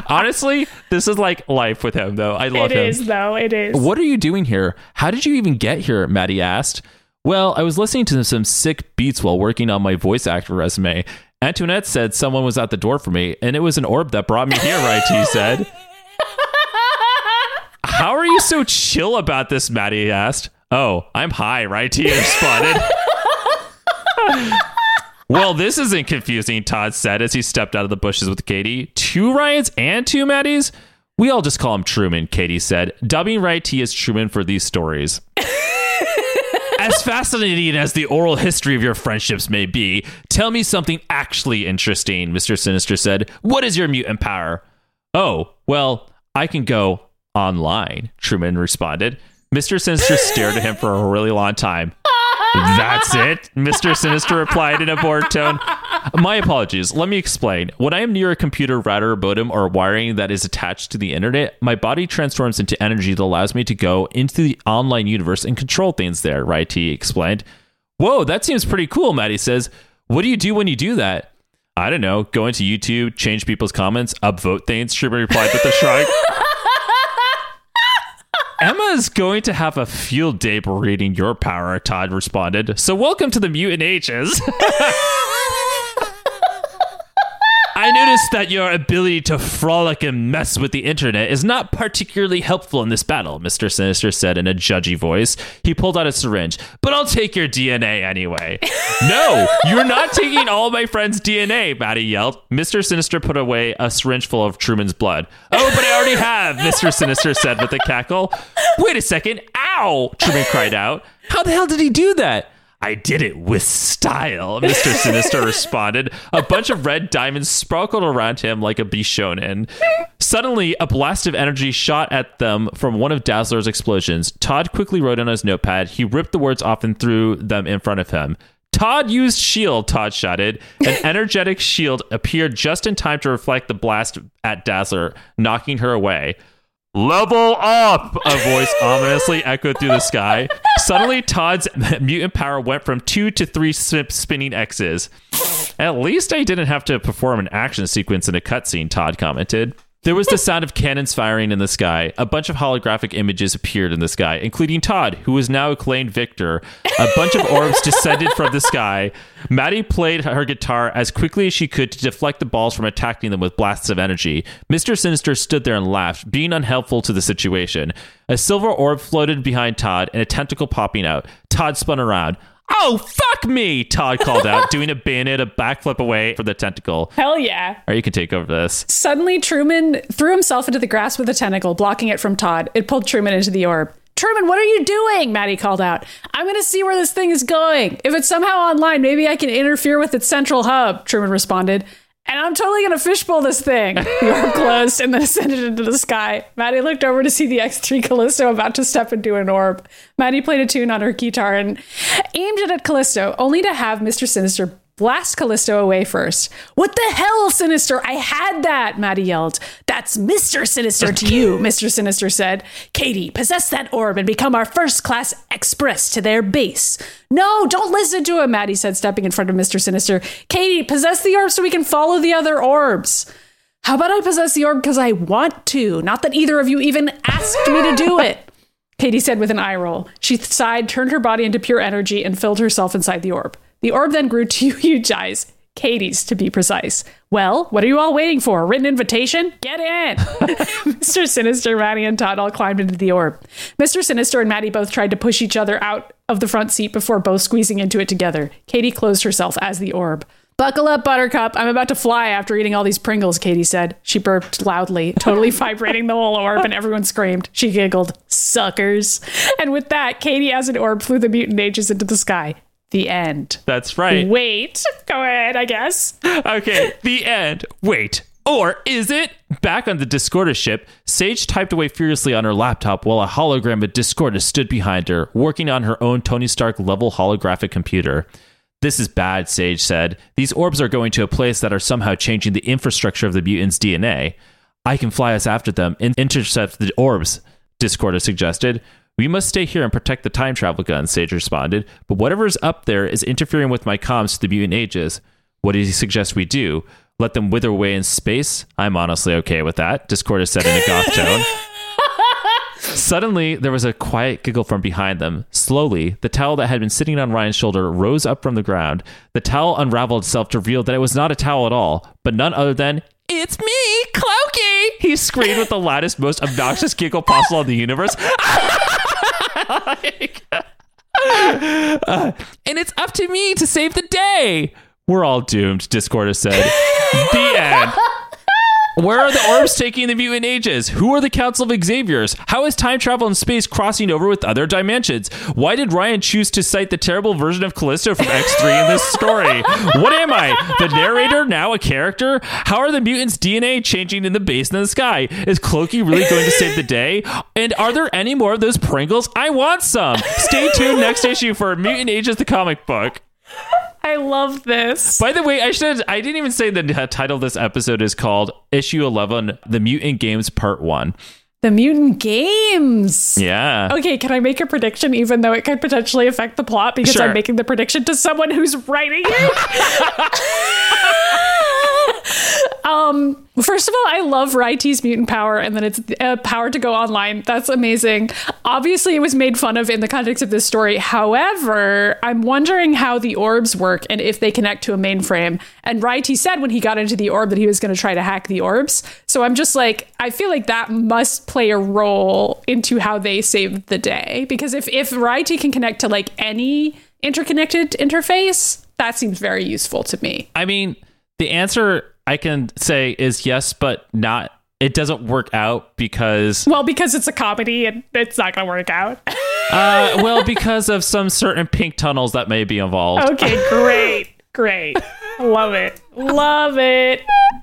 Honestly, this is like life with him, though. I love It him. is, though. It is. What are you doing here? How did you even get here? Maddy asked. Well, I was listening to some sick beats while working on my voice actor resume. Antoinette said someone was at the door for me, and it was an orb that brought me here, right? He said. How are you so chill about this? Maddy asked. Oh, I'm high, right? He responded. well, this isn't confusing, Todd said as he stepped out of the bushes with Katie. Two Ryans and two Maddys? We all just call him Truman, Katie said, dubbing Right T as Truman for these stories. As fascinating as the oral history of your friendships may be, tell me something actually interesting, Mr. Sinister said. What is your mutant power? Oh, well, I can go online, Truman responded. Mr. Sinister stared at him for a really long time. That's it, Mr. Sinister replied in a bored tone. My apologies. Let me explain. When I am near a computer router, modem, or wiring that is attached to the internet, my body transforms into energy that allows me to go into the online universe and control things there, right? He explained. Whoa, that seems pretty cool, Maddy says. What do you do when you do that? I don't know. Go into YouTube, change people's comments, upvote things, Truman replied with a shrug. Emma is going to have a field day reading your power, Todd responded. So welcome to the mutant ages. I noticed that your ability to frolic and mess with the internet is not particularly helpful in this battle, Mr. Sinister said in a judgy voice. He pulled out a syringe. But I'll take your DNA anyway. no, you're not taking all my friend's DNA, Maddy yelled. Mr. Sinister put away a syringe full of Truman's blood. Oh, but I already have, Mr. Sinister said with a cackle. Wait a second. Ow, Truman cried out. How the hell did he do that? I did it with style, Mr. Sinister responded. A bunch of red diamonds sparkled around him like a Bishonen. Suddenly, a blast of energy shot at them from one of Dazzler's explosions. Todd quickly wrote on his notepad. He ripped the words off and threw them in front of him. Todd used shield, Todd shouted. An energetic shield appeared just in time to reflect the blast at Dazzler, knocking her away. Level up! A voice ominously echoed through the sky. Suddenly, Todd's mutant power went from two to three spinning X's. At least I didn't have to perform an action sequence in a cutscene, Todd commented. There was the sound of cannons firing in the sky. A bunch of holographic images appeared in the sky, including Todd, who was now acclaimed victor. A bunch of orbs descended from the sky. Maddy played her guitar as quickly as she could to deflect the balls from attacking them with blasts of energy. Mr. Sinister stood there and laughed, being unhelpful to the situation. A silver orb floated behind Todd and a tentacle popping out. Todd spun around. Oh, fuck me! Todd called out, doing a bayonet, a backflip away from the tentacle. Hell yeah. Or you can take over this. Suddenly, Truman threw himself into the grass with a tentacle, blocking it from Todd. It pulled Truman into the orb. Truman, what are you doing? Maddy called out. I'm going to see where this thing is going. If it's somehow online, maybe I can interfere with its central hub, Truman responded. And I'm totally to fishbowl this thing. The orb closed and then ascended into the sky. Maddy looked over to see the X3 Callisto about to step into an orb. Maddy played a tune on her guitar and aimed it at Callisto, only to have Mr. Sinister blast Callisto away first. What the hell, Sinister? I had that, Maddy yelled. That's Mr. Sinister to you, Mr. Sinister said. Katie, possess that orb and become our first class express to their base. No, don't listen to him, Maddy said, stepping in front of Mr. Sinister. Katie, possess the orb so we can follow the other orbs. How about I possess the orb because I want to, not that either of you even asked me to do it? Katie said with an eye roll. She sighed, turned her body into pure energy, and filled herself inside the orb. The orb then grew two huge eyes. Katie's, to be precise. Well, what are you all waiting for? A written invitation? Get in! Mr. Sinister, Maddy, and Todd all climbed into the orb. Mr. Sinister and Maddy both tried to push each other out of the front seat before both squeezing into it together. Katie closed herself as the orb. Buckle up, Buttercup. I'm about to fly after eating all these Pringles, Katie said. She burped loudly, totally vibrating the whole orb, and everyone screamed. She giggled, suckers. And with that, Katie, as an orb, flew the mutant ages into the sky. The end. That's right. Wait, go ahead, I guess. Okay, the end. Wait. Or is it? Back on the Discordus ship, Sage typed away furiously on her laptop while a hologram of Discordus stood behind her, working on her own Tony Stark level holographic computer. This is bad, Sage said. These orbs are going to a place that are somehow changing the infrastructure of the mutants' DNA. I can fly us after them and intercept the orbs, Discordus suggested. We must stay here and protect the time travel gun, Sage responded. But whatever is up there is interfering with my comms to the mutant ages. What does he suggest we do? Let them wither away in space? I'm honestly okay with that, Discordus said in a goth tone. Suddenly, there was a quiet giggle from behind them. Slowly, the towel that had been sitting on Ryan's shoulder rose up from the ground. The towel unraveled itself to reveal that it was not a towel at all, but none other than, It's me, Clokey! He screamed with the loudest, most obnoxious giggle possible in the universe. Uh, and it's up to me to save the day. We're all doomed, Discord has said. the end. Where are the orbs taking the mutant ages? Who are the Council of Xaviers? How is time travel in space crossing over with other dimensions? Why did Ryan choose to cite the terrible version of Callisto from X3 in this story? What am I? The narrator, now a character? How are the mutants' DNA changing in the base in the sky? Is Clokey really going to save the day? And are there any more of those Pringles? I want some. Stay tuned next issue for Mutant Ages, the comic book. I love this. By the way, I should I didn't even say the title of this episode is called Issue 11 The Mutant Games Part 1. The Mutant Games. Yeah. Okay, can I make a prediction even though it could potentially affect the plot because Sure. I'm making the prediction to someone who's writing it? um, first of all, I love Raity's mutant power and then it's a power to go online. That's amazing. Obviously, it was made fun of in the context of this story. However, I'm wondering how the orbs work and if they connect to a mainframe. And Raity said when he got into the orb that he was going to try to hack the orbs. So I'm just like, I feel like that must play a role into how they save the day. Because if, if Raity can connect to like any interconnected interface, that seems very useful to me. I mean, the answer I can say is yes, but not it doesn't work out because Well, because it's a comedy and it's not going to work out. uh well because of some certain pink tunnels that may be involved. Okay, great. Great. Love it. Love it.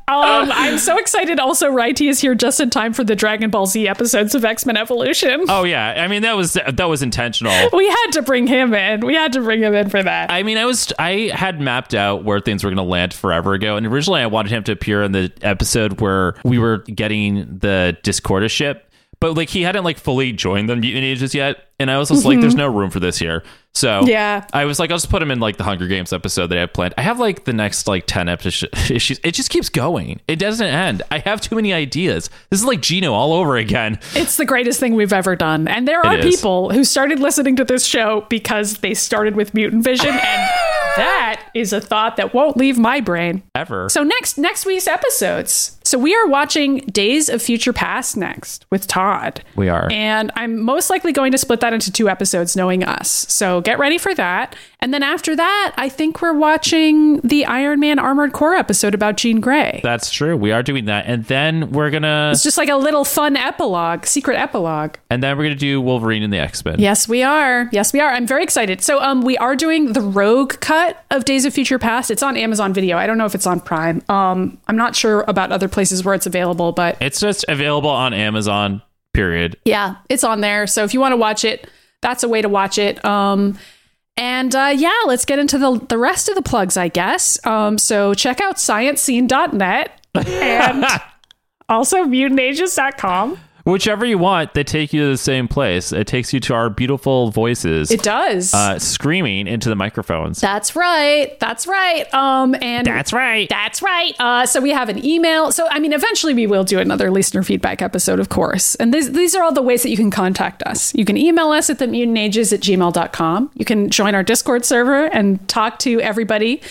Um, I'm so excited. Also, Raity is here just in time for the Dragon Ball Z episodes of X Men Evolution. Oh yeah, I mean that was that was intentional. We had to bring him in. We had to bring him in for that. I mean, I was I had mapped out where things were going to land forever ago, and originally I wanted him to appear in the episode where we were getting the Discorda ship, but like he hadn't like fully joined the Mutant Ages yet, and I was just like, "There's no room for this here." So Yeah. I was like, I'll just put them in like the Hunger Games episode that I have planned. I have like the next like ten episodes. Issues. It just keeps going. It doesn't end. I have too many ideas. This is like Gino all over again. It's the greatest thing we've ever done. And there are people who started listening to this show because they started with Mutant Vision, and that is a thought that won't leave my brain. Ever. So next next week's episodes. So we are watching Days of Future Past next with Todd. We are. And I'm most likely going to split that into two episodes knowing us. So get ready for that. And then after that, I think we're watching the Iron Man Armored Core episode about Jean Grey. That's true. We are doing that, and then we're gonna It's just like a little fun epilogue, secret epilogue. and then we're gonna do Wolverine and the X Men. Yes, we are. Yes, we are. I'm very excited. So, um, we are doing the Rogue cut of Days of Future Past. It's on Amazon Video. I don't know if it's on Prime. Um, I'm not sure about other places where it's available, but It's just available on Amazon. Period. yeah, it's on there. So if you want to watch it, that's a way to watch it. Um, And uh, yeah, let's get into the, the rest of the plugs, I guess. Um, so check out sciencescene.net and also mutantages.com. Whichever you want, they take you to the same place. It takes you to our beautiful voices. It does. Uh, screaming into the microphones. That's right. That's right. Um, and That's right. That's right. Uh, so we have an email. So I mean, eventually we will do another listener feedback episode, of course. And these these are all the ways that you can contact us. You can email us at the mutantages at gmail.com. You can join our Discord server and talk to everybody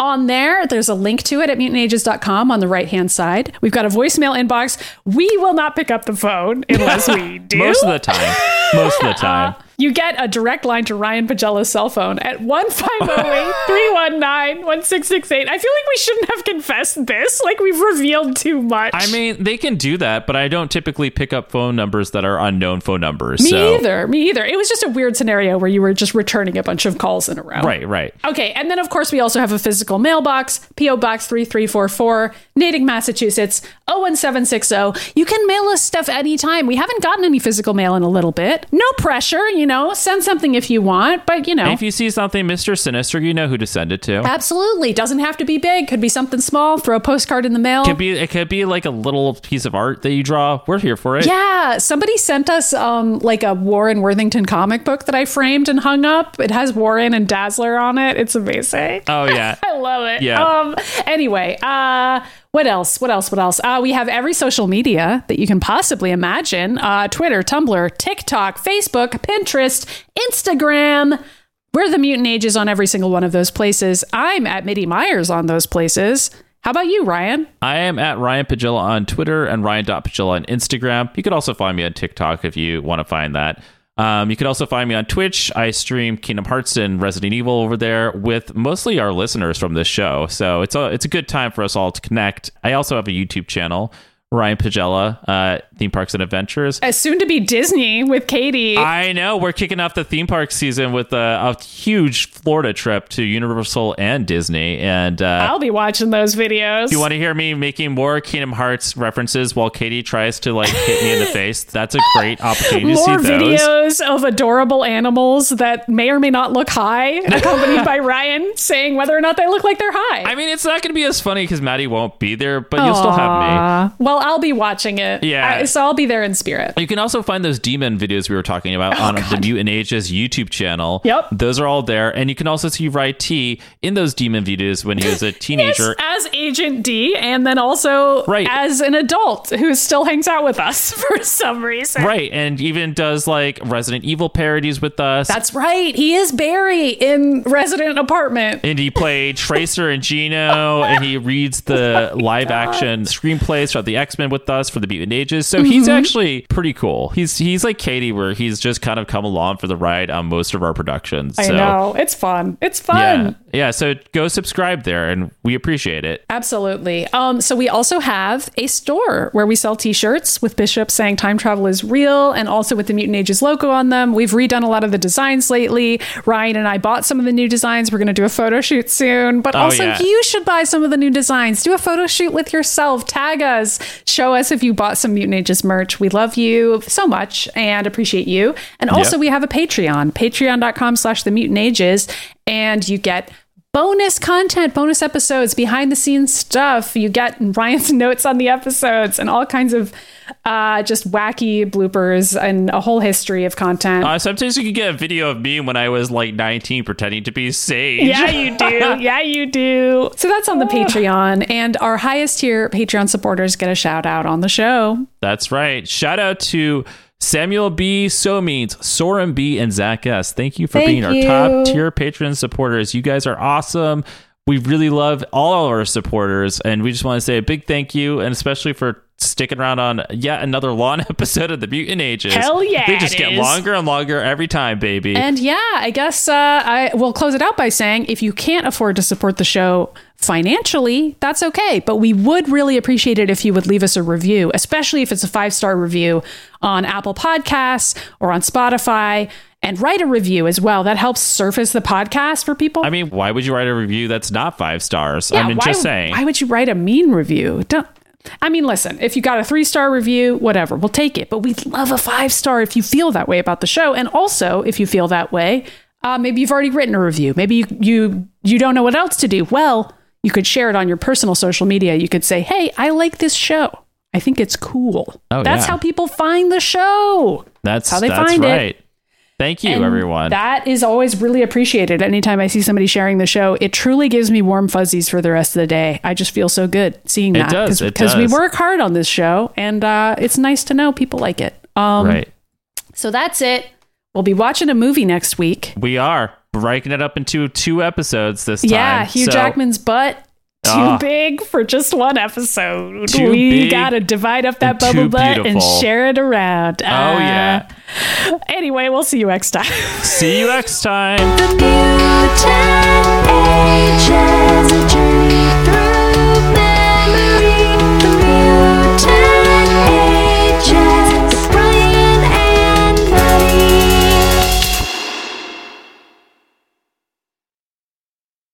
on there. There's a link to it at mutantages.com on the right hand side. We've got a voicemail inbox. We will not pick up the phone unless we do. Most of the time. Most of the time. You get a direct line to Ryan Pagella's cell phone at 1-508-319-1668. I feel like we shouldn't have confessed this. Like we've revealed too much. I mean, they can do that, but I don't typically pick up phone numbers that are unknown phone numbers. me so. either. Me either. It was just a weird scenario where you were just returning a bunch of calls in a row. Right, right. Okay, and then of course we also have a physical mailbox, PO Box 3344, Natick, Massachusetts, 01760. You can mail us stuff anytime. We haven't gotten any physical mail in a little bit. No pressure, you know, send something if you want, but you know. And if you see something Mr. Sinister, you know who to send it to. Absolutely. Doesn't have to be big. Could be something small. Throw a postcard in the mail. Could be it could be like a little piece of art that you draw. We're here for it. yeah, somebody sent us um, like a Warren Worthington comic book that I framed and hung up. It has Warren and Dazzler on it. It's amazing. Oh yeah. I love it. Yeah. Um. Anyway, uh, what else? What else? What else? Uh, we have every social media that you can possibly imagine: uh, Twitter, Tumblr, TikTok, Facebook, Pinterest, Instagram. We're the Mutant Ages on every single one of those places. I'm at MIDImyers on those places. How about you, Ryan? I am at Ryan Pagella on Twitter and Ryan.Pagella on Instagram. You could also find me on TikTok if you want to find that. Um, you can also find me on Twitch. I stream Kingdom Hearts and Resident Evil over there with mostly our listeners from this show. So it's a it's a good time for us all to connect. I also have a YouTube channel, Ryan Pagella, uh, Theme Parks and Adventures. As soon to be Disney with Katie. I know we're kicking off the theme park season with a, a huge Florida trip to Universal and Disney, and uh, I'll be watching those videos. if you want to hear me making more Kingdom Hearts references while Katie tries to like hit me in the face, that's a great opportunity to see more those. videos of adorable animals that may or may not look high, accompanied by Ryan saying whether or not they look like they're high. I mean, it's not going to be as funny because Maddy won't be there, but you'll still have me. Well, I'll be watching it. Yeah. I- so I'll be there in spirit. You can also find those demon videos we were talking about oh, on the Mutant Ages YouTube channel. Oh, Yep. Those are all there. And you can also see Rai T in those demon videos when he was a teenager. Yes, as Agent D, and then also Right. as an adult who still hangs out with us for some reason. Right, and even does like Resident Evil parodies with us. That's right. He is Barry in Resident Apartment. and he played Tracer and Gino, and he reads the oh live action screenplays for the X Men with us for the Mutant Ages. So he's Mm-hmm. actually pretty cool. He's he's like Katie, where he's just kind of come along for the ride on most of our productions. I so, know. It's fun. It's fun. Yeah, yeah. So go subscribe there, and we appreciate it. Absolutely. Um, so we also have a store where we sell T-shirts with Bishop saying time travel is real, and also with the Mutant Ages logo on them. We've redone a lot of the designs lately. Ryan and I bought some of the new designs. We're going to do a photo shoot soon, but Oh, also yeah. you should buy some of the new designs. Do a photo shoot with yourself. Tag us. Show us if you bought some Mutant Ages merch. We love you so much and appreciate you. And also Yep. we have a Patreon, patreon.com slash the mutant ages, and you get bonus content, bonus episodes, behind the scenes stuff. You get Ryan's notes on the episodes and all kinds of uh, just wacky bloopers and a whole history of content. Uh, sometimes you can get a video of me when I was like 19 pretending to be Sage. yeah, you do. Yeah, you do. So that's on the Patreon. And our highest tier Patreon supporters get a shout out on the show. That's right. Shout out to Samuel B, So Means, Soren B, and Zach S. Thank you for Thank being our top tier patron supporters. You guys are awesome. We really love all of our supporters, and we just want to say a big thank you, and especially for sticking around on yet another long episode of the Mutant Ages. Hell yeah, They just get is. longer and longer every time, baby. And yeah, I guess uh, I will close it out by saying if you can't afford to support the show financially, that's okay. But we would really appreciate it if you would leave us a review, especially if it's a five star review on Apple Podcasts or on Spotify. And write a review as well. That helps surface the podcast for people. I mean, why would you write a review that's not five stars? Yeah, I mean, why, just saying. Why would you write a mean review? Don't. I mean, listen, if you got a three star review, whatever, we'll take it. But we'd love a five star if you feel that way about the show. And also, if you feel that way Uh, maybe you've already written a review. Maybe you, you you don't know what else to do. Well, you could share it on your personal social media. You could say, "Hey, I like this show. I think it's cool." Oh, That's yeah. how people find the show. That's how they that's find it. Thank you, And everyone. That is always really appreciated. Anytime I see somebody sharing the show, it truly gives me warm fuzzies for the rest of the day. I just feel so good seeing It that does, because we work hard on this show, and uh, it's nice to know people like it. Um, right. So that's it. We'll be watching a movie next week. We are breaking it up into two episodes this time. Yeah, Hugh So- Jackman's butt too ah. big for just one episode. We gotta divide up that bubble butt beautiful. and share it around. Oh uh, yeah. Anyway, we'll see you next time. see you next time.